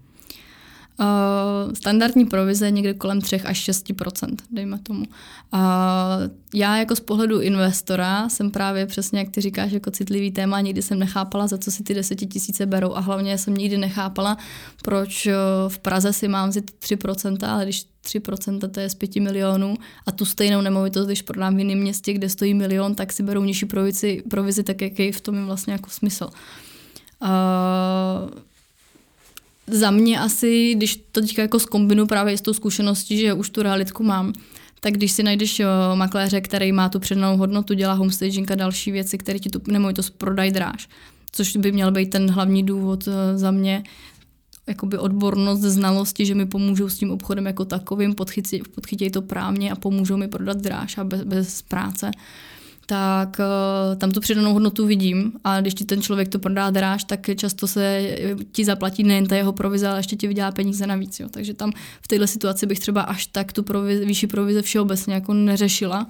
Uh, standardní provize někde kolem 3 až 6% dejme tomu. Uh, já jako z pohledu investora jsem právě přesně, jak ty říkáš, jako citlivý téma, nikdy jsem nechápala, za co si ty desetitisíce berou a hlavně jsem nikdy nechápala, proč uh, v Praze si mám vzít 3% ale když 3% to je z 5 milionů a tu stejnou nemovitost, když prodám v jiném městě, kde stojí milion, tak si berou nižší provizi, provizi tak jaký v tom je vlastně jako smysl. Uh, za mě asi, když to teďka jako zkombinu právě s tou zkušeností, že už tu realitku mám, tak když si najdeš uh, makléře, který má tu přednou hodnotu, dělá homestaging a další věci, které ti tu nemovitost prodají dráž, což by měl být ten hlavní důvod uh, za mě, jakoby odbornost, znalosti, že mi pomůžou s tím obchodem jako takovým, podchytějí to právně a pomůžou mi prodat dráž a bez, bez práce, tak uh, tam tu přidanou hodnotu vidím a když ti ten člověk to prodá dráž, tak často se eh, ti zaplatí nejen ta jeho provize, ale ještě ti vydělá peníze navíc. Jo. Takže tam v této situaci bych třeba až tak tu provize, výši provize všeobecně jako neřešila,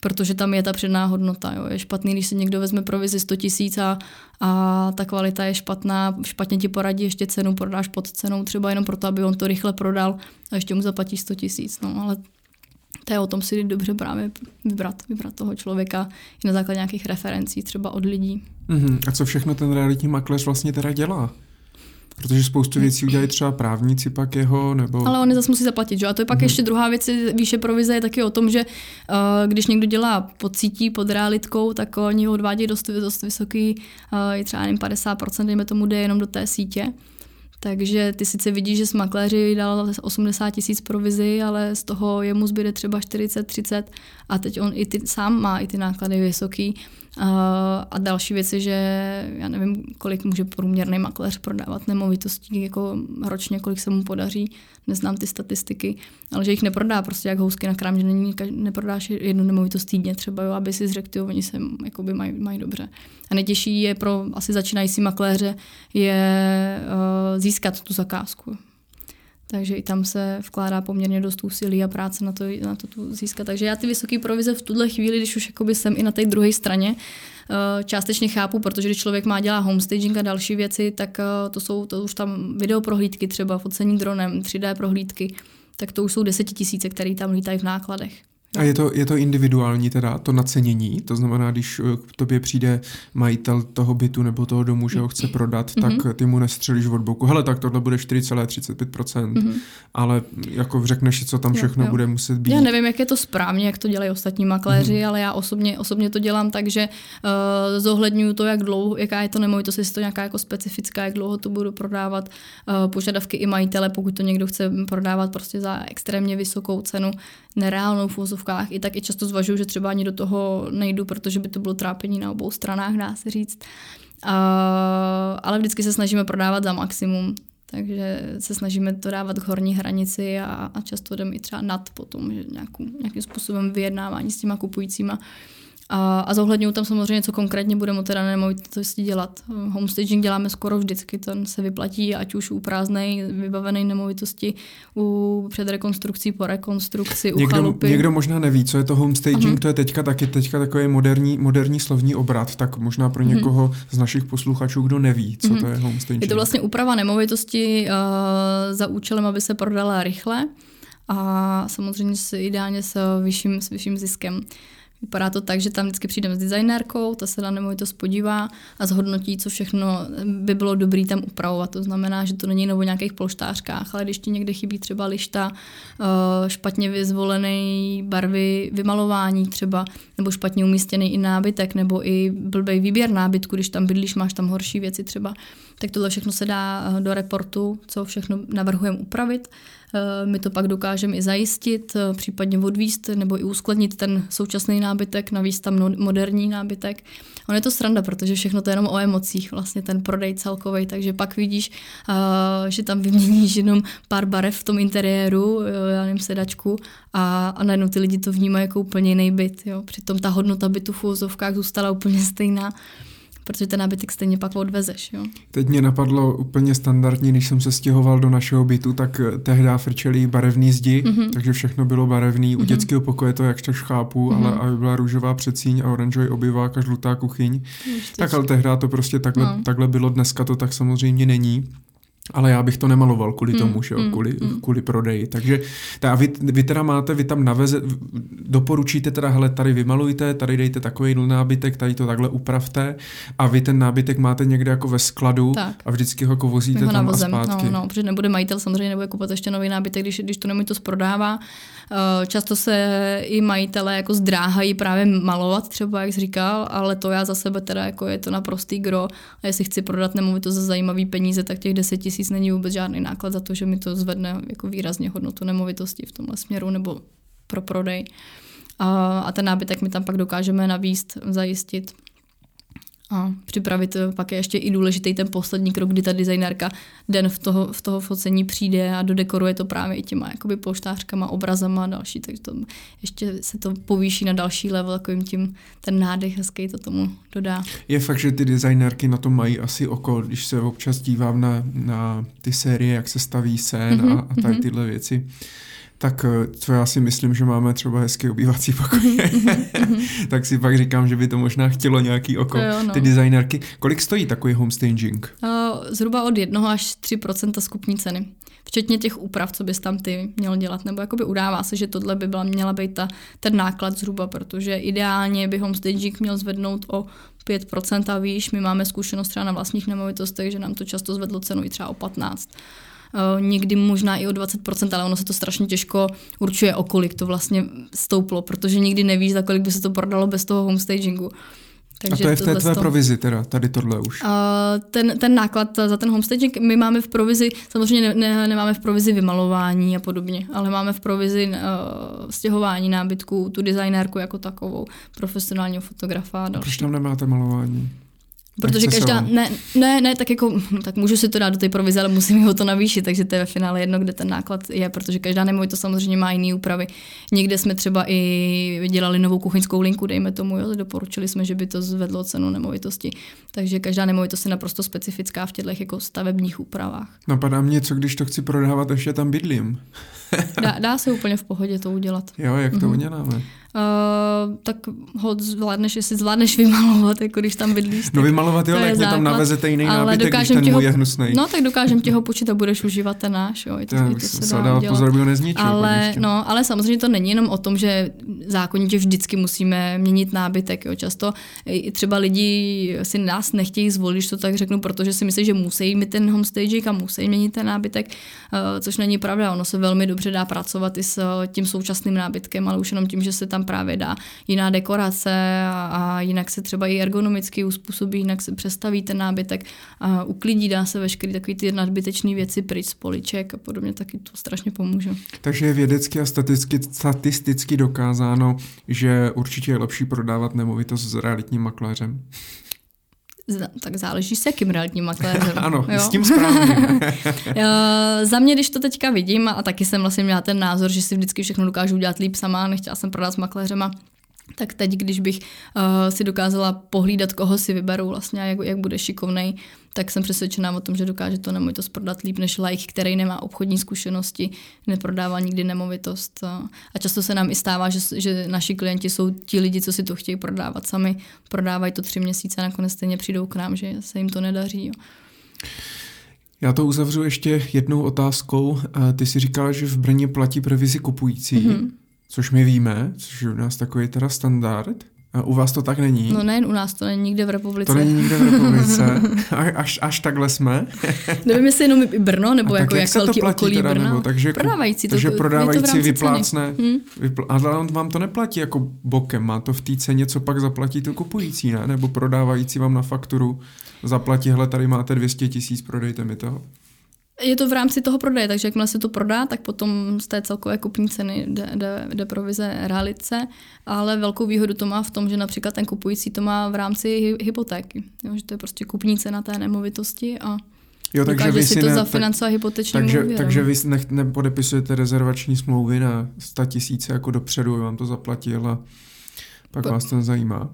protože tam je ta předná hodnota. Jo. Je špatný, když si někdo vezme provizi 100 tisíc a, a ta kvalita je špatná, špatně ti poradí ještě cenu, prodáš pod cenou, třeba jenom proto, aby on to rychle prodal a ještě mu zaplatí 100 tisíc. No, ale to je o tom si dobře právě vybrat, vybrat toho člověka i na základě nějakých referencí, třeba od lidí.
Mm-hmm. A co všechno ten realitní makléř vlastně teda dělá? Protože spoustu věcí udělají třeba právníci pak jeho, nebo...
Ale oni zase musí zaplatit, že? A to je pak mm-hmm. ještě druhá věc, výše provize je taky o tom, že uh, když někdo dělá pod sítí, pod realitkou, tak oni ho odvádějí dost, dost vysoký, uh, třeba nevím, 50%, dejme tomu, jde jenom do té sítě. Takže ty sice vidíš, že s makléři dal 80 tisíc provizi, ale z toho jemu zbyde třeba 40-30 a teď on i ty, sám má i ty náklady vysoký. A další věc je, že já nevím, kolik může průměrný makléř prodávat nemovitostí jako ročně, kolik se mu podaří, neznám ty statistiky, ale že jich neprodá prostě jak housky na krám, že není, neprodáš jednu nemovitost týdně třeba, jo, aby si zřekl, oni se jakoby mají, mají dobře. A nejtěžší je pro asi začínající makléře je uh, získat tu zakázku. Takže i tam se vkládá poměrně dost úsilí a práce na to, na to tu získat. Takže já ty vysoké provize v tuhle chvíli, když už jakoby jsem i na té druhé straně, eh, částečně chápu, protože když člověk má dělá homestaging a další věci, tak eh, to jsou to už tam videoprohlídky třeba, focení dronem, 3D prohlídky, tak to už jsou desetitisíce, které tam lítají v nákladech.
A je to, je to individuální teda, to nacenění, to znamená, když eh, k tobě přijde majitel toho bytu nebo toho domu, že ho chce prodat, mm-hmm. tak ty mu nestřelíš od boku, hele, tak tohle bude 4,35%, mm-hmm. ale jako řekneš co tam všechno jo, jo. bude muset být.
Já nevím, jak je to správně, jak to dělají ostatní makléři, mm-hmm. ale já osobně, osobně to dělám tak, že uh, zohledňuju to, jak dlouho, jaká je to nemovitost, jestli to nějaká jako specifická, jak dlouho to budu prodávat, uh, požadavky i majitele, pokud to někdo chce prodávat prostě za extrémně vysokou cenu, nereálnou v úzovkách, i tak i často zvažuju, že třeba ani do toho nejdu, protože by to bylo trápení na obou stranách, dá se říct. Uh, ale vždycky se snažíme prodávat za maximum, takže se snažíme to dávat k horní hranici a, a často jdeme i třeba nad potom, že nějakou, nějakým způsobem vyjednávání s těma kupujícíma a, a zohledňuju tam samozřejmě, co konkrétně budeme teda nemovitosti dělat. Homestaging děláme skoro vždycky, ten se vyplatí, ať už u prázdné, vybavené nemovitosti, u před rekonstrukcí, po rekonstrukci, u
někdo,
chalupy.
Někdo možná neví, co je to homestaging, uh-huh. to je teďka taky teďka takový moderní, moderní slovní obrat, tak možná pro mhm. někoho uh-huh. z našich posluchačů, kdo neví, co uh-huh. to je homestaging.
Je to vlastně úprava nemovitosti uh, za účelem, aby se prodala rychle a samozřejmě s, ideálně s vyšším, s vyšším ziskem. Vypadá to tak, že tam vždycky přijdeme s designérkou, ta se na nemovitost podívá a zhodnotí, co všechno by bylo dobré tam upravovat. To znamená, že to není jenom o nějakých polštářkách, ale když ti někde chybí třeba lišta, eh, špatně vyzvolený barvy vymalování třeba, nebo špatně umístěný i nábytek, nebo i blbej výběr nábytku, když tam bydlíš, máš tam horší věci třeba, tak tohle všechno se dá eh, do reportu, co všechno navrhujeme upravit. Eh, my to pak dokážeme i zajistit, eh, případně odvíst nebo i uskladnit ten současný nábytek, navíc tam moderní nábytek. On je to sranda, protože všechno to je jenom o emocích, vlastně ten prodej celkový, takže pak vidíš, že tam vyměníš jenom pár barev v tom interiéru, já nevím, sedačku a, a najednou ty lidi to vnímají jako úplně jiný byt. Jo. Přitom ta hodnota bytu v úzovkách zůstala úplně stejná protože ten nábytek stejně pak odvezeš. Jo.
Teď mě napadlo úplně standardní, když jsem se stěhoval do našeho bytu, tak eh, tehdy frčeli barevný zdi, mm-hmm. takže všechno bylo barevný. U mm-hmm. dětského pokoje to jak tož chápu, mm-hmm. ale aby byla růžová přecíň a oranžový obyvák a žlutá kuchyň. Ještě tak ale tehdy to prostě takhle, no. takhle bylo, dneska to tak samozřejmě není. Ale já bych to nemaloval kvůli hmm, tomu, že jo, hmm, kvůli, hmm. kvůli prodeji. Takže ta, vy, vy teda máte, vy tam naveze, doporučíte teda, hele, tady vymalujte, tady dejte takový nábytek, tady to takhle upravte a vy ten nábytek máte někde jako ve skladu tak. a vždycky ho jako vozíte ho tam navozem. a zpátky.
No, no, protože nebude majitel samozřejmě nebude kupovat ještě nový nábytek, když, když to nemovitost prodává. Eh, často se i majitele jako zdráhají právě malovat třeba, jak jsi říkal, ale to já za sebe teda jako je to naprostý gro a jestli chci prodat nemovitost za zajímavý peníze, tak těch 10 tisíc není vůbec žádný náklad za to, že mi to zvedne jako výrazně hodnotu nemovitosti v tomhle směru nebo pro prodej. A, a ten nábytek my tam pak dokážeme navíst, zajistit a připravit eh, pak je ještě i důležitý ten poslední krok, kdy ta designérka den v toho, v toho focení přijde a dodekoruje to právě i těma jakoby polštářkama, obrazama a další, takže to ještě se to povýší na další level, takovým tím ten nádech hezký to tomu dodá.
Je fakt, že ty designérky na to mají asi oko, když se občas dívám na, na ty série, jak se staví sen mm-hmm, a, a tady mm-hmm. tyhle věci tak eh, co já si myslím, že máme třeba hezký obývací pokoj, tak si pak říkám, že by to možná chtělo nějaký oko, jo, no. ty designerky. Kolik stojí takový homestaging?
Uh, zhruba od 1 až 3% skupní ceny. Včetně těch úprav, co bys tam ty měl dělat. Nebo jakoby udává se, že tohle by byla, měla být ta, ten náklad zhruba, protože ideálně by homestaging měl zvednout o 5% a výš. My máme zkušenost třeba na vlastních nemovitostech, že nám to často zvedlo cenu i třeba o 15%. Eh, někdy možná i o 20%, ale ono se to strašně těžko určuje, o kolik to vlastně stouplo, protože nikdy nevíš, za kolik by se to prodalo bez toho homestagingu.
Takže a to je v té tvé to... provizi teda, tady tohle už? Uh,
ten, ten náklad za ten homestaging, my máme v provizi, samozřejmě ne, ne, nemáme v provizi vymalování a podobně, ale máme v provizi uh, stěhování nábytku, tu designérku jako takovou, profesionálního fotografa a další.
Proč tam nemáte malování?
Protože každá, ne, ne, ne, tak jako, tak můžu si to dát do té provize, ale musím ho to navýšit, takže to je ve finále jedno, kde ten náklad je, protože každá nemovitost samozřejmě má jiný úpravy. Někde jsme třeba i dělali novou kuchyňskou linku, dejme tomu, jo, doporučili jsme, že by to zvedlo cenu nemovitosti. Takže každá nemovitost je naprosto specifická v těchto jako stavebních úpravách.
Napadá mě, co když to chci prodávat, ještě tam bydlím.
dá, dá se úplně v pohodě to udělat.
Jo, jak to mm-hmm. uděláme?
Uh, tak ho zvládneš, jestli zvládneš vymalovat, jako když tam bydlíš.
No vymalovat jo, jak mě tam navezete jiný Ale nábytek, když ten můj je hnusnej.
No tak dokážem ti ho počít a budeš užívat ten náš, jo. I to,
to, to se dá dát pozor, by ho nezničil.
Ale, no, ale samozřejmě to není jenom o tom, že zákonitě vždycky musíme měnit nábytek, jo. Často i třeba lidi si nás nechtějí zvolit, když to tak řeknu, protože si myslí, že musí mít ten homestaging a musí měnit ten nábytek, uh, což není pravda. Ono se velmi dobře dá pracovat i s tím současným nábytkem, ale už jenom tím, že se tam právě dá jiná dekorace a, a jinak se třeba i ergonomicky uspůsobí, jinak se přestaví ten nábytek a uklidí, dá se veškerý takový ty nadbytečné věci pryč z poliček a podobně, taky to strašně pomůže.
Takže je vědecky a statisticky, statisticky dokázáno, že určitě je lepší prodávat nemovitost s realitním makléřem.
Tak záleží s jakým realitním makléřem.
ano, jo? s tím správně.
Za mě, když to teďka vidím, a taky jsem vlastně měla ten názor, že si vždycky všechno dokážu udělat líp sama, nechtěla jsem prodat s makléřema, tak teď, když bych uh, si dokázala pohlídat, koho si vyberu vlastně, jak, jak bude šikovnej, tak jsem přesvědčená o tom, že dokáže to nemovitost prodat líp než like, který nemá obchodní zkušenosti, neprodává nikdy nemovitost. A často se nám i stává, že, že naši klienti jsou ti lidi, co si to chtějí prodávat sami, prodávají to tři měsíce a nakonec stejně přijdou k nám, že se jim to nedaří. Jo.
Já to uzavřu ještě jednou otázkou. Ty si říkala, že v Brně platí provizi kupující. Mm-hmm což my víme, což je u nás takový teda standard. A u vás to tak není?
No nejen u nás, to není nikde v republice.
To není nikde v republice. až, až takhle jsme.
Nevím, jestli jenom i Brno, nebo a jako jak, jak velký platí okolí teda, Brna. Nebo,
takže,
prodávající to,
takže prodávající vyplácne. Hmm? Vypl- ale on vám to neplatí jako bokem, má to v té ceně, co pak zaplatí to kupující, ne? Nebo prodávající vám na fakturu zaplatí, hele, tady máte 200 tisíc, prodejte mi to.
Je to v rámci toho prodeje, takže jakmile se to prodá, tak potom z té celkové kupní ceny jde, jde, jde provize realice, ale velkou výhodu to má v tom, že například ten kupující to má v rámci hypotéky, jo, že to je prostě kupní cena té nemovitosti a Jo, takže vy si, si to ne, zafinancovat hypotečním
takže, úvěrem. takže vy ne, nepodepisujete rezervační smlouvy na 100 tisíce jako dopředu, vám to zaplatil a pak po, vás to zajímá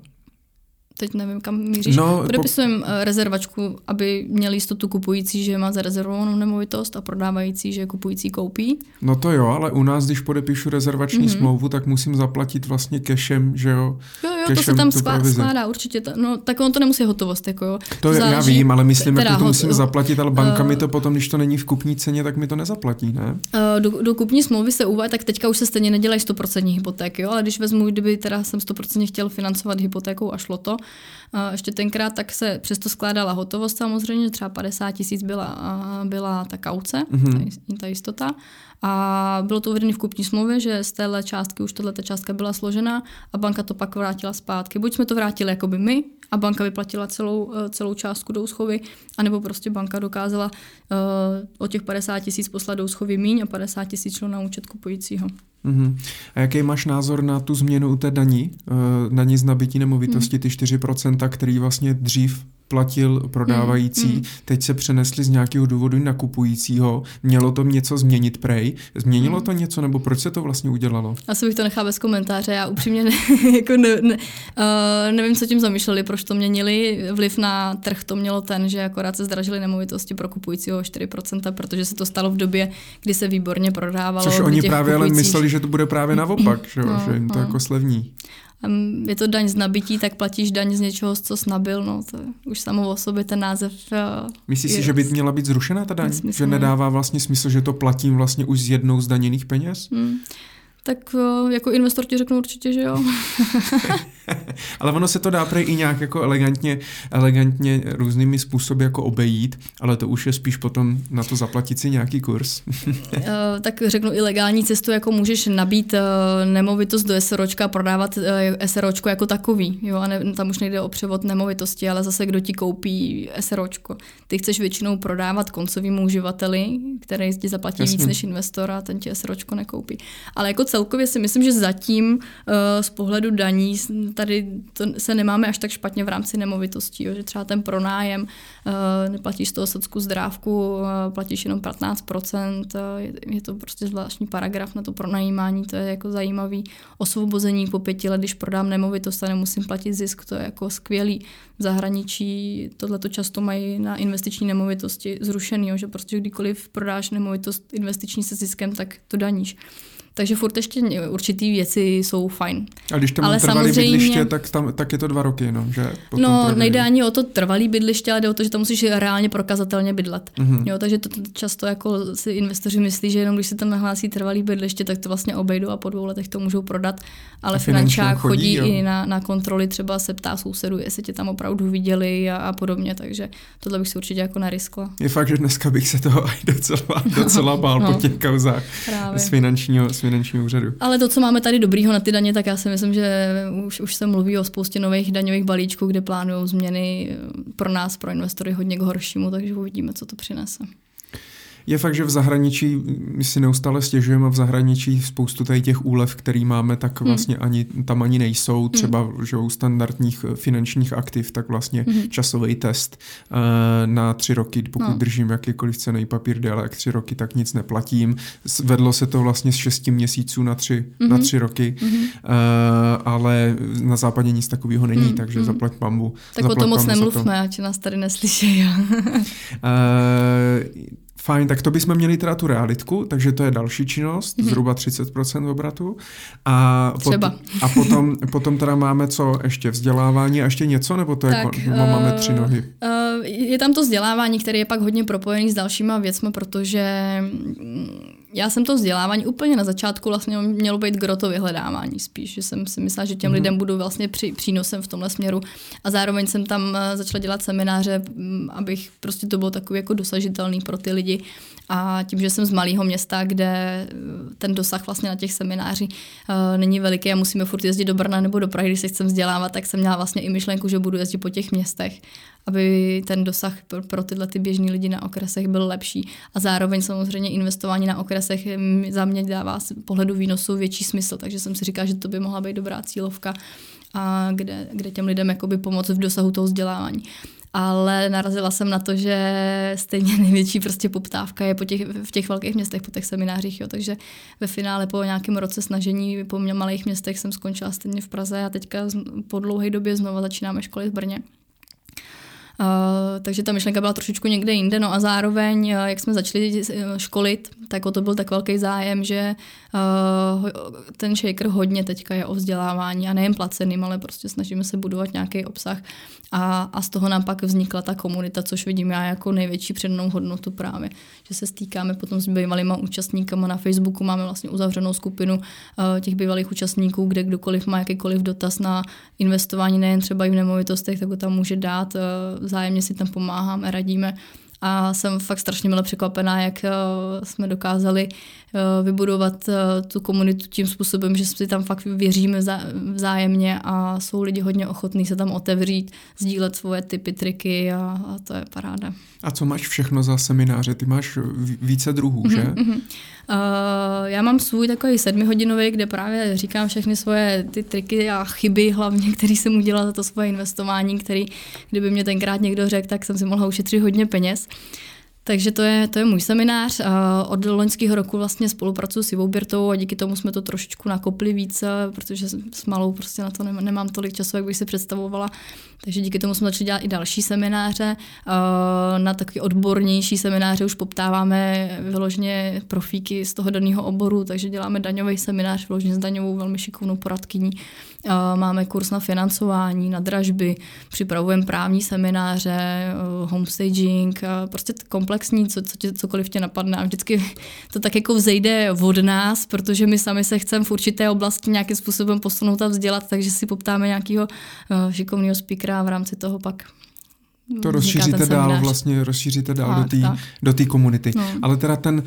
teď nevím, kam míříš. No, Podepisujeme po... Eh, rezervačku, aby měl jistotu kupující, že má zarezervovanou nemovitost a prodávající, že kupující koupí.
No to jo, ale u nás, když podepíšu rezervační mm-hmm. smlouvu, tak musím zaplatit vlastně cashem, že jo?
Jo, jo, to se tam skládá, skládá určitě. To, no, tak on to nemusí hotovost, jako jo.
To, to záleží, já vím, ale myslím, že to musím zaplatit, ale banka uh, mi to potom, když to není v kupní ceně, tak mi to nezaplatí, ne?
Uh, do, do kupní smlouvy se uvádí, tak teďka už se stejně nedělají 100% hypotéky, jo, ale když vezmu, kdyby teda jsem 100% chtěl financovat hypotékou a šlo to, uh, ještě tenkrát, tak se přesto skládala hotovost samozřejmě, třeba 50 tisíc byla, uh, byla ta kauce, mm-hmm. ta, ta jistota. A bylo to uvedeno v kupní smlouvě, že z téhle částky už tato částka byla složena a banka to pak vrátila zpátky. Buď jsme to vrátili jako by my a banka vyplatila celou, eh, celou částku do úschovy, anebo prostě banka dokázala uh, o těch 50 tisíc poslat do úschovy míň a 50 tisíc šlo na účet kupujícího.
Uh-huh. A jaký máš názor na tu změnu u té daní, uh, daní z nabití nemovitosti, ty 4%, který vlastně dřív platil prodávající, mm, mm. teď se přenesli z nějakého důvodu na kupujícího. Mělo to něco změnit prej? Změnilo mm. to něco, nebo proč se to vlastně udělalo?
Asi bych to nechala bez komentáře. Já upřímně ne, jako ne, ne, uh, nevím, co tím zamýšleli, proč to měnili. Vliv na trh to mělo ten, že akorát se zdražily nemovitosti pro kupujícího 4%, protože se to stalo v době, kdy se výborně prodávalo.
Což oni právě kupujících... ale mysleli, že to bude právě naopak, že, no, že jim to no. jako slevní
je to daň z nabití, tak platíš daň z něčeho, co snabil, no to je už samo o sobě ten název. Uh,
Myslíš si, že by měla být zrušena ta daň? Nesmysl, že nedává vlastně smysl, že to platím vlastně už z jednou zdaněných peněz? Hmm
tak eh, jako investor ti řeknu určitě, že jo.
ale ono se to dá prej i nějak jako elegantně, elegantně různými způsoby jako obejít, ale to už je spíš potom na to zaplatit si nějaký kurz.
Eh, tak řeknu i legální cestu, jako můžeš nabít eh, nemovitost do SROčka a prodávat SROčko jako takový. Jo? A ne, tam už nejde o převod nemovitosti, ale zase kdo ti koupí SROčko. Ty chceš většinou prodávat koncovému uživateli, který ti zaplatí Jasně. víc než investor a ten ti SROčko nekoupí. Ale jako celkově si myslím, že zatím uh, z pohledu daní tady se nemáme až tak špatně v rámci nemovitostí, jo, že třeba ten pronájem uh, neplatíš z toho socku zdrávku, uh, platíš jenom 15%, uh, je, je to prostě zvláštní paragraf na to pronajímání, to je jako zajímavý osvobození po pěti let, když prodám nemovitost a nemusím platit zisk, to je jako skvělý. V zahraničí tohle to často mají na investiční nemovitosti zrušený, jo, že prostě kdykoliv prodáš nemovitost investiční se ziskem, tak to daníš. Takže furt ještě určitý věci jsou fajn.
A když tam ale trvalý samozřejmě... bydliště, tak, tam, tak je to dva roky jenom, že?
Potom no, trvalý... nejde ani o to trvalý bydliště, ale jde o to, že tam musíš reálně prokazatelně bydlet. Mm-hmm. Jo, takže to často jako si investoři myslí, že jenom když si tam nahlásí trvalý bydliště, tak to vlastně obejdou a po dvou letech to můžou prodat. Ale finančák chodí, chodí i na, na kontroly, třeba se ptá sousedů, jestli tě tam opravdu viděli a, a podobně, takže tohle bych si určitě jako nariskla.
Je fakt, že dneska bych se toho docela, docela bál no, po těch kauzách z finančního, z finančního úřadu.
Ale to, co máme tady dobrýho na ty daně, tak já si myslím, že už, už se mluví o spoustě nových daňových balíčků, kde plánují změny pro nás, pro investory hodně k horšímu, takže uvidíme, co to přinese.
Je fakt, že v zahraničí, my si neustále stěžujeme v zahraničí spoustu tady těch úlev, který máme, tak hmm. vlastně hmm. ani, tam ani nejsou. Hmm. Třeba hmm. že u standardních eh, finančních aktiv, tak vlastně hmm. časový test uh, na tři roky, pokud no. držím jakýkoliv cený papír déle jak tři roky, tak nic neplatím. Vedlo se to vlastně z šesti měsíců na tři, hmm. na tři roky, hmm. uh, ale na západě nic takového není, hmm. takže hmm. zaplať pambu.
Tak o tom moc nemluvme, ať nás tady neslyší. uh,
Fajn, tak to bychom měli teda tu realitku, takže to je další činnost, mm-hmm. zhruba 30% obratu. A,
pot,
a potom, potom teda máme co ještě, vzdělávání a ještě něco, nebo to tak, je, uh, máme tři nohy?
Uh, je tam to vzdělávání, které je pak hodně propojené s dalšíma věcmi, protože já jsem to vzdělávání úplně na začátku vlastně mělo být groto vyhledávání spíš, že jsem si myslela, že těm mm. lidem budu vlastně při, přínosem v tomhle směru. A zároveň jsem tam eh, začala dělat semináře, mm, abych prostě to bylo takový jako dosažitelný pro ty lidi. A tím, že jsem z malého města, kde eh, ten dosah vlastně na těch seminářích uh, není veliký a musíme furt jezdit do Brna nebo do Prahy, když se chcem vzdělávat, tak jsem měla vlastně i myšlenku, že budu jezdit po těch městech aby ten dosah pro, tyhle ty běžní lidi na okresech byl lepší. A zároveň samozřejmě investování na okresech za mě dává z pohledu výnosu větší smysl, takže jsem si říkala, že to by mohla být dobrá cílovka, a kde, kde těm lidem jakoby pomoct v dosahu toho vzdělávání ale narazila jsem na to, že stejně největší prostě poptávka je po těch, v těch velkých městech, po těch seminářích, jo. takže ve finále po nějakém roce snažení po malých městech jsem skončila stejně v Praze a teďka po dlouhé době znova začínáme školy v Brně. Takže ta myšlenka byla trošičku někde jinde. No a zároveň, jak jsme začali školit, tak o to byl tak velký zájem, že ten shaker hodně teďka je o vzdělávání a nejen placeným, ale prostě snažíme se budovat nějaký obsah. A, a z toho nám pak vznikla ta komunita, což vidím já jako největší přednou hodnotu právě, že se stýkáme potom s bývalýma účastníkama na Facebooku, máme vlastně uzavřenou skupinu těch bývalých účastníků, kde kdokoliv má jakýkoliv dotaz na investování nejen třeba i v nemovitostech, tak ho tam může dát, vzájemně si tam pomáháme, radíme. A jsem fakt strašně milé překvapená, jak jsme dokázali vybudovat tu komunitu tím způsobem, že si tam fakt věříme vzájemně a jsou lidi hodně ochotní se tam otevřít, sdílet svoje typy, triky a, a to je paráda.
A co máš všechno za semináře? Ty máš více druhů, že? Mm-hmm.
Uh, já mám svůj takový sedmihodinový, kde právě říkám všechny svoje ty triky a chyby hlavně, které jsem udělala za to svoje investování, který, kdyby mě tenkrát někdo řekl, tak jsem si mohla ušetřit hodně peněz. Takže to je, to je můj seminář. Od loňského roku vlastně spolupracuji s Ivou Birtou a díky tomu jsme to trošičku nakopli více, protože s malou prostě na to nemám tolik času, jak bych si představovala. Takže díky tomu jsme začali dělat i další semináře. Na takový odbornější semináře už poptáváme vyloženě profíky z toho daného oboru, takže děláme daňový seminář vyloženě s daňovou velmi šikovnou poradkyní. Máme kurz na financování, na dražby, připravujeme právní semináře, homestaging, prostě komplexní, co, co tě, cokoliv tě napadne. A vždycky to tak jako vzejde od nás, protože my sami se chceme v určité oblasti nějakým způsobem posunout a vzdělat, takže si poptáme nějakého šikovného speakera která v rámci toho pak
to rozšíříte dál, vlastně rozšíříte dál tak, do té komunity. No. Ale teda ten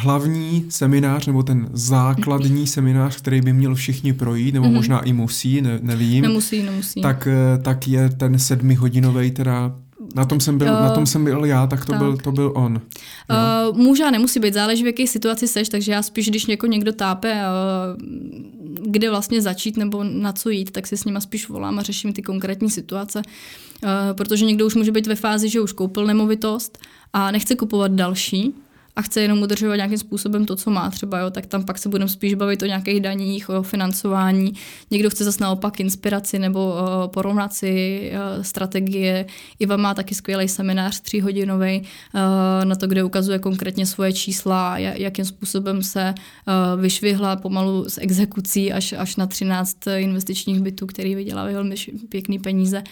hlavní seminář, nebo ten základní seminář, který by měl všichni projít, nebo mm-hmm. možná i musí, ne, nevím.
Nemusí, nemusí.
Tak, eh, tak je ten sedmihodinový teda na tom jsem byl, uh, na tom jsem byl já, tak to, tak. Byl, to byl on.
No. Uh, může a nemusí být, záleží v jaké situaci seš, takže já spíš, když něko někdo tápe, uh, kde vlastně začít nebo na co jít, tak si s nima spíš volám a řeším ty konkrétní situace, uh, protože někdo už může být ve fázi, že už koupil nemovitost a nechce kupovat další, a chce jenom udržovat nějakým způsobem to, co má třeba, jo, tak tam pak se budeme spíš bavit o nějakých daních, o financování. Někdo chce zase naopak inspiraci nebo uh, porovnaci uh, strategie. Iva má taky skvělý seminář tříhodinový uh, na to, kde ukazuje konkrétně svoje čísla, jakým způsobem se uh, vyšvihla pomalu z exekucí až, až na 13 investičních bytů, který vydělávají velmi pěkný peníze.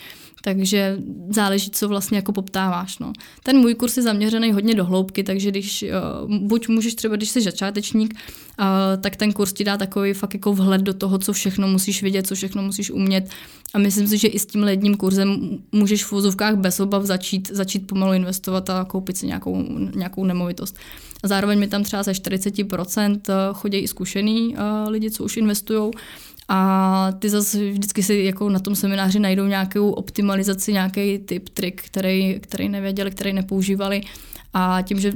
Takže záleží, co vlastně jako poptáváš. No. Ten můj kurz je zaměřený hodně do hloubky, takže když buď můžeš třeba, když jsi začátečník, uh, tak ten kurz ti dá takový fakt jako vhled do toho, co všechno musíš vědět, co všechno musíš umět. A myslím si, že i s tím jedním kurzem můžeš v vozovkách bez obav začít, začít pomalu investovat a koupit si nějakou, nějakou nemovitost. A zároveň mi tam třeba ze 40% eh, chodí i zkušený lidi, co už investují. A ty zase vždycky si jako na tom semináři najdou nějakou optimalizaci, nějaký typ, trik, který, který nevěděli, který nepoužívali. A tím, že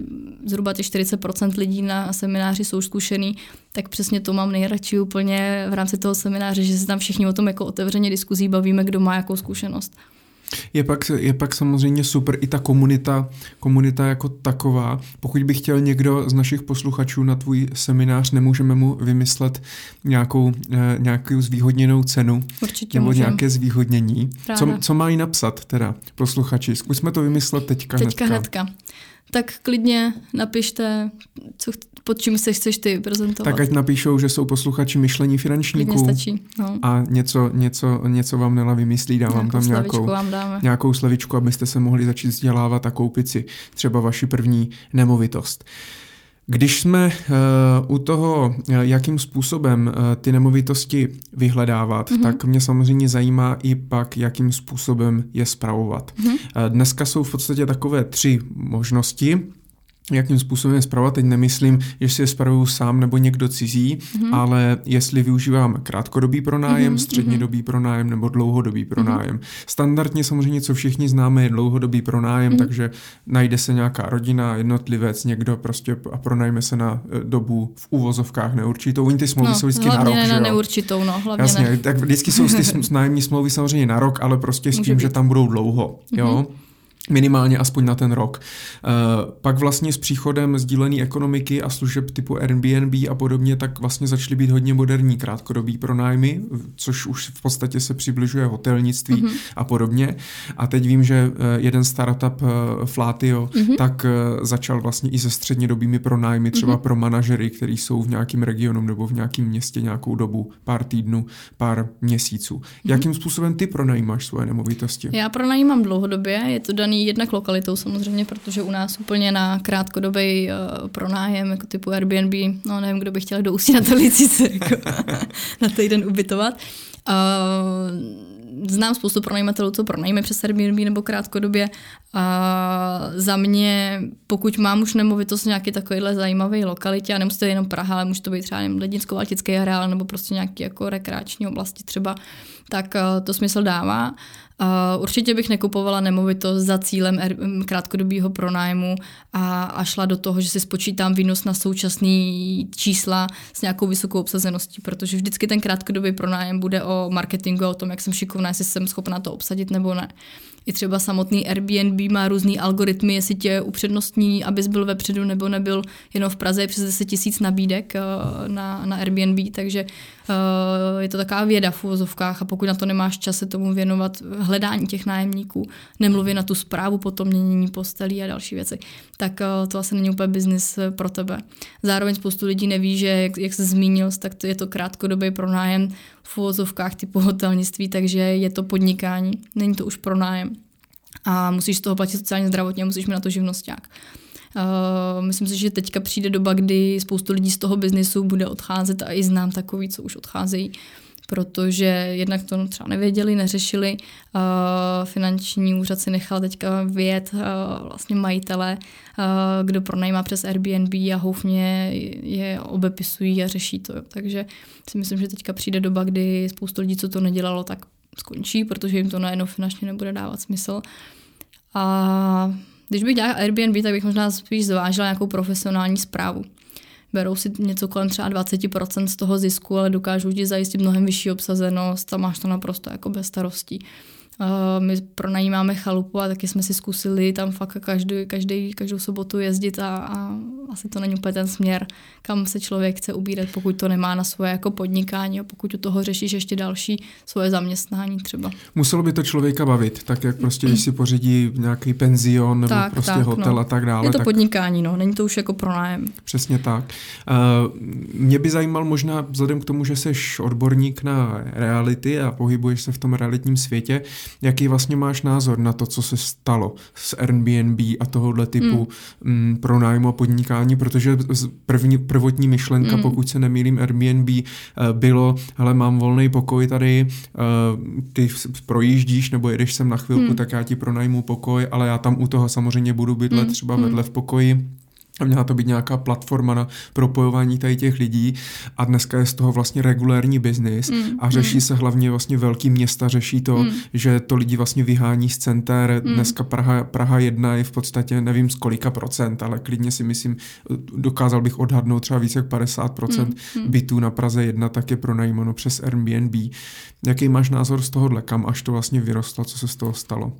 zhruba ty 40% lidí na semináři jsou zkušený, tak přesně to mám nejradši úplně v rámci toho semináře, že se tam všichni o tom jako otevřeně diskuzí bavíme, kdo má jakou zkušenost.
Je pak, je pak samozřejmě super i ta komunita, komunita jako taková. Pokud by chtěl někdo z našich posluchačů na tvůj seminář, nemůžeme mu vymyslet nějakou, eh, nějakou zvýhodněnou cenu
Určitě
nebo
můžem.
nějaké zvýhodnění. Co, co mají napsat teda posluchači? Zkusme to vymyslet teďka,
teďka
hnedka.
hnedka tak klidně napište, co, pod čím se chceš ty prezentovat.
Tak ať napíšou, že jsou posluchači myšlení finančníků.
Klidně stačí. No.
A něco, něco, něco vám Nela vymyslí, dám vám tam nějakou,
vám dáme.
nějakou slevičku, abyste se mohli začít vzdělávat a koupit si třeba vaši první nemovitost. Uh, když jsme uh, u toho, uh, jakým způsobem uh, ty nemovitosti vyhledávat, mm-hmm. tak mě samozřejmě zajímá i pak, jakým způsobem je spravovat. Mm-hmm. Uh, dneska jsou v podstatě takové tři možnosti jakým způsobem je zpravovat. Teď nemyslím, jestli je spravuju sám nebo někdo cizí, mm-hmm. ale jestli využívám krátkodobý pronájem, mm-hmm. střednědobý pronájem nebo dlouhodobý pronájem. Mm-hmm. Standardně samozřejmě, co všichni známe, je dlouhodobý pronájem, mm-hmm. takže najde se nějaká rodina, jednotlivec, někdo prostě a pronajme se na e, dobu v úvozovkách neurčitou. Oni ty smlouvy no, jsou vždycky na rok,
ne
že
neurčitou, no, hlavně
Jasně,
ne.
tak vždycky jsou ty nájemní smlouvy samozřejmě na rok, ale prostě s Může tím, být. že tam budou dlouho, jo. Mm-hmm. Minimálně aspoň na ten rok. Uh, pak vlastně s příchodem sdílené ekonomiky a služeb typu Airbnb a podobně, tak vlastně začaly být hodně moderní krátkodobý pronájmy, což už v podstatě se přibližuje hotelnictví mm-hmm. a podobně. A teď vím, že uh, jeden startup uh, Flatio mm-hmm. tak začal vlastně i se střednědobými pronájmy, třeba mm-hmm. pro manažery, kteří jsou v nějakém regionu nebo v nějakém městě nějakou dobu, pár týdnů, pár měsíců. Mm-hmm. Jakým způsobem ty pronajímáš svoje nemovitosti?
Já pronajímám dlouhodobě, je to daný jednak lokalitou samozřejmě, protože u nás úplně na krátkodobý uh, pronájem, jako typu Airbnb, no nevím, kdo by chtěl do Ústí na Telici jako na týden ubytovat. Uh, znám spoustu pronajímatelů, co pronajímají přes Airbnb nebo krátkodobě. A za mě, pokud mám už nemovitost nějaký takovýhle zajímavý lokalitě, a nemusí to jenom Praha, ale může to být třeba Lednicko-Valtický areál nebo prostě nějaký jako rekreační oblasti třeba, tak uh, to smysl dává. Určitě bych nekupovala nemovitost za cílem krátkodobého pronájmu a, a šla do toho, že si spočítám výnos na současný čísla s nějakou vysokou obsazeností, protože vždycky ten krátkodobý pronájem bude o marketingu o tom, jak jsem šikovná, jestli jsem schopná to obsadit nebo ne. I třeba samotný Airbnb má různý algoritmy, jestli tě upřednostní, abys byl vepředu nebo nebyl jenom v Praze je přes 10 tisíc nabídek uh, na, na Airbnb, takže uh, je to taková věda v uvozovkách a pokud na to nemáš čas se tomu věnovat hledání těch nájemníků, nemluvě na tu zprávu, potom měnění postelí a další věci, tak uh, to asi není úplně biznis pro tebe. Zároveň spoustu lidí neví, že jak, jak jsi zmínil, tak to je to krátkodobý pronájem v uvozovkách typu hotelnictví, takže je to podnikání, není to už pronájem. A musíš z toho platit sociálně zdravotně, musíš mít na to živnosták. Uh, myslím si, že teďka přijde doba, kdy spoustu lidí z toho biznisu bude odcházet a i znám takový, co už odcházejí, protože jednak to třeba nevěděli, neřešili. Uh, finanční úřad si nechal teďka vědět uh, vlastně majitele, uh, kdo pronajímá přes Airbnb a houfně je obepisují a řeší to. Takže si myslím, že teďka přijde doba, kdy spoustu lidí, co to nedělalo, tak skončí, protože jim to najednou finančně nebude dávat smysl. A když bych dělala Airbnb, tak bych možná spíš zvážila nějakou profesionální zprávu. Berou si něco kolem třeba 20% z toho zisku, ale dokážou ti zajistit mnohem vyšší obsazenost a máš to naprosto jako bez starostí. Uh, my pronajímáme chalupu a taky jsme si zkusili tam fakt každý, každý, každou sobotu jezdit a, a asi to není úplně ten směr, kam se člověk chce ubírat, pokud to nemá na svoje jako podnikání a pokud u toho řešíš ještě další svoje zaměstnání třeba.
Muselo by to člověka bavit, tak jak prostě, když si pořídí nějaký penzion nebo tak, prostě tak, hotel no. a tak dále.
Je to
tak...
podnikání, no, není to už jako pronájem.
Přesně tak. Uh, mě by zajímal možná vzhledem k tomu, že jsi odborník na reality a pohybuješ se v tom realitním světě, jaký vlastně máš názor na to, co se stalo s Airbnb a tohohle typu hmm. m, mm, pronájmu a podnikání, protože první, prvotní myšlenka, hmm. pokud se nemýlím, Airbnb uh, bylo, ale mám volný pokoj tady, uh, ty projíždíš nebo jedeš sem na chvilku, hmm. tak já ti pronajmu pokoj, ale já tam u toho samozřejmě budu bydlet hmm. třeba vedle v pokoji a měla to být nějaká platforma na propojování tady těch lidí a dneska je z toho vlastně regulární biznis mm, a řeší mm. se hlavně vlastně velký města, řeší to, mm. že to lidi vlastně vyhání z center. Mm. Dneska Praha, Praha jedna je v podstatě nevím z kolika procent, ale klidně si myslím, dokázal bych odhadnout třeba více jak 50 procent mm. bytů na Praze jedna tak je pronajímáno přes Airbnb. Jaký máš názor z tohohle, kam až to vlastně vyrostlo, co se z toho stalo?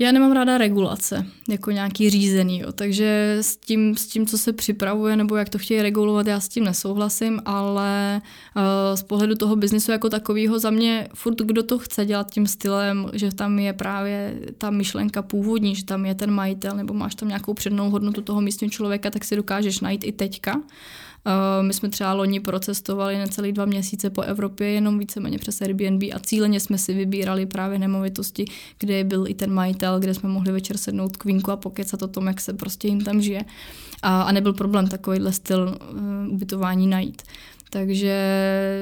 Já nemám ráda regulace, jako nějaký řízený, jo. takže s tím, s tím, co se připravuje nebo jak to chtějí regulovat, já s tím nesouhlasím, ale uh, z pohledu toho biznisu jako takového za mě furt kdo to chce dělat tím stylem, že tam je právě ta myšlenka původní, že tam je ten majitel nebo máš tam nějakou přednou hodnotu toho místního člověka, tak si dokážeš najít i teďka. Eh, my jsme třeba loni procestovali necelý dva měsíce po Evropě jenom víceméně přes Airbnb a cíleně jsme si vybírali právě nemovitosti, kde byl i ten majitel, kde jsme mohli večer sednout k vínku a pokecat o tom, jak se prostě jim tam žije. A, a nebyl problém takovýhle styl uh, ubytování najít. Takže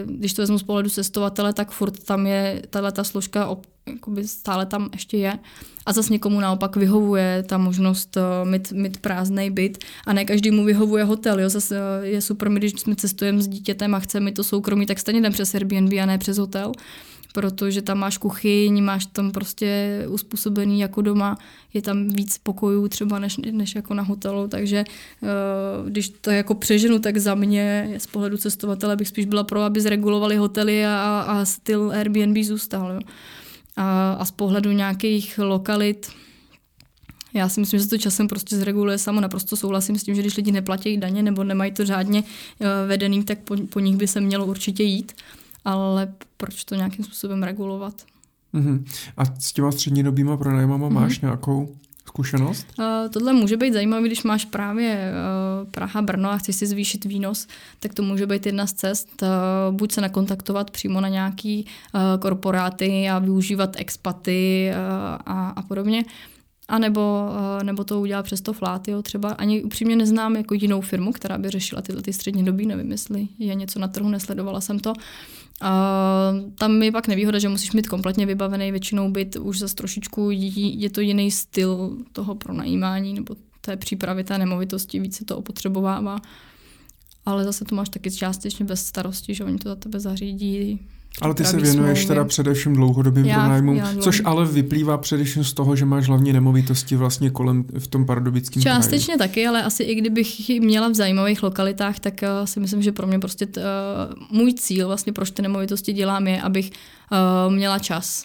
když to vezmu z pohledu cestovatele, tak furt tam je tahle ta složka, jakoby stále tam ještě je. A zase někomu naopak vyhovuje ta možnost uh, mít, mít prázdný byt a ne každý mu vyhovuje hotel. Jo. Zase uh, je super, my, když jsme cestujeme s dítětem a chceme to soukromí, tak stejně jdem přes Airbnb a ne přes hotel protože tam máš kuchyň, máš tam prostě uspůsobený jako doma, je tam víc pokojů třeba než, než jako na hotelu, takže uh, když to jako přeženu, tak za mě z pohledu cestovatele bych spíš byla pro, aby zregulovali hotely a, a styl Airbnb zůstal. Jo. A, a z pohledu nějakých lokalit, Já si myslím, že se to časem prostě zreguluje samo. Naprosto souhlasím s tím, že když lidi neplatí daně nebo nemají to řádně eh, vedený, tak po, po nich by se mělo určitě jít. Ale proč to nějakým způsobem regulovat?
Uh-huh. A s těma střednědobýma pronájmama uh-huh. máš nějakou zkušenost?
Uh, tohle může být zajímavé, když máš právě uh, Praha, Brno a chceš si zvýšit výnos, tak to může být jedna z cest. Uh, buď se nakontaktovat přímo na nějaký uh, korporáty a využívat expaty uh, a, a podobně. A nebo, nebo to udělat přes to Flatio třeba. Ani upřímně neznám jako jinou firmu, která by řešila tyhle ty střední doby, nevím, jestli je něco na trhu, nesledovala jsem to. A tam je pak nevýhoda, že musíš mít kompletně vybavený většinou byt, už zase trošičku je to jiný styl toho pronajímání nebo té přípravy té nemovitosti, více to opotřebovává. Ale zase to máš taky částečně bez starosti, že oni to za tebe zařídí,
ale ty se věnuješ smlouvy. teda především dlouhodobým já, pronájmům, já což ale vyplývá především z toho, že máš hlavně nemovitosti vlastně kolem v tom pardubickém
Částečně kraju. taky, ale asi i kdybych měla v zajímavých lokalitách, tak uh, si myslím, že pro mě prostě t, uh, můj cíl, vlastně proč ty nemovitosti dělám, je, abych uh, měla čas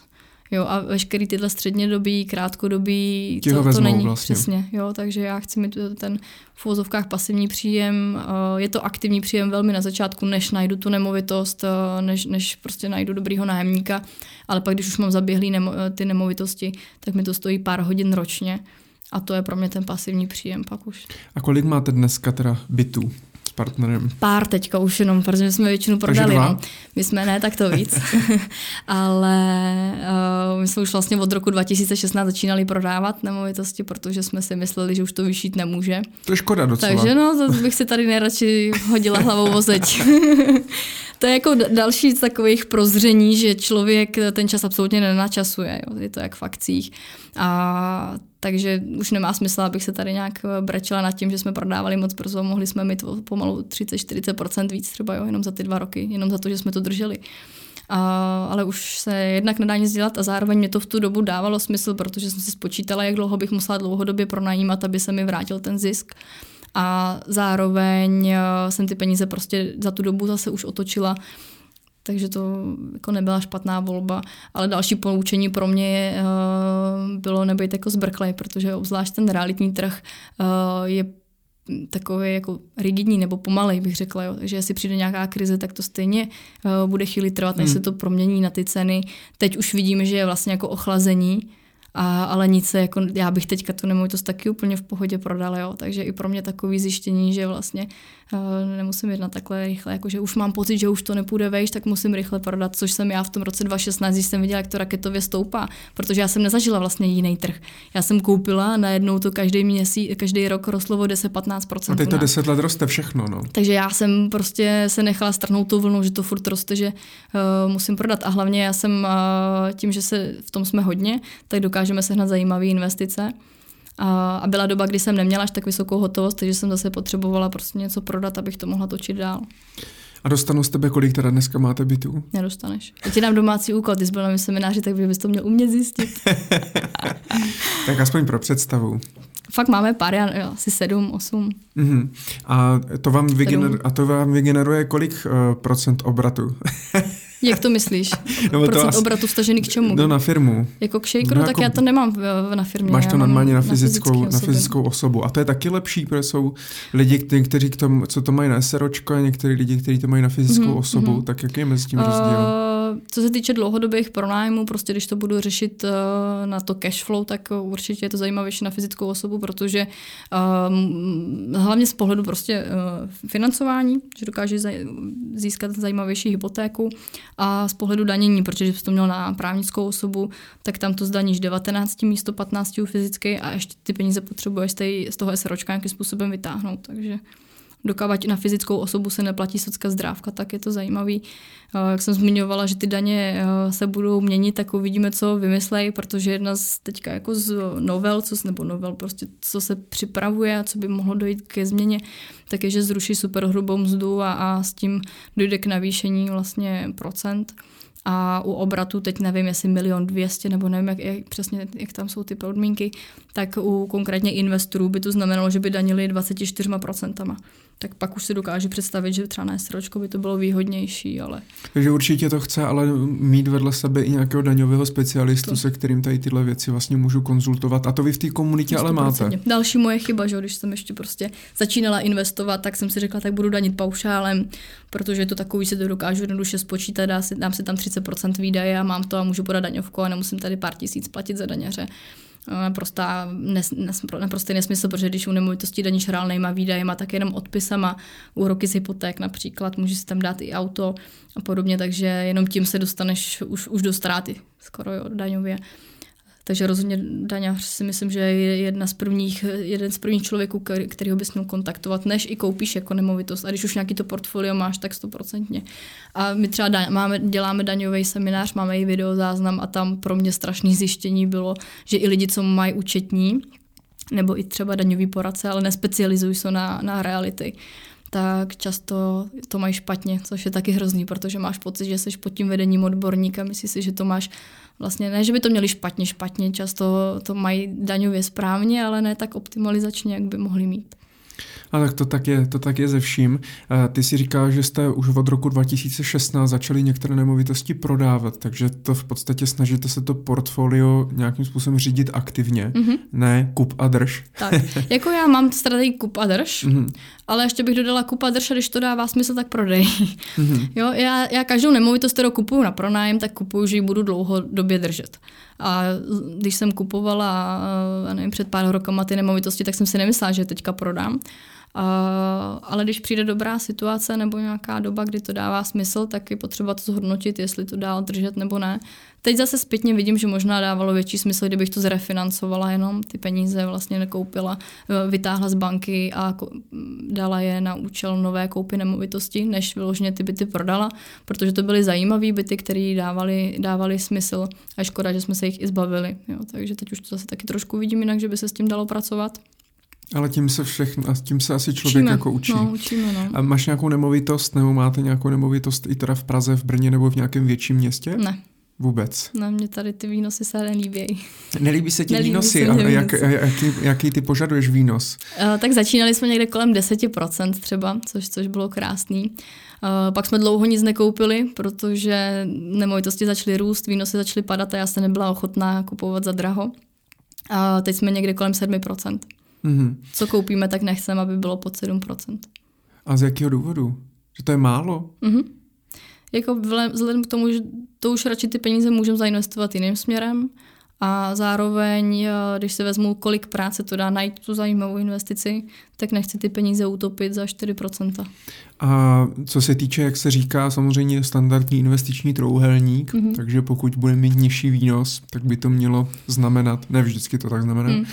Jo, a veškerý tyhle střednědobí, krátkodobí, to, to není vlastně. přesně. Jo, takže já chci mít ten v uvozovkách pasivní příjem. Eh, je to aktivní příjem velmi na začátku, než najdu tu nemovitost, eh, než, než prostě najdu dobrýho nájemníka. Ale pak, když už mám zaběhlý nemo, eh, ty nemovitosti, tak mi to stojí pár hodin ročně. A to je pro mě ten pasivní příjem pak už.
A kolik máte dneska teda bytů? Partnerem?
Pár teďka už jenom, protože jsme většinu prodali. No. My jsme ne, tak to víc. Ale uh, my jsme už vlastně od roku 2016 začínali prodávat nemovitosti, protože jsme si mysleli, že už to vyšít nemůže.
To je škoda docela.
Takže no, to bych si tady nejradši hodila hlavou o zeď. to je jako další z takových prozření, že člověk ten čas absolutně nenačasuje. Jo. Je to jak v akcích. A takže už nemá smysl, abych se tady nějak eh, brečela nad tím, že jsme prodávali moc brzo, mohli jsme mít pomalu 30-40% víc třeba jo, jenom za ty dva roky, jenom za to, že jsme to drželi. A, ale už se jednak nedá nic dělat a zároveň mě to v tu dobu dávalo smysl, protože jsem si spočítala, jak dlouho bych musela dlouhodobě pronajímat, aby se mi vrátil ten zisk. A zároveň eh, jsem ty peníze prostě za tu dobu zase už otočila takže to jako nebyla špatná volba. Ale další poučení pro mě je, uh, bylo nebejt jako zbrklej, protože obzvlášť ten realitní trh uh, je takový jako rigidní nebo pomalej, bych řekla. Jo. Takže jestli přijde nějaká krize, tak to stejně bude chvíli trvat, než hmm. se to promění na ty ceny. Teď už vidíme, že je vlastně jako ochlazení, a, ale nic se, jako, já bych teďka tu nemovitost taky úplně v pohodě prodala, jo. takže i pro mě takový zjištění, že vlastně nemusím jednat takhle rychle, jakože už mám pocit, že už to nepůjde vejš, tak musím rychle prodat, což jsem já v tom roce 2016, když jsem viděla, jak to raketově stoupá, protože já jsem nezažila vlastně jiný trh. Já jsem koupila a najednou to každý měsíc, každý rok rostlo o 10-15%.
A teď to 10 let roste všechno, no.
Takže já jsem prostě se nechala strhnout tu vlnu, že to furt roste, že uh, musím prodat. A hlavně já jsem uh, tím, že se v tom jsme hodně, tak dokážeme sehnat zajímavé investice. A, a byla doba, kdy jsem neměla až tak vysokou hotovost, takže jsem zase potřebovala prostě něco prodat, abych to mohla točit dál.
A dostanu z tebe, kolik teda dneska máte bytů?
Nedostaneš. Já ti dám domácí úkol, ty jsi byl na mém semináři, tak bys to měl umět zjistit.
tak aspoň pro představu.
Fakt máme pár, asi sedm, osm.
Uh-huh. A, to vám vygener- a to vám vygeneruje kolik uh, procent obratu?
Jak to myslíš? No, Procent asi... obratu stažený k čemu?
No na firmu.
Jako k shakeru, no, tak jako... já to nemám na firmě.
Máš to normálně na, fyzickou, na fyzickou osobu. A to je taky lepší, protože jsou lidi, kteří, kteří to, co to mají na SROčko a někteří lidi, kteří to mají na fyzickou mm-hmm. osobu. Tak jaký je mezi tím rozdíl? Uh
co se týče dlouhodobých pronájmů, prostě když to budu řešit uh, na to cash flow, tak určitě je to zajímavější na fyzickou osobu, protože uh, hlavně z pohledu prostě uh, financování, že dokáže získat zajímavější hypotéku a z pohledu danění, protože když to měl na právnickou osobu, tak tam to zdaníš 19 místo 15 fyzicky a ještě ty peníze potřebuješ z toho SROčka nějakým způsobem vytáhnout, takže dokávat na fyzickou osobu se neplatí socka zdrávka, tak je to zajímavý. Eh, jak jsem zmiňovala, že ty daně eh, se budou měnit, tak uvidíme, co vymyslejí, protože jedna z teďka jako z novel, co, nebo novel prostě, co se připravuje a co by mohlo dojít ke změně, tak je, že zruší superhrubou mzdu a, a s tím dojde k navýšení vlastně procent a u obratu, teď nevím, jestli milion dvěstě, nebo nevím, jak, jak přesně, jak tam jsou ty podmínky, tak u konkrétně investorů by to znamenalo, že by danili 24%. Tak pak už si dokážu představit, že třeba na SROčko by to bylo výhodnější, ale...
Takže určitě to chce ale mít vedle sebe i nějakého daňového specialistu, to. se kterým tady tyhle věci vlastně můžu konzultovat. A to vy v té komunitě 100%. ale máte.
Další moje chyba, že když jsem ještě prostě začínala investovat, tak jsem si řekla, tak budu danit paušálem, protože je to takový, si to dokážu jednoduše spočítat, dám si, dám si tam 30% výdaje a mám to a můžu podat daňovku a nemusím tady pár tisíc platit za daněře. Naprostá, nes, nes, naprostý nesmysl, protože když u nemovitostí daníš reálnýma výdajema, tak jenom odpisama, úroky z hypoték například, můžeš si tam dát i auto a podobně, takže jenom tím se dostaneš už, už do ztráty skoro jo, daňově. Takže rozhodně daňař si myslím, že je jedna z prvních, jeden z prvních člověků, kterýho bys měl kontaktovat, než i koupíš jako nemovitost. A když už nějaký to portfolio máš, tak stoprocentně. A my třeba daň, máme, děláme daňový seminář, máme i videozáznam a tam pro mě strašné zjištění bylo, že i lidi, co mají účetní, nebo i třeba daňový poradce, ale nespecializují se na, na reality, tak často to mají špatně, což je taky hrozný, protože máš pocit, že jsi pod tím vedením odborníka, myslíš si, že to máš vlastně, ne, že by to měli špatně, špatně, často to mají daňově správně, ale ne tak optimalizačně, jak by mohli mít.
A tak to tak je, to tak je ze vším. Ty si říkal, že jste už od roku 2016 začali některé nemovitosti prodávat, takže to v podstatě snažíte se to portfolio nějakým způsobem řídit aktivně, mm-hmm. ne kup a drž.
Tak, jako já mám strategii kup a drž, mm-hmm. ale ještě bych dodala kup a drž a když to dává smysl, tak prodej. Mm-hmm. Jo, já, já každou nemovitost, kterou kupuju na pronájem, tak kupuju, že ji budu dlouhodobě držet. A když jsem kupovala, nevím, před pár rokama ty nemovitosti, tak jsem si nemyslela, že teďka prodám. Uh, ale když přijde dobrá situace nebo nějaká doba, kdy to dává smysl, tak je potřeba to zhodnotit, jestli to dál držet nebo ne. Teď zase zpětně vidím, že možná dávalo větší smysl, kdybych to zrefinancovala jenom, ty peníze vlastně nekoupila, e, vytáhla z banky a dala je na účel nové koupy nemovitosti, než vyloženě ty byty prodala, protože to byly zajímavé byty, které dávaly, dávaly smysl a škoda, že jsme se jich i zbavili. Jo, takže teď už to zase taky trošku vidím jinak, že by se s tím dalo pracovat.
Ale tím se všechno, a tím se asi člověk učíme. jako učí.
No, učíme, no.
A máš nějakou nemovitost, nebo máte nějakou nemovitost i teda v Praze, v Brně nebo v nějakém větším městě?
Ne.
Vůbec.
Na mě tady ty výnosy se nelíbí.
Nelíbí se ti Nelíbí výnosy? Se a jak, jaký, jaký ty požaduješ výnos?
Uh, tak začínali jsme někde kolem 10% třeba, což, což bylo krásný. Uh, pak jsme dlouho nic nekoupili, protože nemovitosti začaly růst, výnosy začaly padat a já se nebyla ochotná kupovat za draho. A uh, teď jsme někde kolem 7%. Mm-hmm. Co koupíme, tak nechceme, aby bylo pod 7%.
A z jakého důvodu? Že to je málo? Mm-hmm.
Jako vzhledem k tomu, že to už radši ty peníze můžeme zainvestovat jiným směrem a zároveň, eh, když se vezmu, kolik práce to dá najít tu zajímavou investici, tak nechci ty peníze utopit za 4%.
A co se týče, jak se říká, samozřejmě standardní investiční trouhelník, mm-hmm. takže pokud bude mít nižší výnos, tak by to mělo znamenat, ne vždycky to tak znamená, mm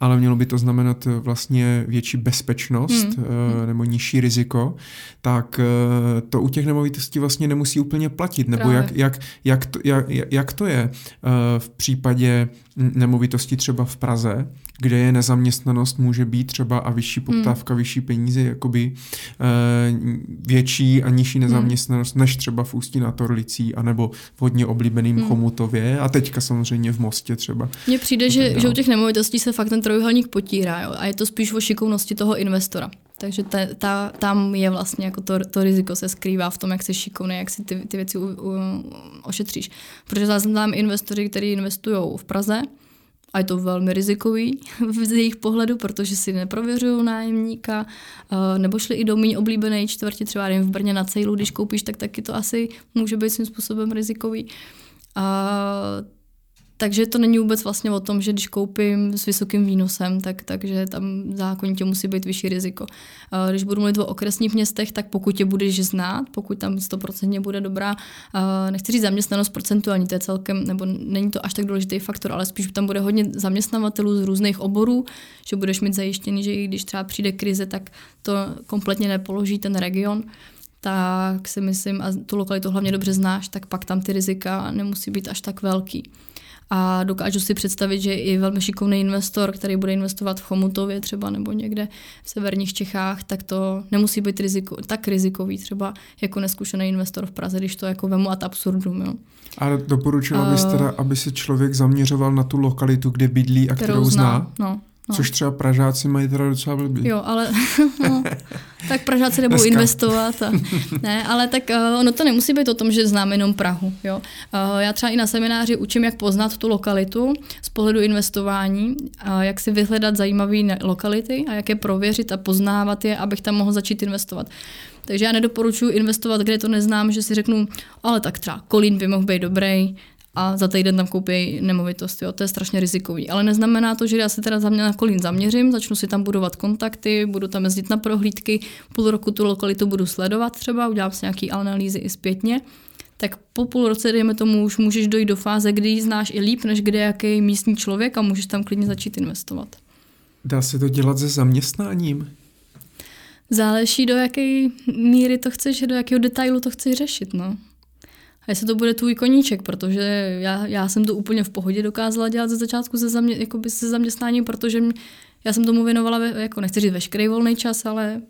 ale mělo by to znamenat eh, vlastně větší bezpečnost hmm. Eh, nebo nižší riziko, tak eh, to u těch nemovitostí vlastně nemusí úplně platit. Nebo jak, jak, jak, to, jak, jak to je v případě nemovitosti třeba v Praze, kde je nezaměstnanost, může být třeba a vyšší hmm. poptávka, hmm. vyšší peníze, jakoby větší a nižší hmm. nezaměstnanost, hmm. než třeba v Ústí nad Orlicí, anebo v hodně oblíbeným hmm. Chomutově a teďka samozřejmě v Mostě třeba.
Mně přijde, že, že u těch nemovitostí se fakt ten trojuhelník potírá jo? a je to spíš o šikovnosti toho investora. Takže ta, ta, tam je vlastně jako to, to riziko se skrývá v tom, jak jsi šikovný, jak si ty, ty věci u, u, ošetříš. Protože jsem tam investory, kteří investují v Praze, a je to velmi rizikový z jejich pohledu, protože si neprověřují nájemníka, eh, nebo šli i do méně oblíbené čtvrti, třeba v Brně na Cejlu, když koupíš, tak taky to asi může být svým způsobem rizikový. A takže to není vůbec vlastně o tom, že když koupím s vysokým výnosem, tak, takže tam zákonitě musí být vyšší riziko. Když budu mluvit o okresních městech, tak pokud je budeš znát, pokud tam 100% bude dobrá, nechci říct zaměstnanost procentuální, to je celkem, nebo není to až tak důležitý faktor, ale spíš tam bude hodně zaměstnavatelů z různých oborů, že budeš mít zajištěný, že i když třeba přijde krize, tak to kompletně nepoloží ten region tak si myslím, a tu lokalitu hlavně dobře znáš, tak pak tam ty rizika nemusí být až tak velký. A dokážu si představit, že i velmi šikovný investor, který bude investovat v Chomutově třeba nebo někde v severních Čechách, tak to nemusí být riziko, tak rizikový třeba jako neskušený investor v Praze, když to jako vemu ad absurdum. Jo.
A doporučila bys teda, aby se člověk zaměřoval na tu lokalitu, kde bydlí a kterou, kterou zná? zná.
No.
No. Což třeba Pražáci mají teda docela blbý.
Jo, ale no, tak Pražáci nebudou Dneska. investovat. A, ne, ale tak uh, ono to nemusí být o tom, že znám jenom Prahu. Jo. Uh, já třeba i na semináři učím, jak poznat tu lokalitu z pohledu investování, uh, jak si vyhledat zajímavé lokality a jak je prověřit a poznávat je, abych tam mohl začít investovat. Takže já nedoporučuji investovat, kde to neznám, že si řeknu, ale tak třeba Kolín by mohl být dobrý, a za týden tam koupí nemovitost. Jo. To je strašně rizikový. Ale neznamená to, že já se teda za mě na Kolín zaměřím, začnu si tam budovat kontakty, budu tam jezdit na prohlídky, půl roku tu lokalitu budu sledovat třeba, udělám si nějaký analýzy i zpětně. Tak po půl roce, dejme tomu, už můžeš dojít do fáze, kdy ji znáš i líp, než kde jaký místní člověk a můžeš tam klidně začít investovat.
Dá se to dělat se zaměstnáním?
Záleží, do jaké míry to chceš, do jakého detailu to chceš řešit. No. A jestli to bude tvůj koníček, protože já, já jsem to úplně v pohodě dokázala dělat ze začátku se, zamě, se zaměstnáním, protože mě, já jsem tomu věnovala, jako nechci říct veškerý volný čas, ale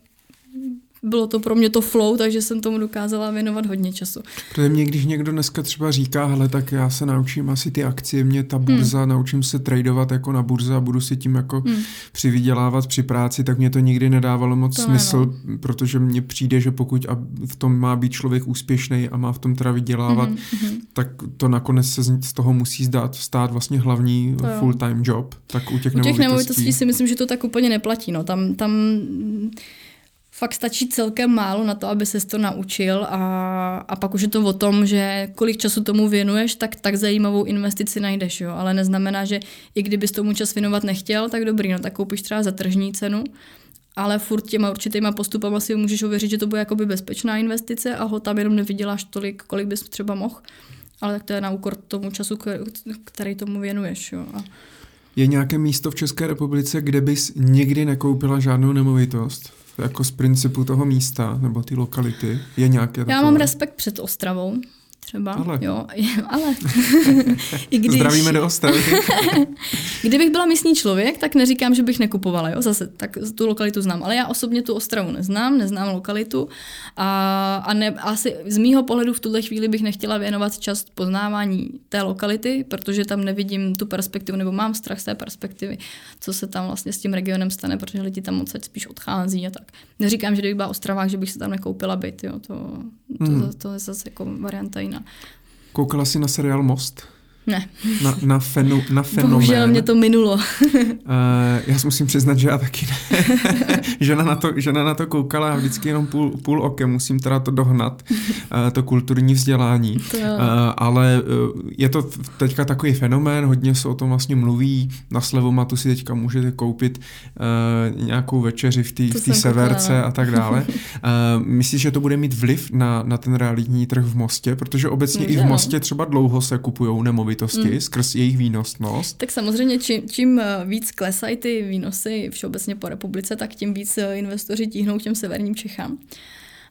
bylo to pro mě to flow, takže jsem tomu dokázala věnovat hodně času.
Protože mě, když někdo dneska třeba říká, hele, tak já se naučím asi ty akcie, mě ta burza, hmm. naučím se tradovat jako na burze a budu si tím jako hmm. přivydělávat při práci, tak mě to nikdy nedávalo moc to smysl, no. protože mně přijde, že pokud v tom má být člověk úspěšný a má v tom teda vydělávat, hmm. tak to nakonec se z toho musí zdát, stát vlastně hlavní full-time job. Tak u těch, u těch nemovitostí
si myslím, že to tak úplně neplatí. No. Tam, tam fakt stačí celkem málo na to, aby se to naučil a, a pak už je to o tom, že kolik času tomu věnuješ, tak tak zajímavou investici najdeš, jo. Ale neznamená, že i kdybys tomu čas věnovat nechtěl, tak dobrý, no tak koupíš třeba za tržní cenu, ale furt těma určitýma postupama si můžeš ověřit, že to bude jakoby bezpečná investice a ho tam jenom nevyděláš tolik, kolik bys třeba mohl. Ale tak to je na úkor tomu času, který tomu věnuješ. Jo. A...
Je nějaké místo v České republice, kde bys nikdy nekoupila žádnou nemovitost? Jako z principu toho místa nebo ty lokality? Je nějaké
Já mám respekt před Ostravou, třeba. Ale. Jo, ale.
I když... Zdravíme do Ostravy.
Kdybych byla místní člověk, tak neříkám, že bych nekupovala, jo, zase, tak tu lokalitu znám, ale já osobně tu Ostravu neznám, neznám lokalitu a, a ne, asi z mýho pohledu v tuhle chvíli bych nechtěla věnovat čas poznávání té lokality, protože tam nevidím tu perspektivu, nebo mám strach z té perspektivy, co se tam vlastně s tím regionem stane, protože lidi tam moc spíš odchází a tak. Neříkám, že kdyby byla Ostrava, že bych se tam nekoupila byt, jo, to, to, mm. to, to je zase jako varianta jiná.
Koukala jsi na seriál Most?
Ne.
Na, na, fenu, na fenomén.
Bohužel mě to minulo. uh,
já si musím přiznat, že já taky ne. žena, na to, žena na to koukala a vždycky jenom půl, půl okem, musím teda to dohnat, uh, to kulturní vzdělání. To uh, ale uh, je to teďka takový fenomén, hodně se o tom vlastně mluví, na Slevomatu si teďka můžete koupit uh, nějakou večeři v té severce koukala. a tak dále. Uh, myslíš, že to bude mít vliv na, na ten realitní trh v Mostě? Protože obecně Může, i v Mostě třeba dlouho se kupují nemovitosti nemovitosti mm. skrz jejich výnosnost.
Tak samozřejmě čím, čím eh, víc klesají ty výnosy všeobecně po republice, tak tím víc eh, investoři tíhnou k těm severním Čechám.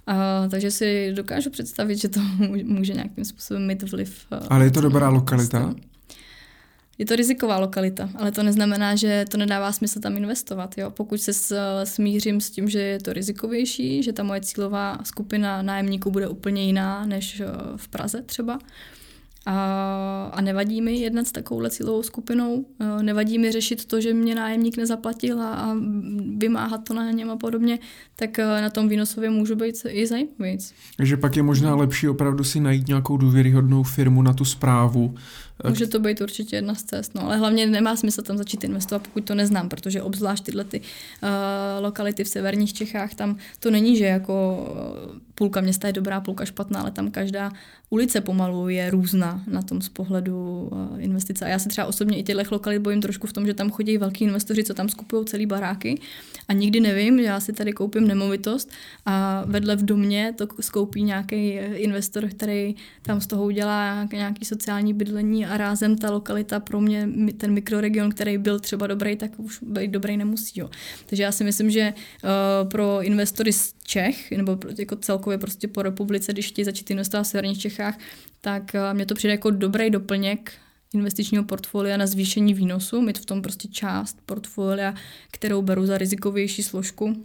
Uh, takže si dokážu představit, že to může nějakým způsobem mít vliv.
Uh, Ale je to dobrá lokalita?
Je to riziková lokalita, ale to neznamená, že to nedává smysl tam investovat. Jo? Pokud se smířím s tím, že je to rizikovější, že ta moje cílová skupina nájemníků bude úplně jiná než v Praze třeba, a, a nevadí mi jednat s takovouhle cílovou skupinou, nevadí mi řešit to, že mě nájemník nezaplatil a, a vymáhat to na něm a podobně, tak na tom výnosově můžu být i zajímavějíc.
Takže pak je možná lepší opravdu si najít nějakou důvěryhodnou firmu na tu zprávu,
Může to být určitě jedna z cest, no, ale hlavně nemá smysl tam začít investovat, pokud to neznám, protože obzvlášť tyhle ty, uh, lokality v severních Čechách, tam to není, že jako půlka města je dobrá, půlka špatná, ale tam každá ulice pomalu je různá na tom z pohledu uh, investice. A já se třeba osobně i těchto lokalit bojím trošku v tom, že tam chodí velký investoři, co tam skupují celý baráky a nikdy nevím, já si tady koupím nemovitost a vedle v domě to skoupí nějaký investor, který tam z toho udělá nějaký sociální bydlení a rázem ta lokalita pro mě, ten mikroregion, který byl třeba dobrý, tak už být dobrý nemusí. Jo. Takže já si myslím, že uh, pro investory Čech, nebo jako celkově prostě po republice, když chtějí začít investovat v severních Čechách, tak uh, mě to přijde jako dobrý doplněk investičního portfolia na zvýšení výnosu, mít v tom prostě část portfolia, kterou beru za rizikovější složku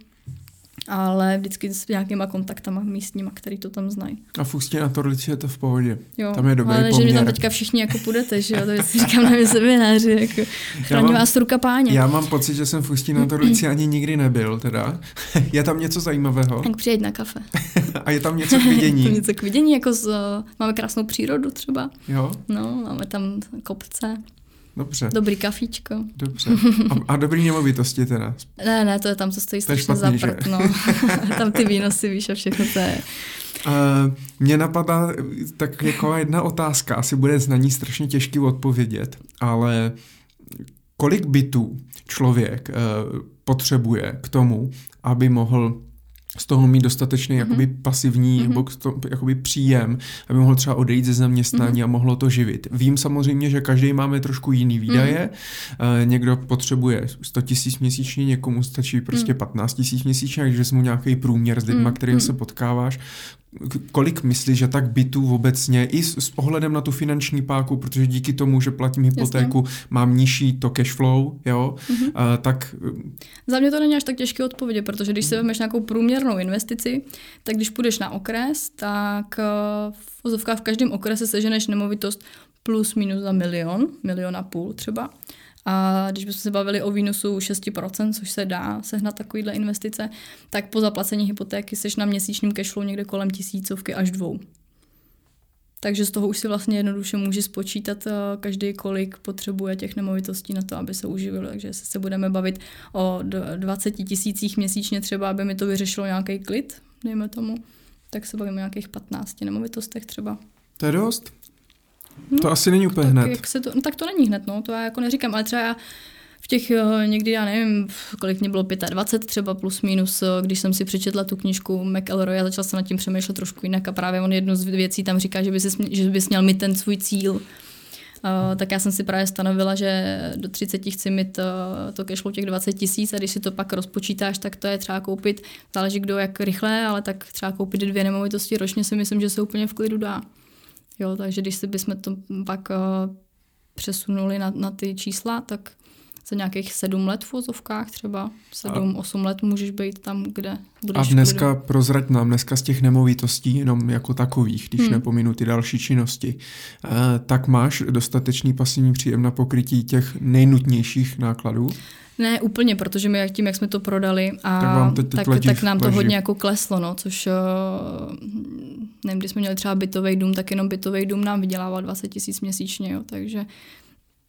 ale vždycky s nějakýma kontaktama místníma, který to tam znají.
A v Ústí na Torlici je to v pohodě.
Jo,
tam je dobrý
ale
poměr.
že mi tam teďka všichni jako půjdete, že jo, to si říkám na semináři, jako chrání mám, vás ruka páně.
Já mám pocit, že jsem v Ústí na Torlici ani nikdy nebyl, teda. je tam něco zajímavého?
Tak přijeď na kafe.
A je tam něco k vidění?
je něco k vidění, jako z, máme krásnou přírodu třeba.
Jo?
No, máme tam kopce.
Dobře.
Dobrý kafíčko.
Dobře. A, a dobrý nemovitosti teda?
Ne, ne, to je tam, co stojí strašně za prd, no. tam ty výnosy, víš, a všechno to je.
Uh, mě napadá tak jako jedna otázka, asi bude na ní strašně těžký odpovědět, ale kolik bytů člověk uh, potřebuje k tomu, aby mohl z toho mít dostatečný mm-hmm. jakoby pasivní mm-hmm. nebo to, jakoby příjem, aby mohl třeba odejít ze zaměstnání mm-hmm. a mohlo to živit. Vím samozřejmě, že každý máme trošku jiný výdaje. Mm-hmm. někdo potřebuje 100 tisíc měsíčně, někomu stačí prostě mm-hmm. 15 tisíc měsíčně, takže jsme nějaký průměr s lidma, mm-hmm. který se potkáváš kolik myslíš, že tak bytů obecně, i s, s ohledem na tu finanční páku, protože díky tomu, že platím hypotéku, Jasně. mám nižší to cash flow, jo, mm-hmm. uh, tak...
Za mě to není až tak těžké odpovědi, protože když se vezmeš nějakou průměrnou investici, tak když půjdeš na okres, tak uh, v vozovkách v každém okrese seženeš nemovitost plus minus za milion, milion a půl třeba. A když bychom se bavili o výnosu 6%, což se dá sehnat takovýhle investice, tak po zaplacení hypotéky seš na měsíčním cashflow někde kolem tisícovky až dvou. Takže z toho už si vlastně jednoduše může spočítat eh, každý, kolik potřebuje těch nemovitostí na to, aby se uživil. Takže se budeme bavit o 20 tisících měsíčně třeba, aby mi to vyřešilo nějaký klid, dejme tomu, tak se bavíme o nějakých 15 nemovitostech třeba.
To je dost. No, to asi není úplně tak, hned.
Jak se to, no, tak to není hned, no, to já jako neříkám, ale třeba já v těch eh, někdy, já nevím, kolik mě bylo 25 třeba plus minus, eh, když jsem si přečetla tu knižku McElroy a začala jsem nad tím přemýšlet trošku jinak a právě on jednu z věcí tam říká, že bys, že bys měl mít ten svůj cíl, Uh, tak já jsem si právě stanovila, že do 30 chci mít uh, to cashflow těch 20 tisíc a když si to pak rozpočítáš, tak to je třeba koupit, záleží kdo jak rychle, ale tak třeba koupit dvě nemovitosti ročně si myslím, že se úplně v klidu dá. Jo, takže když si bychom to pak uh, přesunuli na, na ty čísla, tak za nějakých sedm let v vozovkách třeba, sedm, osm let můžeš být tam, kde budeš.
A dneska klidu. prozrať nám, dneska z těch nemovitostí jenom jako takových, když hmm. nepominu ty další činnosti, uh, tak máš dostatečný pasivní příjem na pokrytí těch nejnutnějších nákladů?
Ne úplně, protože my tím, jak jsme to prodali, a tak, vám teď, teď tak, tak nám to hodně jako kleslo, no, což uh, nevím, když jsme měli třeba bytový dům, tak jenom bytový dům nám vydělával 20 tisíc měsíčně, jo, takže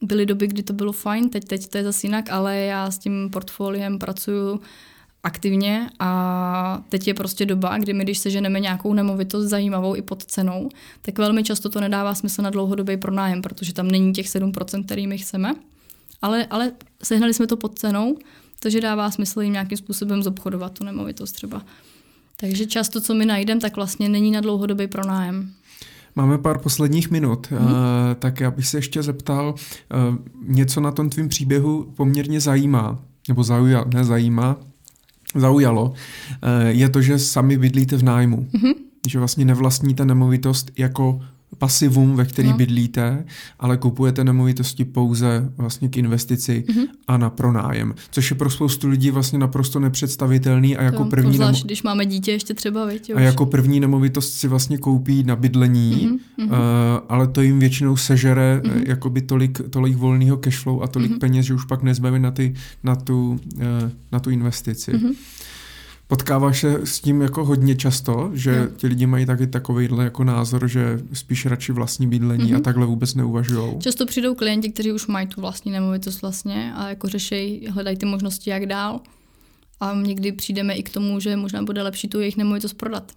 byly doby, kdy to bylo fajn, teď, teď to je zase jinak, ale já s tím portfoliem pracuju aktivně a teď je prostě doba, kdy my, když seženeme nějakou nemovitost zajímavou i pod cenou, tak velmi často to nedává smysl na dlouhodobý pronájem, protože tam není těch 7%, který my chceme ale, ale sehnali jsme to pod cenou, takže dává smysl jim nějakým způsobem zobchodovat tu nemovitost třeba. Takže často, co my najdeme, tak vlastně není na dlouhodobý pronájem.
Máme pár posledních minut, mm. uh, tak já bych se ještě zeptal, uh, něco na tom tvým příběhu poměrně zajímá, nebo zaujal, ne zajímá, zaujalo, uh, je to, že sami bydlíte v nájmu. Mm-hmm. Že vlastně nevlastníte nemovitost jako pasivum, ve který no. bydlíte, ale kupujete nemovitosti pouze vlastně k investici mm-hmm. a na pronájem, což je pro spoustu lidí vlastně naprosto nepředstavitelný a jako to, první...
Zvlášť, nemo... když máme dítě ještě třeba, viď,
A jako první nemovitost si vlastně koupí na bydlení, mm-hmm. uh, ale to jim většinou sežere mm-hmm. jakoby tolik, tolik volného cashflow a tolik mm-hmm. peněz, že už pak nezbavíme na, ty, na, tu, uh, na tu investici. Mm-hmm. Potkáváš se s tím jako hodně často, že jo. ti lidi mají taky takovýhle jako názor, že spíš radši vlastní bydlení mm-hmm. a mhm. takhle vůbec neuvažují?
Často přijdou klienti, kteří už mají tu vlastní nemovitost vlastně a jako řešejí, hledají ty možnosti, jak dál. A někdy přijdeme i k tomu, že možná bude lepší tu jejich nemovitost prodat.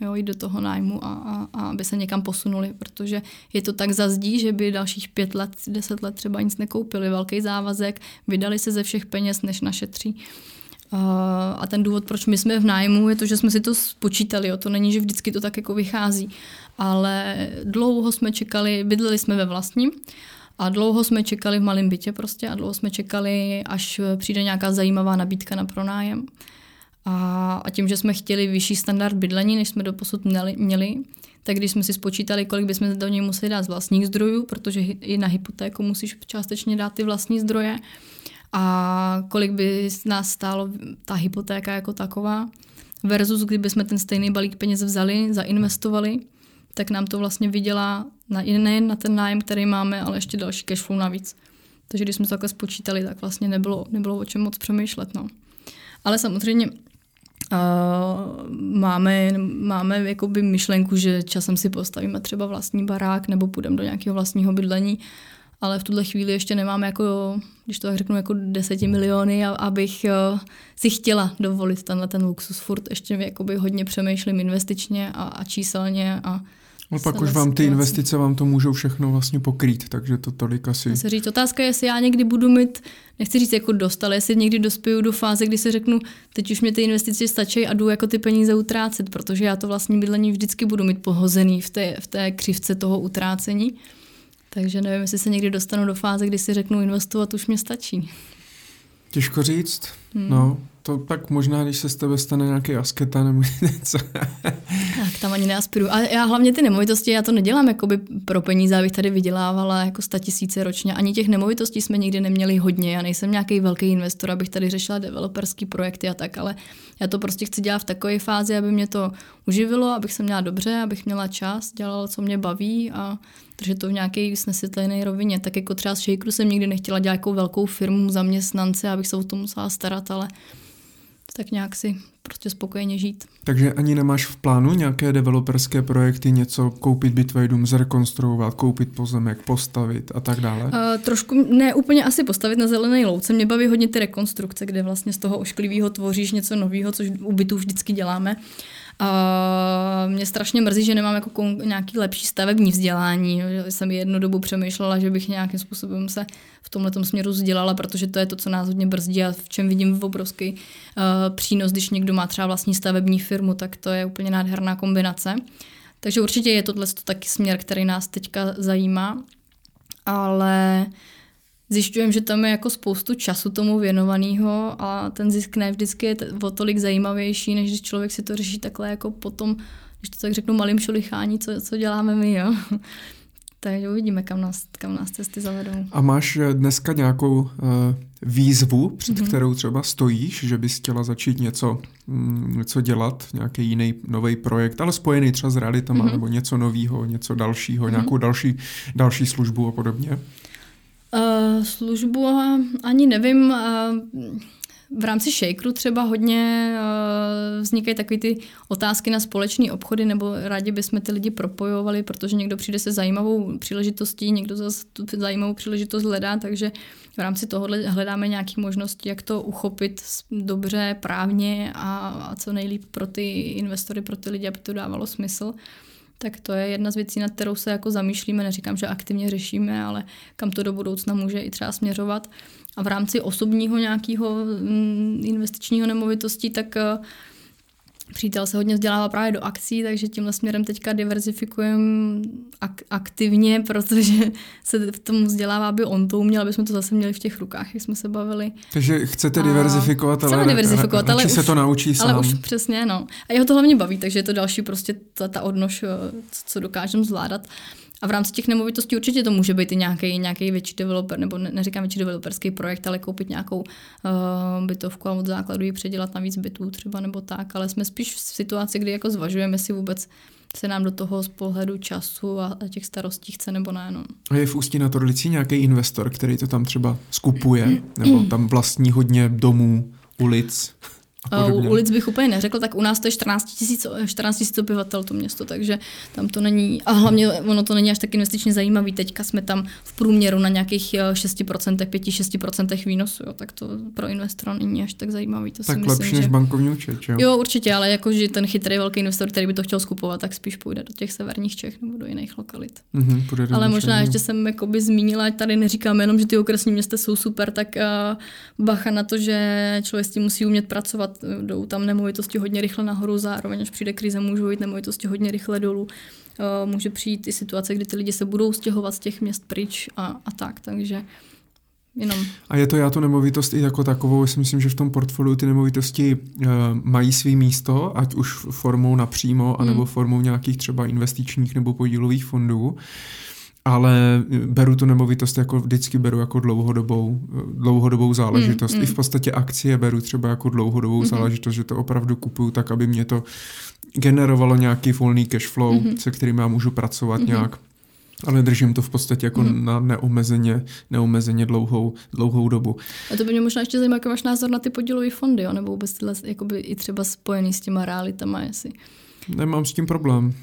Jo, jít do toho nájmu a, a, a aby se někam posunuli, protože je to tak zazdí, že by dalších pět let, deset let třeba nic nekoupili, velký závazek, vydali se ze všech peněz, než našetří. A ten důvod, proč my jsme v nájmu, je to, že jsme si to spočítali. Jo. To není, že vždycky to tak jako vychází. Ale dlouho jsme čekali, bydleli jsme ve vlastním a dlouho jsme čekali v malém bytě prostě a dlouho jsme čekali, až přijde nějaká zajímavá nabídka na pronájem. A, a tím, že jsme chtěli vyšší standard bydlení, než jsme doposud měli, měli tak když jsme si spočítali, kolik bychom do něj museli dát z vlastních zdrojů, protože i na hypotéku musíš částečně dát ty vlastní zdroje, a kolik by nás stálo ta hypotéka jako taková, versus kdyby jsme ten stejný balík peněz vzali, zainvestovali, tak nám to vlastně vydělá na, nejen na ten nájem, který máme, ale ještě další cashflow navíc. Takže když jsme to takhle spočítali, tak vlastně nebylo, nebylo o čem moc přemýšlet. No. Ale samozřejmě Uh, máme, máme jakoby myšlenku, že časem si postavíme třeba vlastní barák nebo půjdeme do nějakého vlastního bydlení, ale v tuhle chvíli ještě nemáme jako, když to tak řeknu, jako deseti miliony, abych uh, si chtěla dovolit tenhle ten luxus. Furt ještě jakoby hodně přemýšlím investičně a, a číselně a
No pak už vám ty investice vám to můžou všechno vlastně pokrýt, takže to tolik asi...
Se říct, otázka je, jestli já někdy budu mít, nechci říct jako dost, ale jestli někdy dospěju do fáze, kdy si řeknu, teď už mě ty investice stačí a jdu jako ty peníze utrácet, protože já to vlastní bydlení vždycky budu mít pohozený v té, v té křivce toho utrácení. Takže nevím, jestli se někdy dostanu do fáze, kdy si řeknu, investovat už mě stačí.
Těžko říct. Hmm. No, to tak možná, když se z tebe stane nějaký asketa nebo něco.
tak tam ani neaspiruju. A já hlavně ty nemovitosti, já to nedělám jakoby pro peníze, abych tady vydělávala jako sta tisíce ročně. Ani těch nemovitostí jsme nikdy neměli hodně. Já nejsem nějaký velký investor, abych tady řešila developerský projekty a tak, ale já to prostě chci dělat v takové fázi, aby mě to uživilo, abych se měla dobře, abych měla čas, dělala, co mě baví a držet to v nějaké snesitelné rovině. Tak jako třeba s Shakeru jsem nikdy nechtěla dělat jako velkou firmu, zaměstnance, abych se o tom musela starat, ale tak nějak si prostě spokojeně žít.
Takže ani nemáš v plánu nějaké developerské projekty, něco koupit bytový dům, zrekonstruovat, koupit pozemek, postavit a tak dále?
Uh, trošku, ne úplně asi postavit na zelené louce. Mě baví hodně ty rekonstrukce, kde vlastně z toho ošklivého tvoříš něco nového, což u bytů vždycky děláme. A mě strašně mrzí, že nemám jako nějaký lepší stavební vzdělání. Jsem jednu dobu přemýšlela, že bych nějakým způsobem se v tomhle směru vzdělala, protože to je to, co nás hodně brzdí a v čem vidím obrovský uh, přínos, když někdo má třeba vlastní stavební firmu, tak to je úplně nádherná kombinace. Takže určitě je tohle taky směr, který nás teďka zajímá, ale uh, zjišťujeme, že tam je jako spoustu času tomu věnovaného a ten zisk ne vždycky je o tolik zajímavější, než když člověk si to řeší takhle jako potom, když to tak řeknu, malým šolichání, co, co děláme my, jo. Takže uvidíme, kam nás, kam nás cesty zavedou.
A máš eh, dneska nějakou uh, výzvu, před mm-hmm. kterou třeba stojíš, že bys chtěla začít něco, mm, něco dělat, nějaký jiný nový projekt, ale spojený třeba s realitama, mm-hmm. nebo něco nového, něco dalšího, mm-hmm. nějakou další, další službu a podobně?
Uh, službu ani nevím. Uh, v rámci Shakeru třeba hodně vznikají takové ty otázky na společné obchody, nebo rádi bychom ty lidi propojovali, protože někdo přijde se zajímavou příležitostí, někdo zase tu zajímavou příležitost hledá, takže v rámci toho hledáme nějaké možnosti, jak to uchopit dobře, právně a, a co nejlíp pro ty investory, pro ty lidi, aby to dávalo smysl. Uh, tak to je jedna z věcí, nad kterou se jako zamýšlíme. Neříkám, že aktivně řešíme, ale kam to do budoucna může i třeba směřovat. A v rámci osobního nějakého mm, investičního nemovitosti, tak eh, Přítel se hodně vzdělává právě do akcí, takže tímhle směrem teďka diverzifikujeme ak- aktivně, protože se v tom vzdělává, aby on to uměl, aby jsme to zase měli v těch rukách, jak jsme se bavili.
Takže chcete diverzifikovat, ale, diverzifikovat, ale už, se to naučí sám.
Ale už přesně, no. A jeho to hlavně baví, takže je to další prostě ta, ta odnož, eh, co, co dokážeme zvládat. A v rámci těch nemovitostí určitě to může být i nějaký, nějaký větší developer, nebo ne, neříkám větší developerský projekt, ale koupit nějakou uh, bytovku a od základu ji předělat na víc bytů třeba nebo tak, ale jsme spíš v situaci, kdy jako zvažujeme si vůbec se nám do toho z pohledu času a těch starostí chce nebo ne. No.
A je v Ústí na Torlici nějaký investor, který to tam třeba skupuje, nebo tam vlastní hodně domů, ulic?
U ulic bych úplně neřekl, tak u nás to je 14 tisíc 14 obyvatel to město, takže tam to není, a hlavně ono to není až tak investičně zajímavý. Teďka jsme tam v průměru na nějakých 6%, 5-6% výnosu, jo, tak to pro investora není až tak zajímavý. To
tak
si
lepší
myslím,
než že... bankovní účet, jo?
Jo, určitě, ale jakože ten chytrý velký investor, který by to chtěl skupovat, tak spíš půjde do těch severních Čech nebo do jiných lokalit.
Mm-hmm,
ale možná Čech, ještě jsem jakoby zmínila, ať tady neříkám jenom, že ty okresní města jsou super, tak uh, bacha na to, že člověk s tím musí umět pracovat. Jdou tam nemovitosti hodně rychle nahoru, zároveň až přijde krize, můžou jít nemovitosti hodně rychle dolů. Eh, může přijít i situace, kdy ty lidi se budou stěhovat z těch měst pryč a, a tak, takže jenom.
A je to já tu nemovitost i jako takovou, já si myslím, že v tom portfoliu ty nemovitosti uh, mají svý místo, ať už formou napřímo, anebo hmm. formou nějakých třeba investičních nebo podílových fondů ale beru tu nemovitost jako vždycky beru jako dlouhodobou, dlouhodobou záležitost. Mm, mm. I v podstatě akcie beru třeba jako dlouhodobou mm-hmm. záležitost, že to opravdu kupuju tak, aby mě to generovalo nějaký volný cash flow, mm-hmm. se kterým já můžu pracovat mm-hmm. nějak. Ale držím to v podstatě jako mm. na neomezeně, neomezeně dlouhou, dlouhou dobu.
A to by mě možná ještě zajímalo, jaký máš názor na ty podílové fondy, jo? nebo vůbec tyhle, jakoby i třeba spojený s těma realitama, jestli.
Nemám s tím problém.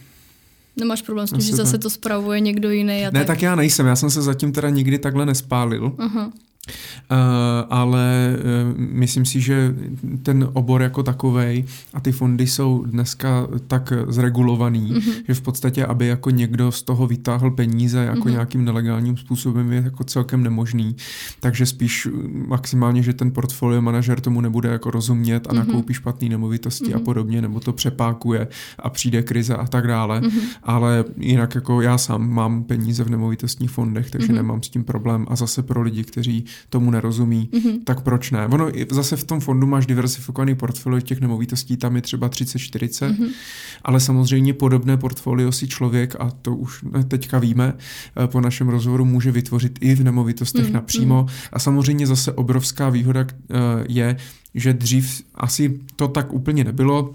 Nemáš problém s tím, že zase to spravuje někdo jiný? A
ne, tak... tak já nejsem. Já jsem se zatím teda nikdy takhle nespálil. Uh-huh. Uh, ale uh, myslím si, že ten obor jako takovej a ty fondy jsou dneska tak zregulovaný, mm-hmm. že v podstatě, aby jako někdo z toho vytáhl peníze jako mm-hmm. nějakým nelegálním způsobem je jako celkem nemožný. Takže spíš maximálně, že ten portfolio manažer tomu nebude jako rozumět a mm-hmm. nakoupí špatné nemovitosti mm-hmm. a mhm. podobně, nebo to přepákuje a přijde krize a tak dále. Mm-hmm. Ale jinak jako já sám mám peníze v nemovitostních fondech, takže mm-hmm. nemám s tím problém. A zase pro lidi, kteří tomu nerozumí, mm-hmm. tak proč ne? Ono zase v tom fondu máš diversifikovaný portfolio těch nemovitostí, tam je třeba 30-40, mm-hmm. ale samozřejmě podobné portfolio si člověk, a to už teďka víme, eh, po našem rozhovoru může vytvořit i v nemovitostech mm-hmm. napřímo. A samozřejmě zase obrovská výhoda eh, je, že dřív asi to tak úplně nebylo,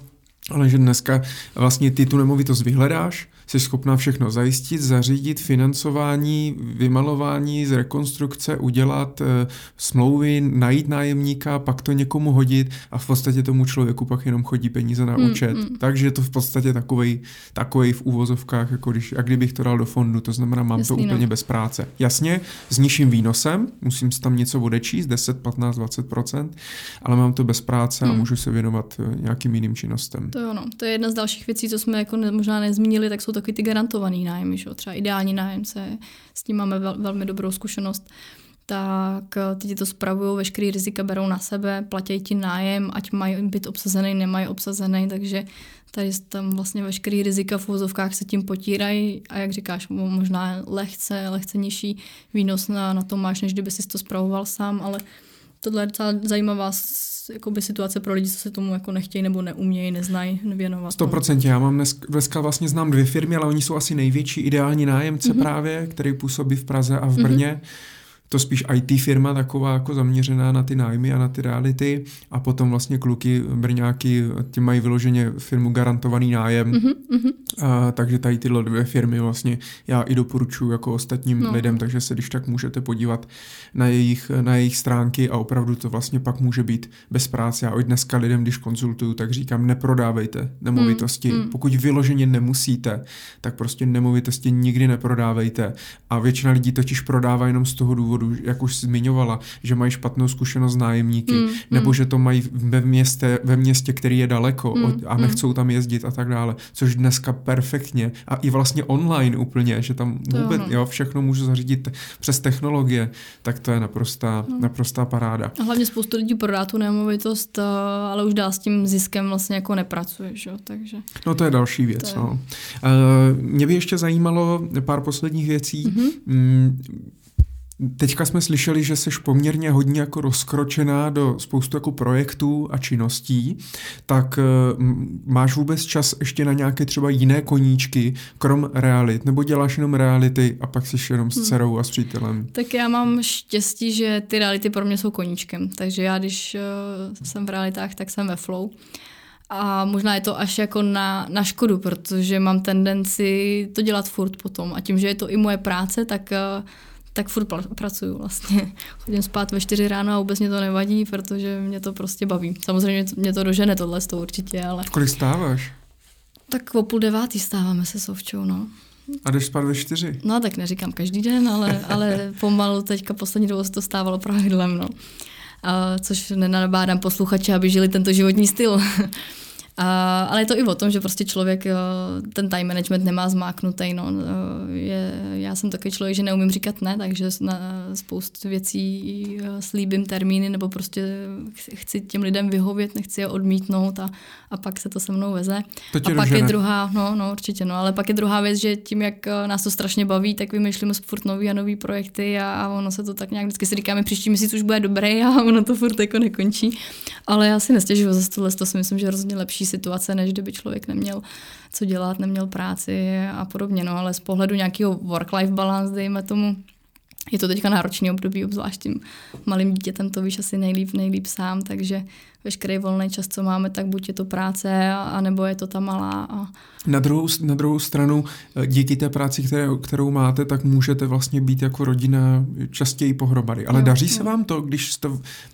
ale že dneska vlastně ty tu nemovitost vyhledáš, jsi schopná všechno zajistit, zařídit, financování, vymalování, z rekonstrukce, udělat e, smlouvy, najít nájemníka, pak to někomu hodit a v podstatě tomu člověku pak jenom chodí peníze na mm, účet. Mm. Takže to v podstatě takovej, takovej v úvozovkách, jako když, a kdybych to dal do fondu, to znamená, mám Jasný, to úplně no. bez práce. Jasně, s nižším výnosem, musím si tam něco odečíst, 10, 15, 20% ale mám to bez práce mm. a můžu se věnovat eh, nějakým jiným činnostem.
To jo, no. To je jedna z dalších věcí, co jsme jako ne, možná nezmínili, tak jsou takový ty garantovaný nájmy, že? třeba ideální nájemce, s tím máme vel, velmi dobrou zkušenost tak eh, ty ti to spravují, veškerý rizika berou na sebe, platí ti nájem, ať mají byt obsazený, nemají obsazený, takže tady tam vlastně veškerý rizika v vozovkách se tím potírají a jak říkáš, možná lehce, lehce nižší výnos na, na to máš, než kdyby si to spravoval sám, ale tohle je docela zajímavá jakoby situace pro lidi, co se tomu jako nechtějí nebo neumějí, neznají věnovat.
100%. Já mám dnes, dneska vlastně znám dvě firmy, ale oni jsou asi největší ideální nájemce mm-hmm. právě, který působí v Praze a v Brně. Mm-hmm to spíš IT firma taková jako zaměřená na ty nájmy a na ty reality a potom vlastně kluky brňáky, ti mají vyloženě firmu garantovaný nájem, mm-hmm. a, takže tady tyhle dvě firmy vlastně já i doporučuji jako ostatním no. lidem, takže se když tak můžete podívat na jejich, na jejich stránky a opravdu to vlastně pak může být bez práce. Já i dneska lidem, když konzultuju, tak říkám, neprodávejte nemovitosti. Mm, mm. Pokud vyloženě nemusíte, tak prostě nemovitosti nikdy neprodávejte. A většina lidí totiž prodává jenom z toho důvodu, důvodu, jak už zmiňovala, že mají špatnou zkušenost s nájemníky, mm, nebo mm. že to mají ve městě, ve městě, který je daleko mm, a mm. nechcou tam jezdit a tak dále, což dneska perfektně a i vlastně online úplně, že tam vůbec, jo, všechno můžu zařídit přes technologie, tak to je naprostá, no. naprostá paráda.
A hlavně spoustu lidí prodá tu nemovitost, eh, ale už dál s tím ziskem vlastně jako nepracuje, že? takže...
No to je další věc, je... no. Uh, mě by ještě zajímalo pár posledních věcí. Mm-hmm. Mm, Teďka jsme slyšeli, že jsi poměrně hodně jako rozkročená do spoustu jako projektů a činností, tak máš vůbec čas ještě na nějaké třeba jiné koníčky, krom realit, nebo děláš jenom reality a pak jsi jenom s hmm. dcerou a s přítelem?
Tak já mám štěstí, že ty reality pro mě jsou koníčkem, takže já když uh, jsem v realitách, tak jsem ve flow. A možná je to až jako na, na škodu, protože mám tendenci to dělat furt potom. A tím, že je to i moje práce, tak uh, tak furt pracuju vlastně. Chodím spát ve čtyři ráno a vůbec mě to nevadí, protože mě to prostě baví. Samozřejmě mě to dožene tohle to určitě, ale...
Kolik stáváš?
Tak o půl devátý stáváme se Sovčou, no.
A jdeš spát ve čtyři?
No tak neříkám každý den, ale, ale pomalu teďka poslední dobou se to stávalo pravidlem, no. A, což nenabádám posluchače, aby žili tento životní styl. A, ale je to i o tom, že prostě člověk ten time management nemá zmáknutý. No. Je, já jsem takový člověk, že neumím říkat ne, takže na spoustu věcí slíbím termíny nebo prostě chci těm lidem vyhovět, nechci je odmítnout a, a pak se to se mnou veze.
To
a pak
dožene.
je druhá, no, no určitě, no, ale pak je druhá věc, že tím, jak nás to strašně baví, tak vymýšlíme furt nový a nový projekty a, a ono se to tak nějak vždycky si říkáme, příští měsíc už bude dobrý a ono to furt jako nekončí. Ale já si nestěžuju za tohle, to si myslím, že je hrozně lepší situace, než kdyby člověk neměl co dělat, neměl práci a podobně. No, ale z pohledu nějakého work-life balance, dejme tomu, je to teďka náročný období, obzvlášť tím malým dítětem, to víš asi nejlíp, nejlíp sám, takže veškerý volný čas, co máme, tak buď je to práce, a, nebo je to ta malá. A...
Na, druhou, na druhou stranu, eh, díky té práci, které, kterou máte, tak můžete vlastně být jako rodina častěji pohromady. Ale jo, daří jo. se vám to, když jste,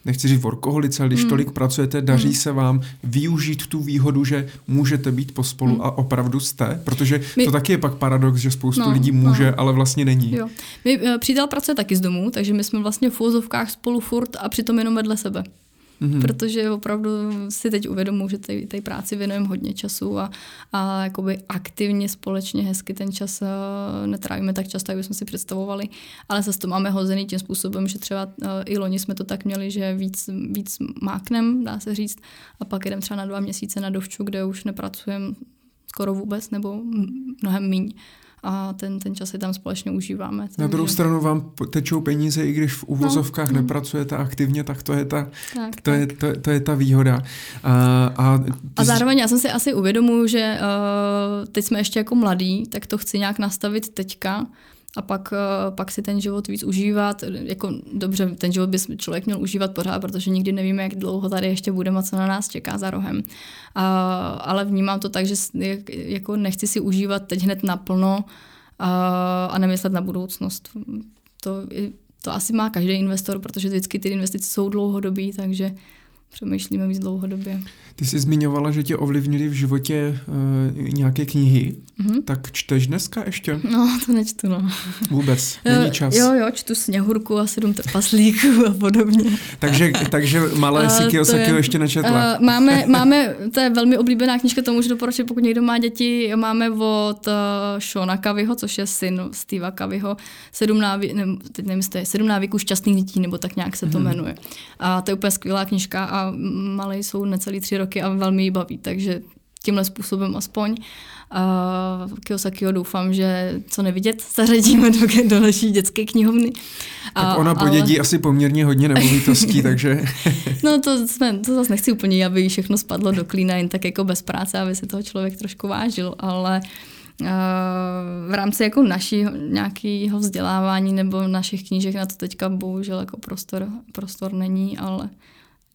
nechci říct workoholice, ale když mm. tolik pracujete, daří mm. se vám využít tu výhodu, že můžete být pospolu mm. a opravdu jste? Protože My... to taky je pak paradox, že spoustu no, lidí může, no. ale vlastně není.
Jo. My, eh, přítel pracuje taky z domu, takže my jsme vlastně v úzovkách spolu furt a přitom jenom vedle sebe mm-hmm. protože opravdu si teď uvědomuji, že té, práci věnujeme hodně času a, a jakoby aktivně společně hezky ten čas uh, netrávíme tak často, jak bychom si představovali, ale zase to máme hozený tím způsobem, že třeba uh, i loni jsme to tak měli, že víc, víc máknem, dá se říct, a pak jdem třeba na dva měsíce na dovču, kde už nepracujeme skoro vůbec nebo mnohem míň a ten, ten čas si tam společně užíváme.
Takže... Na druhou stranu vám tečou peníze, i když v uvozovkách no, nepracujete aktivně, tak to je ta, tak, to tak. Je, to, to je ta výhoda.
A, a, a zároveň já jsem si asi uvědomuji, že uh, teď jsme ještě jako mladí, tak to chci nějak nastavit teďka, a pak, eh, pak si ten život víc užívat. Jako, dobře, ten život by člověk měl užívat pořád, protože nikdy nevíme, jak dlouho tady ještě budeme a co na nás čeká za rohem. A, ale vnímám to tak, že jako nechci si užívat teď hned naplno a, a nemyslet na budoucnost. To, to asi má každý investor, protože vždycky ty investice jsou dlouhodobé, takže přemýšlíme víc dlouhodobě.
Ty jsi zmiňovala, že tě ovlivnily v životě uh, nějaké knihy, mm-hmm. tak čteš dneska ještě?
No, to nečtu, no.
Vůbec, není čas.
Jo, jo, čtu Sněhurku a sedm trpaslíků a podobně.
takže, takže malé Sikio Sakio ještě nečetla.
Uh, máme, máme, to je velmi oblíbená knižka, to můžu doporučit, pokud někdo má děti, máme od uh, Shona Kaviho, což je syn Steva Kaviho, sedm, náví, ne, teď nevím, je sedm návyků šťastných dětí, nebo tak nějak se to hmm. jmenuje. A to je úplně skvělá knižka a malé jsou necelý tři roky a velmi ji baví, takže tímhle způsobem aspoň. Uh, Kiyosakiho doufám, že co nevidět, zařadíme do, do naší dětské knihovny.
Tak ona podědí ale... asi poměrně hodně nemovitostí, takže...
no to, jsme, to zase nechci úplně, aby všechno spadlo do klína jen tak jako bez práce, aby si toho člověk trošku vážil, ale uh, v rámci jako našího nějakého vzdělávání nebo našich knížek na to teďka bohužel jako prostor, prostor není, ale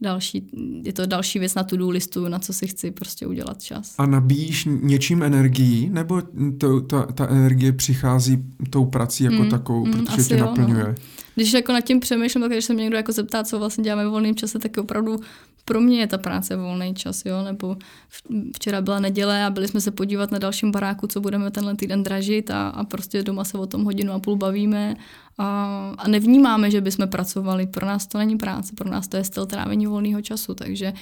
další, je to další věc na tu listu, na co si chci prostě udělat čas.
A nabíjíš něčím energii, nebo to, ta, ta energie přichází tou prací jako mm, takovou, mm, protože tě jo, naplňuje? No.
Když jako nad tím přemýšlím, tak když se mě někdo jako zeptá, co vlastně děláme v volném čase, tak opravdu pro mě je ta práce volný čas, jo, nebo včera byla neděle a byli jsme se podívat na dalším baráku, co budeme tenhle týden dražit a, a prostě doma se o tom hodinu a půl bavíme a, a nevnímáme, že bychom pracovali. Pro nás to není práce, pro nás to je styl trávení volného času, takže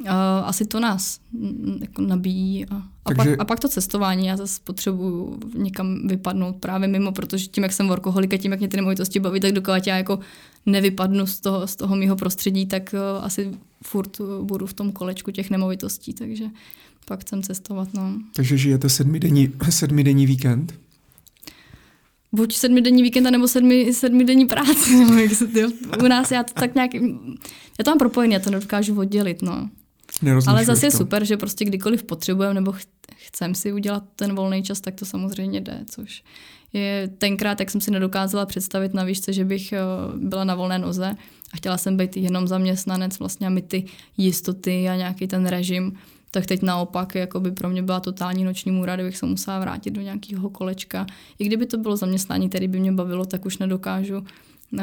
uh, asi to nás mm, jako nabíjí. A, a, takže... pak, a pak to cestování, já zase potřebuju někam vypadnout právě mimo, protože tím, jak jsem workoholik a tím, jak mě ty nemovitosti baví, tak dokud já jako nevypadnu z toho, z toho mého prostředí, tak uh, asi furt budu v tom kolečku těch nemovitostí, takže pak chcem cestovat. No.
Takže žijete sedmidenní, sedmidenní víkend?
buď sedmidenní víkend, nebo sedmi, sedmidenní práce. Nebo jak se, u nás já to tak nějak, já to mám propojený, já to nedokážu oddělit, no. Ale zase je to. super, že prostě kdykoliv potřebujeme nebo chcem si udělat ten volný čas, tak to samozřejmě jde, což je tenkrát, jak jsem si nedokázala představit na výšce, že bych eh, byla na volné noze a chtěla jsem být jenom zaměstnanec vlastně a mít ty jistoty a nějaký ten režim, tak teď naopak jako by pro mě byla totální noční můra, kdybych se musela vrátit do nějakého kolečka. I kdyby to bylo zaměstnání, které by mě bavilo, tak už nedokážu uh,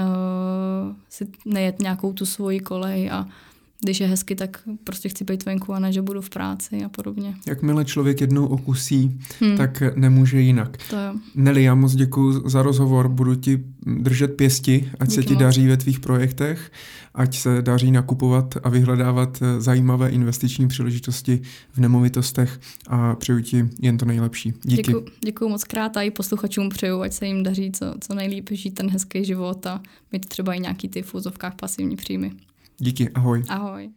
si nejet nějakou tu svoji kolej a když je hezky, tak prostě chci být venku a ne, že budu v práci a podobně.
Jakmile člověk jednou okusí, hmm. tak nemůže jinak.
To jo.
Neli, já moc děkuji za rozhovor, budu ti držet pěsti, ať Díky se ti moc. daří ve tvých projektech, ať se daří nakupovat a vyhledávat zajímavé investiční příležitosti v nemovitostech a přeju ti jen to nejlepší. Díky.
Děkuji, děkuji moc krát a i posluchačům přeju, ať se jim daří co, co nejlíp žít ten hezký život a mít třeba i nějaký ty v pasivní příjmy.
Díky, ahoj.
Ahoj.